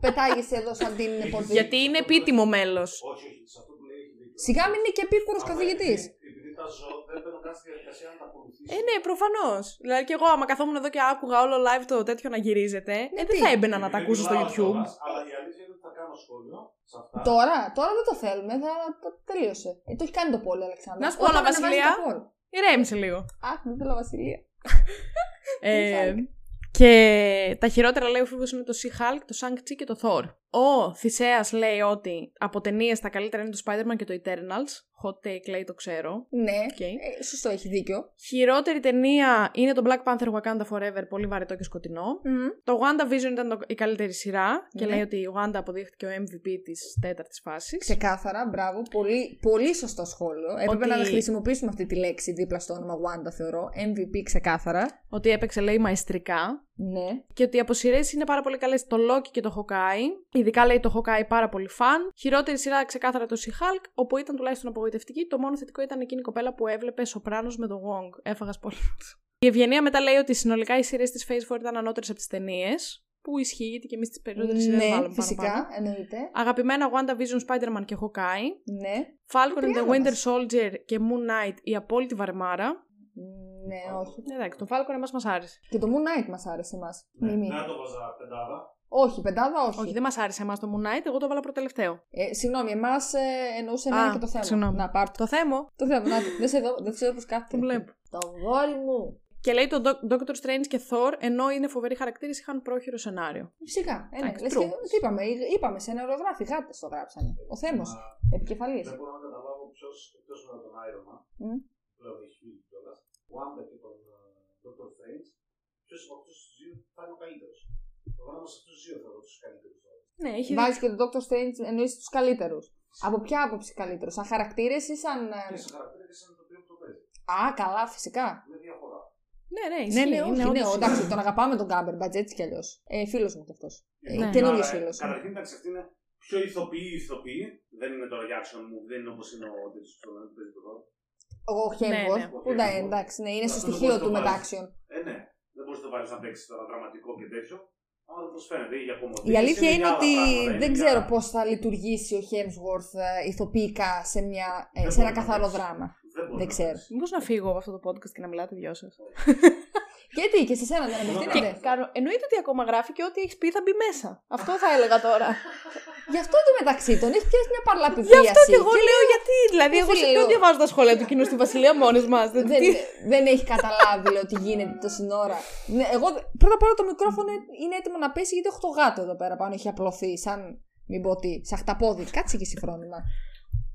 Πετάγεσαι εδώ σαν την πορτή. Γιατί είναι επίτιμο μέλος. Όχι, όχι, σε αυτό που λέει έχει δίκιο. Σιγά μην είναι και επίκουρος Άμα καθηγητής. επειδή- Επειδή τα ζω, δεν μπαίνω καν στη διαδικασία να τα ακολουθήσω. Ε, ναι, προφανώς. Δηλαδή και εγώ, άμα καθόμουν εδώ και άκουγα όλο live το τέτοιο να γυρίζεται, ε, δεν Γιατί; θα έμπαινα να τα Δεν ακούσω στο μιλάω YouTube. κιόλας, Αλλά η αλήθεια είναι ότι θα κάνω σχόλιο σε αυτά. Τώρα, τώρα δεν το θέλουμε. Θα το τελείωσε. Ε, το έχει κάνει το πόλο, Αλεξάνδρα. Να σου πω, Όταν αλλά, ανεβάζει Βασιλεία, το poll. Ηρέμησε λίγο. Αχ, δεν θέλω Βασιλεία. Ε, και τα χειρότερα λέει ο Φίβος είναι το She-Hulk, το Shang-Chi και το Thor. Ο Θησέας λέει ότι από ταινίες τα καλύτερα είναι το Spider-Man και το Eternals. Hot take λέει το ξέρω. Ναι, Οκ. ε, σωστό, έχει δίκιο. Χειρότερη ταινία είναι το Black Panther Wakanda Forever, πολύ βαρετό και σκοτεινό. Μμμ. Το WandaVision ήταν το, η καλύτερη σειρά και Ναι. λέει ότι η Wanda αποδείχθηκε ο MVP της τέταρτης φάσης. Ξεκάθαρα, μπράβο. Πολύ, πολύ σωστό σχόλιο. Έπρεπε Ότι- να χρησιμοποιήσουμε αυτή τη λέξη δίπλα στο όνομα Wanda, θεωρώ. MVP ξεκάθαρα. Ότι έπαιξε λέει μαεστρικά. Ναι. Και ότι οι αποσυρές είναι πάρα πολύ καλές το Loki και το Hawkeye. Ειδικά λέει το Hawkeye πάρα πολύ φαν. Χειρότερη σειρά ξεκάθαρα το She-Hulk, όπου ήταν τουλάχιστον απογοητευτική. Το μόνο θετικό ήταν εκείνη η κοπέλα που έβλεπε Σοπράνο με το Wong. Έφαγα πολύ. Η Ευγενία μετά λέει ότι συνολικά οι σειρές της Phase 4 ήταν ανώτερες από τις ταινίες. Που ισχύει γιατί και εμείς τις περισσότερες σειρές ναι, βάλουμε φυσικά, παραπάνω. εννοείται. Αγαπημένα WandaVision, Spider-Man και Hawkeye. Ναι. Falcon and the τριάδα Winter μας. Soldier και Moon Knight η απόλυτη βαρεμάρα. Ναι, όχι. Εντάξει, το Falcon εμάς μας άρεσε. Και το Moon Knight μας άρεσε εμάς. Ναι, Μιμή. Να το βάζα πεντάδα. Όχι, πεντάδα, όχι. Όχι, δεν μας άρεσε εμάς το Moon Knight, εγώ το έβαλα προτελευταίο. Ε, συγγνώμη, εμάς ε, εννοούσε Α, εμένα και το θέμα. συγγνώμη. Να πάρ' το. Το θέμα. Το θέμα, να το. Δεν σε δω, δεν ξέρω πώ κάθεται. Το βλέπω. Το γόρι μου. Και λέει το Doc- Doctor Strange και Thor, ενώ είναι φοβεροί χαρακτήρες, είχαν πρόχειρο σενάριο. Φυσικά. Ε, ναι. Εντάξει, Λες true. και, τι είπαμε, ε, είπαμε σε νευρογράφη, γάτες το γράψανε. Ο Θέμος. Επικεφαλής. Δεν μπορώ να καταλάβω ποιος εκτό με τον Iron Man. Wanda και τον ε, Doctor Strange. Ποιος από αυτούς τους δύο θα είναι ο καλύτερος; Εγώ όμω αυτούς τους δύο θα δω τους καλύτερους. Ναι, έχει Βάζεις και τον Doctor Strange, εννοείς τους καλύτερους. Από ποια άποψη καλύτερου, σαν χαρακτήρες ή σαν. ε, Και σε χαρακτήρα και σαν το οποίο που το παίζει. Α, καλά, φυσικά. Με διαφορά. Ναι, ναι, Ναι, ισχύει. ναι, όχι, είναι ναι, όντως εντάξει, ισχύει. τον αγαπάμε τον Κάμπερμπατζ έτσι κι αλλιώς. Ε, φίλος μου κι αυτός. Ε, Ναι. Καινούριο Άρα, φίλος. Καταρχήν, εντάξει, αυτή είναι πιο ηθοποιοί ηθοποιοί. Δεν είναι τώρα για action μου, δεν είναι όπως είναι ο τέτοιο που παίζει το ρόλο. Ο Χέμβορ. ναι. Που ναι, εντάξει, ναι, είναι στο Αυτό δεν στοιχείο μπορείς να του το βάλεις. μετάξιον. Ε, ναι. Δεν μπορείς να το βάλεις να παίξει τώρα δραματικό και τέτοιο. Αλλά δεν προσφέρεται ή για κομμωδίες, Η αλήθεια είναι για άλλα ότι πράγματα, είναι δεν για- ξέρω πώς θα λειτουργήσει ο Hemsworth ε, ηθοποιικά σε, μια, ε, Δεν σε ένα μπορεί να καθαρό παίξει. δράμα. Δεν, μπορεί Δεν να ξέρω. παίξει. Μήπως να φύγω από αυτό το podcast και να μιλάτε δυο σας. Γιατί και σε σένα δεν Και απευθύνεται. Εννοείται ότι ακόμα γράφει και ό,τι έχεις πει θα μπει μέσα. Αυτό θα έλεγα τώρα. Γι' αυτό το μεταξύ τον έχει πιάσει μια Γι' παρλαπηδίαση. αυτό και εγώ λέω γιατί. Δηλαδή, Ε, εγώ σε φίλε, ποιον λέω- διαβάζω τα σχόλια του κοινού στη Βασιλεία μόνε μας. δεν, δεν έχει καταλάβει λέω, τι γίνεται τόση ώρα. Ναι, εγώ, πρώτα απ' όλα το μικρόφωνο είναι έτοιμο να πέσει γιατί έχω το γάτο εδώ πέρα πάνω. Έχει απλωθεί σαν. Μην πω τι, σαν χταπόδι. Κάτσε και εσύ φρόνημα.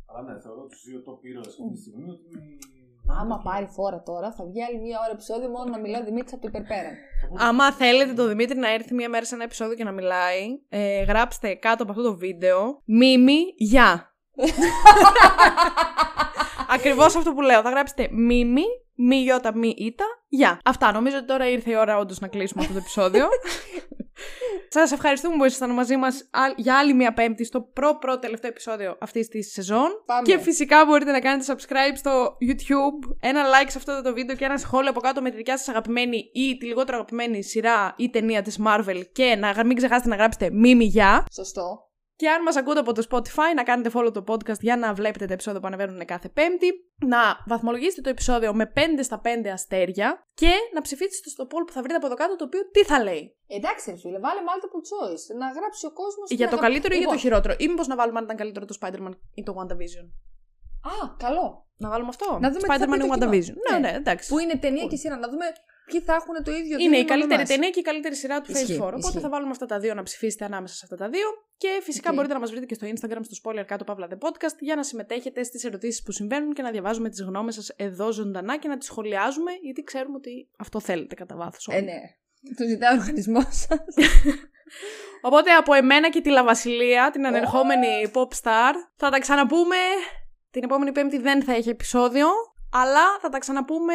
Αλλά ναι, θεωρώ τους δύο top heroes αυτή τη στιγμή ότι είναι. η- Άμα πάρει φόρα τώρα, θα βγει άλλη μία ώρα επεισόδιο μόνο να μιλάει ο Δημήτρης από το υπερπέραν. Άμα θέλετε το Δημήτρη να έρθει μία μέρα σε ένα επεισόδιο και να μιλάει, ε, γράψτε κάτω από αυτό το βίντεο Μίμη, γεια. Ακριβώς αυτό που λέω. Θα γράψετε Μίμη, μι γιώτα, μι ήτα, γεια. Αυτά. Νομίζω ότι τώρα ήρθε η ώρα όντως να κλείσουμε αυτό το επεισόδιο. Σας ευχαριστούμε που ήσασταν μαζί μας για άλλη μία Πέμπτη στο προ-προ τελευταίο επεισόδιο αυτής της σεζόν. Πάμε. Και φυσικά μπορείτε να κάνετε subscribe στο YouTube, ένα like σε αυτό το βίντεο και ένα σχόλιο από κάτω με τη δικιά σας αγαπημένη ή τη λιγότερο αγαπημένη σειρά ή ταινία της Marvel. Και να μην ξεχάσετε να γράψετε Μίμη γεια. Σωστό. Και αν μας ακούτε από το Spotify, να κάνετε follow το podcast για να βλέπετε τα επεισόδια που ανεβαίνουν κάθε Πέμπτη. Να βαθμολογήσετε το επεισόδιο με 5 στα 5 αστέρια. Και να ψηφίσετε στο poll που θα βρείτε από εδώ κάτω το οποίο τι θα λέει. Εντάξει, ρε φίλε, βάλε multiple choice. Να γράψει ο κόσμος. Για το καλύτερο ή για το Λοιπόν, χειρότερο. Ή μήπως να βάλουμε αν ήταν καλύτερο το Spider-Man ή το WandaVision. Α, καλό. Να βάλουμε αυτό. Να δούμε τι θα πει Spider-Man το ή κοινό. WandaVision. Ναι, Ναι. ναι, εντάξει. Που είναι ταινία και σειρά. Να δούμε ποιοι θα έχουν το ίδιο Είναι η δίλημμα με καλύτερη εμάς. ταινία και η καλύτερη σειρά του Ισχύει, Phase 4. Οπότε ισχύει. θα βάλουμε αυτά τα δύο να ψηφίσετε ανάμεσα σε αυτά τα δύο. Και φυσικά Οκ. μπορείτε να μας βρείτε και στο Instagram, στο spoiler κάτω παύλα The Podcast, για να συμμετέχετε στις ερωτήσεις που συμβαίνουν και να διαβάζουμε τις γνώμες σας εδώ ζωντανά και να τις σχολιάζουμε, γιατί ξέρουμε ότι αυτό θέλετε κατά βάθος. Ε, ναι. Το ζητάει ο οργανισμός σας. Οπότε από εμένα και τη Λαβασιλεία, την ανερχόμενη pop star, θα τα ξαναπούμε. Την επόμενη Πέμπτη δεν θα έχει επεισόδιο, αλλά θα τα ξαναπούμε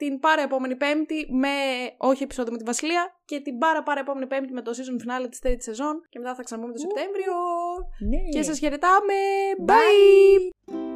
την πάρα επόμενη Πέμπτη με όχι επεισόδιο με τη Βασιλεία και την πάρα πάρα επόμενη Πέμπτη με το season finale της τρίτη σεζόν και μετά θα ξαναπούμε το Σεπτέμβριο. Ναι. Και σας χαιρετάμε. Bye!